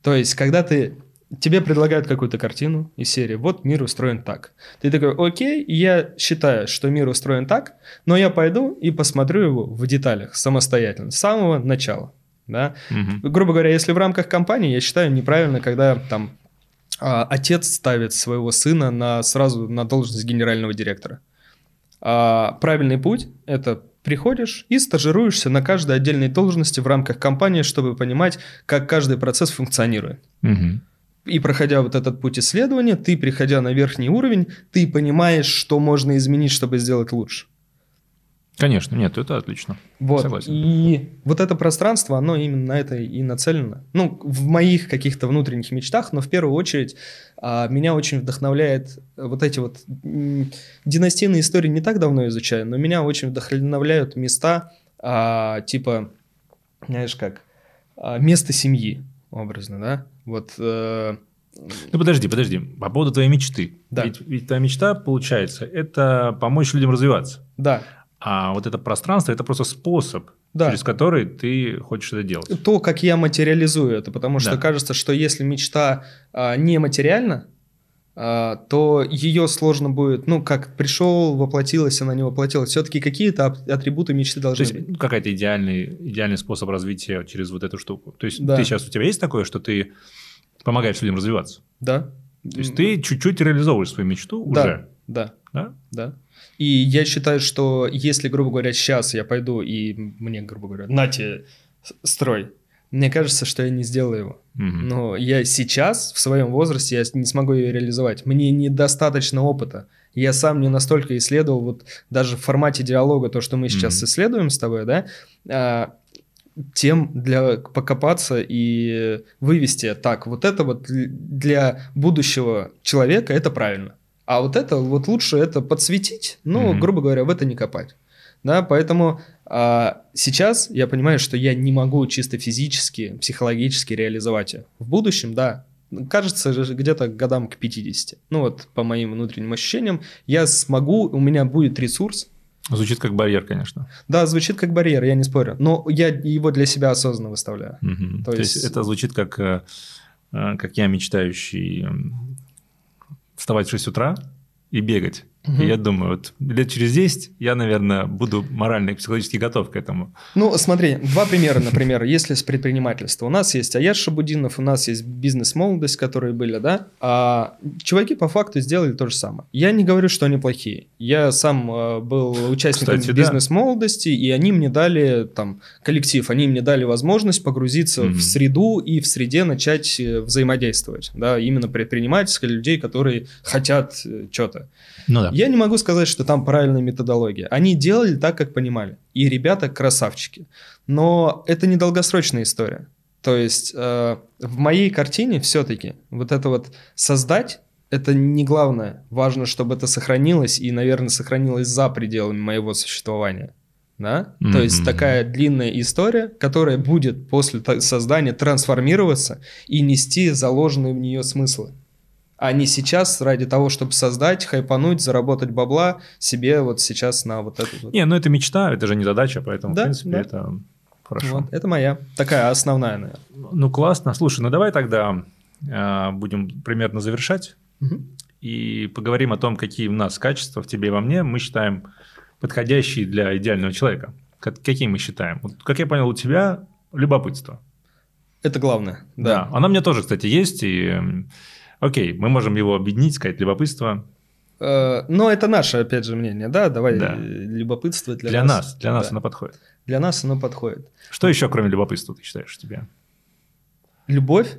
То есть, когда ты тебе предлагают какую-то картину из серии «Вот мир устроен так». Ты такой «Окей, я считаю, что мир устроен так, но я пойду и посмотрю его в деталях самостоятельно, с самого начала». Да? Угу. Грубо говоря, если в рамках компании, я считаю неправильно, когда там а, отец ставит своего сына на, сразу на должность генерального директора. А, правильный путь – это приходишь и стажируешься на каждой отдельной должности в рамках компании, чтобы понимать, как каждый процесс функционирует. Угу. И проходя вот этот путь исследования, ты, приходя на верхний уровень, ты понимаешь, что можно изменить, чтобы сделать лучше. Конечно, нет, это отлично. Вот. Согласен. И вот это пространство, оно именно на это и нацелено. Ну, в моих каких-то внутренних мечтах, но в первую очередь а, меня очень вдохновляет вот эти вот династийные истории не так давно изучаю, но меня очень вдохновляют места а, типа, знаешь как, а, место семьи, образно, да? Вот... Э... Ну подожди, подожди. По поводу твоей мечты. Да. Ведь, ведь твоя мечта, получается, это помочь людям развиваться. Да. А вот это пространство – это просто способ, да. через который ты хочешь это делать. То, как я материализую это, потому что да. кажется, что если мечта а, не материальна, то ее сложно будет, ну, как пришел, воплотилась, она не воплотилась. Все-таки какие-то атрибуты мечты должны то есть, быть. Какая-то идеальный, идеальный способ развития через вот эту штуку. То есть да. ты сейчас, у тебя есть такое, что ты помогаешь людям развиваться? Да. То есть ты чуть-чуть реализовываешь свою мечту да. уже? Да. Да? Да. И я считаю, что если, грубо говоря, сейчас я пойду и мне, грубо говоря, на тебе строй, мне кажется, что я не сделаю его. Угу. Но я сейчас, в своем возрасте, я не смогу ее реализовать. Мне недостаточно опыта. Я сам не настолько исследовал, вот даже в формате диалога, то, что мы сейчас mm исследуем с тобой, да, а, тем для покопаться и вывести, так, вот это вот для будущего человека это правильно. А вот это вот лучше это подсветить, но, mm-hmm. грубо говоря, в это не копать. Да, поэтому а, сейчас я понимаю, что я не могу чисто физически, психологически реализовать ее. В будущем, да, кажется, где-то годам к 50. Ну вот, по моим внутренним ощущениям, я смогу, у меня будет ресурс. Звучит как барьер, конечно. Да, звучит как барьер, я не спорю. Но я его для себя осознанно выставляю. Угу. То, То есть... есть это звучит как, э, э, как я мечтающий вставать в 6 утра и бегать. Угу. И я думаю, вот лет через 10 я, наверное, буду морально и психологически готов к этому. Ну, смотри, два примера, например, если с предпринимательства. У нас есть Аяш Шабудинов, у нас есть бизнес-молодость, которые были, да, а чуваки по факту сделали то же самое. Я не говорю, что они плохие. Я сам э, был участником бизнес-молодости, и они мне дали, там, коллектив, они мне дали возможность погрузиться угу. в среду и в среде начать э, взаимодействовать, да, именно предпринимательских людей, которые хотят э, что-то. Ну да. Я не могу сказать, что там правильная методология. Они делали так, как понимали. И ребята красавчики. Но это не долгосрочная история. То есть э, в моей картине все-таки вот это вот создать это не главное. Важно, чтобы это сохранилось и, наверное, сохранилось за пределами моего существования. Да? Mm-hmm. То есть такая длинная история, которая будет после создания трансформироваться и нести заложенные в нее смыслы а не сейчас ради того, чтобы создать, хайпануть, заработать бабла себе вот сейчас на вот эту вот. Не, ну это мечта, это же не задача, поэтому, да, в принципе, да. это хорошо. Вот, это моя, такая основная, наверное. Ну, классно. Слушай, ну давай тогда э, будем примерно завершать угу. и поговорим о том, какие у нас качества в тебе и во мне мы считаем подходящие для идеального человека. Какие мы считаем? Вот, как я понял, у тебя любопытство. Это главное, да. да. Она у меня тоже, кстати, есть, и Окей, мы можем его объединить, сказать любопытство. Э, но это наше, опять же, мнение, да? Давай да. любопытство для, для нас. нас. Для нас да. оно подходит. Для нас оно подходит. Что еще, кроме любопытства, ты считаешь у тебя? Любовь.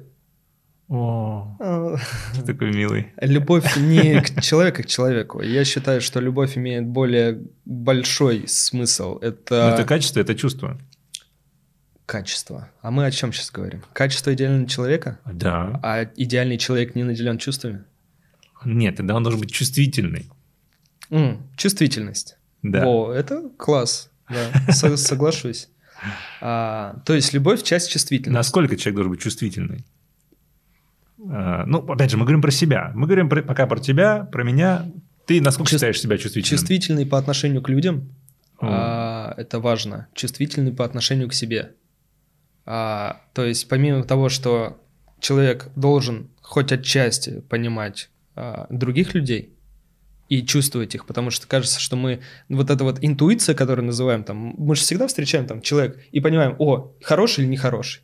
О, а. ты такой милый. Любовь не к человеку, к человеку. Я считаю, что любовь имеет более большой смысл. Это... Но это качество, это чувство. Качество. А мы о чем сейчас говорим? Качество идеального человека? Да. А идеальный человек не наделен чувствами? Нет, тогда он должен быть чувствительный. М, чувствительность. Да. О, это класс. Да, со- соглашусь. А, то есть любовь часть чувствительности. Насколько человек должен быть чувствительный? А, Ну, опять же, мы говорим про себя. Мы говорим про- пока про тебя, про меня. Ты насколько Чувств- считаешь себя чувствительным? Чувствительный по отношению к людям. А, это важно. Чувствительный по отношению к себе. А, то есть помимо того, что человек должен хоть отчасти понимать а, других людей и чувствовать их, потому что кажется, что мы вот эта вот интуиция, которую называем там, мы же всегда встречаем там человек и понимаем, о, хороший или нехороший.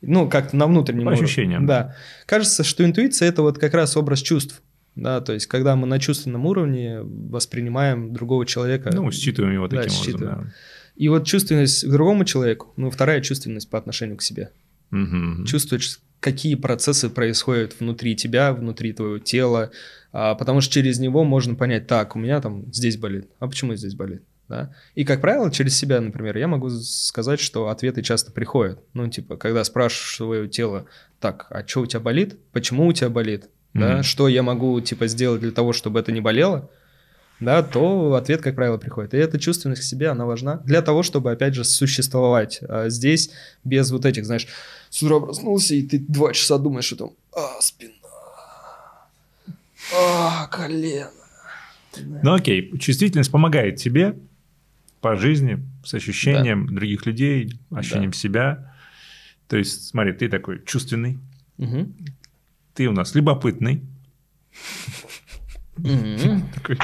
Ну, как-то на внутреннем По уровне. ощущениям. Да. Кажется, что интуиция это вот как раз образ чувств. Да, то есть, когда мы на чувственном уровне воспринимаем другого человека. Ну, считываем его Да, таким образом. считываем. да. И вот чувственность к другому человеку, ну, вторая чувственность по отношению к себе. Мгм. Чувствуешь, какие процессы происходят внутри тебя, внутри твоего тела, а, потому что через него можно понять, так, у меня там здесь болит, а почему здесь болит? Да? И, как правило, через себя, например, я могу сказать, что ответы часто приходят. Ну, типа, когда спрашиваешь свое тело, так, а что у тебя болит? Почему у тебя болит? Да? Мгм. Что я могу, типа, сделать для того, чтобы это не болело? Да, то ответ, как правило, приходит. И эта чувственность к себе, она важна для того, чтобы, опять же, существовать а, здесь без вот этих, знаешь, с утра проснулся, и ты два часа думаешь, что там, а, спина, а, колено. Ну окей, чувствительность помогает тебе по жизни, с ощущением других людей, ощущением себя. То есть, смотри, ты такой чувственный, Мгм. ты у нас любопытный. Такой...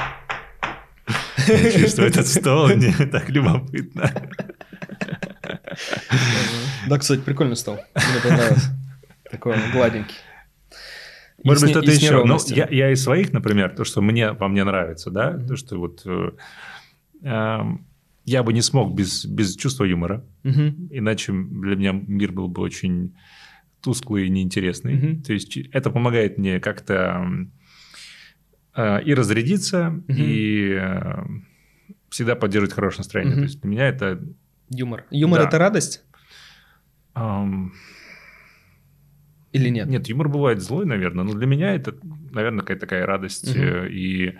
Чувствую этот стол, мне так любопытно. Да, кстати, прикольный стол. Мне понравилось. Такой он гладенький. Может быть, что-то еще. Ну, я, я из своих, например, то, что мне, во мне нравится, да, то, что вот э, эм, я бы не смог без, без чувства юмора, Мгм. иначе для меня мир был бы очень тусклый и неинтересный. Мгм. То есть это помогает мне как-то и разрядиться, и э, всегда поддерживать хорошее настроение. Мгм. То есть для меня это... Юмор. Юмор Да. это радость эм, или нет? Нет, юмор бывает злой, наверное, но для меня это, наверное, какая-то такая радость э, и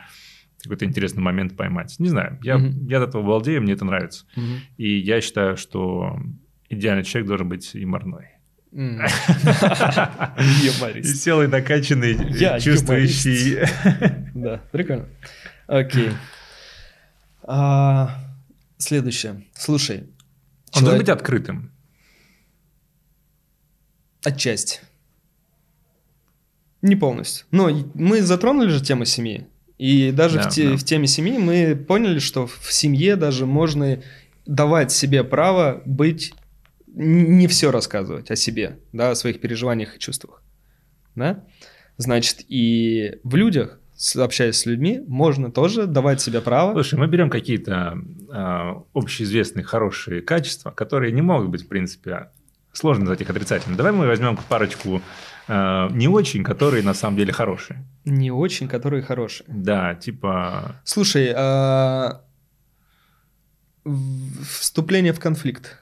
какой-то интересный момент поймать. Не знаю, я, Мгм. я от этого балдею, мне это нравится. Мгм. И я считаю, что идеальный человек должен быть юморной. Веселый, накачанный, Я чувствующий. Да, прикольно. Окей. А, Следующее. Слушай. Он должен быть открытым. Отчасти. Не полностью. Но мы затронули же тему семьи. И даже Да, в, те- да. в теме семьи мы поняли, что в семье даже можно давать себе право быть, не все рассказывать о себе, да, о своих переживаниях и чувствах. Да? Значит, и в людях, общаясь с людьми, можно тоже давать себе право. Слушай, мы берем какие-то а, общеизвестные хорошие качества, которые не могут быть, в принципе, сложно назвать их отрицательными. Давай мы возьмем парочку а, не очень, которые на самом деле хорошие. Не очень, которые хорошие. Да, типа... Слушай, в- вступление в конфликт.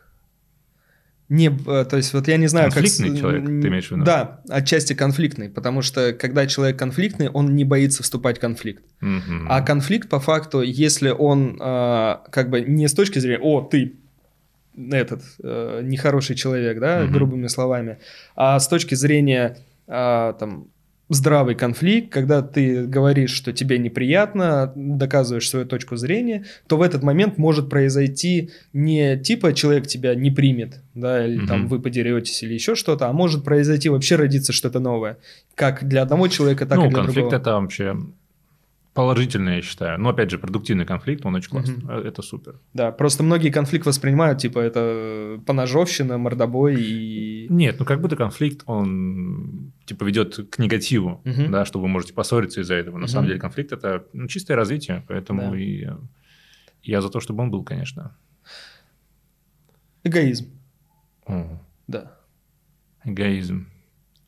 Не, б- то есть вот я не знаю, как... Конфликтный человек, ты имеешь в виду? Да, отчасти конфликтный, потому что когда человек конфликтный, он не боится вступать в конфликт. мгм. А конфликт по факту, если он а, как бы не с точки зрения, о, ты этот э, нехороший человек, да, Мгм. грубыми словами, а с точки зрения а, там здравый конфликт, когда ты говоришь, что тебе неприятно, доказываешь свою точку зрения, то в этот момент может произойти не типа человек тебя не примет, да, или там Мгм. вы подеретесь или еще что-то, а может произойти вообще родиться что-то новое, как для одного человека, так ну, и для конфликт другого. это вообще положительно, я считаю. Но, опять же, продуктивный конфликт, он очень классный. Э, Это супер. Да, просто многие конфликт воспринимают, типа, это поножовщина, мордобой и... Нет, ну как будто конфликт, он типа ведет к негативу, Мгм. да, что вы можете поссориться из-за этого. На Мгм. самом деле конфликт это ну, чистое развитие, поэтому Да. и я за то, чтобы он был, конечно. Эгоизм, О, да. эгоизм.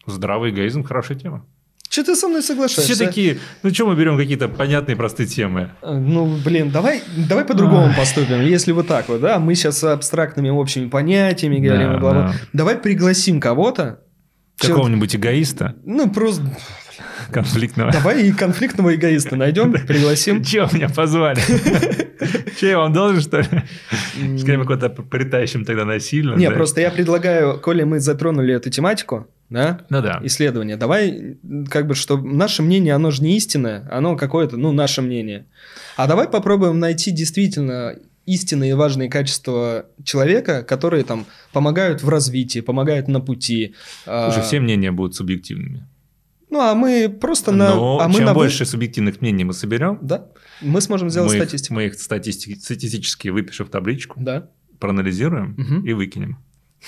Здравый эгоизм – хорошая тема. Что ты со мной соглашаешься? Все такие, ну что мы берем какие-то понятные, простые темы? Э, Ну, блин, давай, давай по-другому поступим. Если вот так вот, да, мы сейчас абстрактными общими понятиями говорим, Да, бла-бла. да. Давай пригласим кого-то. Какого-нибудь эгоиста, Ну, просто конфликтного. давай и конфликтного эгоиста найдем, пригласим. Че меня позвали? Че, я вам должен, что ли? Скорее, мы куда-то притащим тогда насильно. Не, просто я предлагаю, коли мы затронули эту тематику, да, Ну да. исследование, давай, как бы, что наше мнение, оно же не истинное, оно какое-то, ну, наше мнение. А давай попробуем найти действительно истинные важные качества человека, которые там помогают в развитии, помогают на пути. А, Слушай, все мнения будут субъективными. Ну, а мы просто на... Но а мы чем на больше субъективных мнений мы соберем, Да, мы сможем сделать мы их, статистику. мы их статисти- статистически выпишем в табличку, Да, проанализируем Мгм. и выкинем.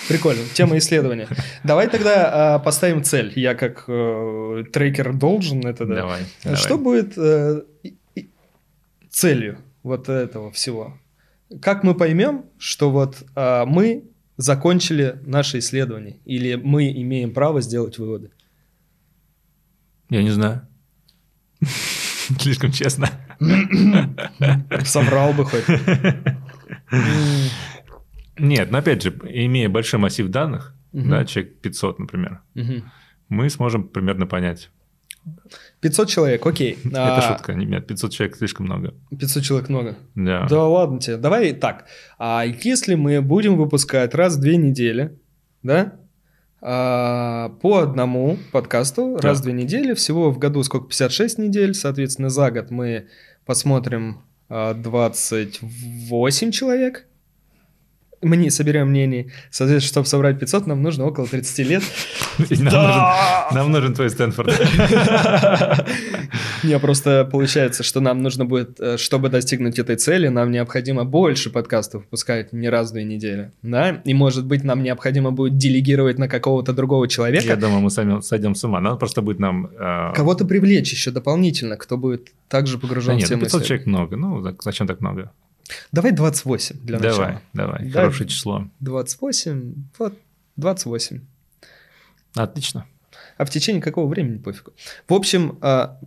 Прикольно. Тема исследования. Давай тогда а, поставим цель. Я как э, трекер должен это... Да. Давай. Что давай. будет э, целью вот этого всего? Как мы поймем, что вот а, мы закончили наше исследование, или мы имеем право сделать выводы? Я не знаю. Слишком честно. Соврал бы хоть. Нет, но опять же, имея большой массив данных, Мгм. да, человек 500, например, мгм. мы сможем примерно понять. 500 человек, окей. Это А, шутка, не- нет, 500 человек слишком много. 500 человек много. Да. Да ладно тебе. Давай так. А если мы будем выпускать раз в две недели, да, а, по одному подкасту Да. раз в две недели, всего в году сколько? 56 недель, соответственно, за год мы посмотрим а, 28 человек. Мы не соберем мнений. Соответственно, чтобы собрать 500, нам нужно около 30 лет. Нам, нужен, твой Стэнфорд. Не, просто получается, что нам нужно будет, э, чтобы достигнуть этой цели, нам необходимо больше подкастов выпускать не раз в две недели, да? И, может быть, нам необходимо будет делегировать на какого-то другого Я человека, думаю, мы сами сойдем с ума. Надо просто будет нам... э, кого-то привлечь еще дополнительно, кто будет также погружен нет, в тему 500 исследований. человек много. Ну, зачем так много? Давай 28 для давай, начала. давай. Да. Хорошее число. 28, вот, 28. Отлично. А в течение какого времени пофигу. В общем, а,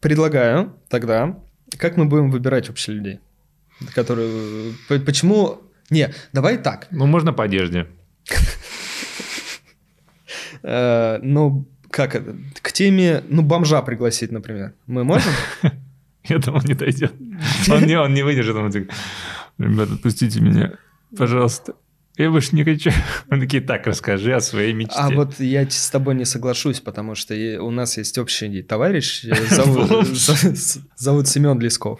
предлагаю тогда, как мы будем выбирать вообще людей, которые... Почему... Не, давай так. Ну, можно по одежде. Э, ну, как это? К теме, ну, бомжа пригласить, например. Мы можем? Я думал, не дойдет. Он не, он не выдержит. Он такой, ребята, отпустите меня, пожалуйста. Я больше не хочу. Он такие, так, расскажи о своей мечте. А вот я с тобой не соглашусь, потому что и- у нас есть общий товарищ, э, зовут, Семен Лесков.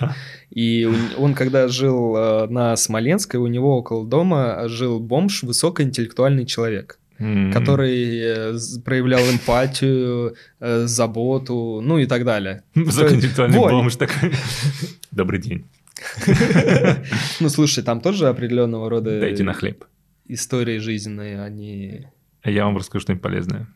И у- он, когда жил э, на Смоленской, у него около дома жил бомж, высокоинтеллектуальный человек, М. который э, проявлял эмпатию, э, заботу, ну и так далее. Высокоинтеллектуальный Вот. бомж такой. Добрый день. Ну, слушай, там тоже определенного рода Дайте на хлеб. истории жизненные, они... А я вам расскажу что-нибудь полезное.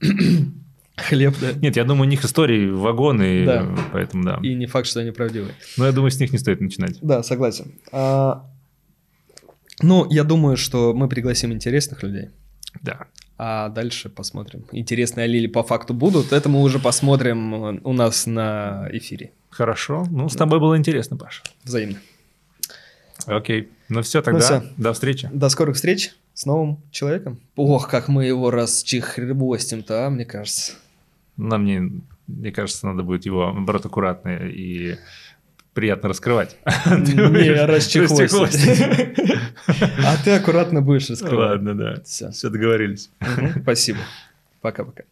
Хлеб, да? Нет, я думаю, у них истории вагоны, Да. поэтому да. И не факт, что они правдивые. Но я думаю, с них не стоит начинать. Да, согласен. А, ну, я думаю, что мы пригласим интересных людей. Да. А дальше посмотрим. Интересные они ли по факту будут. Это мы уже посмотрим э, у нас на эфире. Хорошо. Ну, с тобой было интересно, Паша. Взаимно. Окей. Ну все, тогда всё. до встречи. До скорых встреч с новым человеком. Ох, как мы его расчехребостим-то, а, мне кажется. Нам мне, мне кажется, надо будет его, наоборот, аккуратно и приятно раскрывать. Не. Расчехвостить. А ты аккуратно будешь раскрывать. Ладно, да. Все. Все договорились. Спасибо. Пока-пока.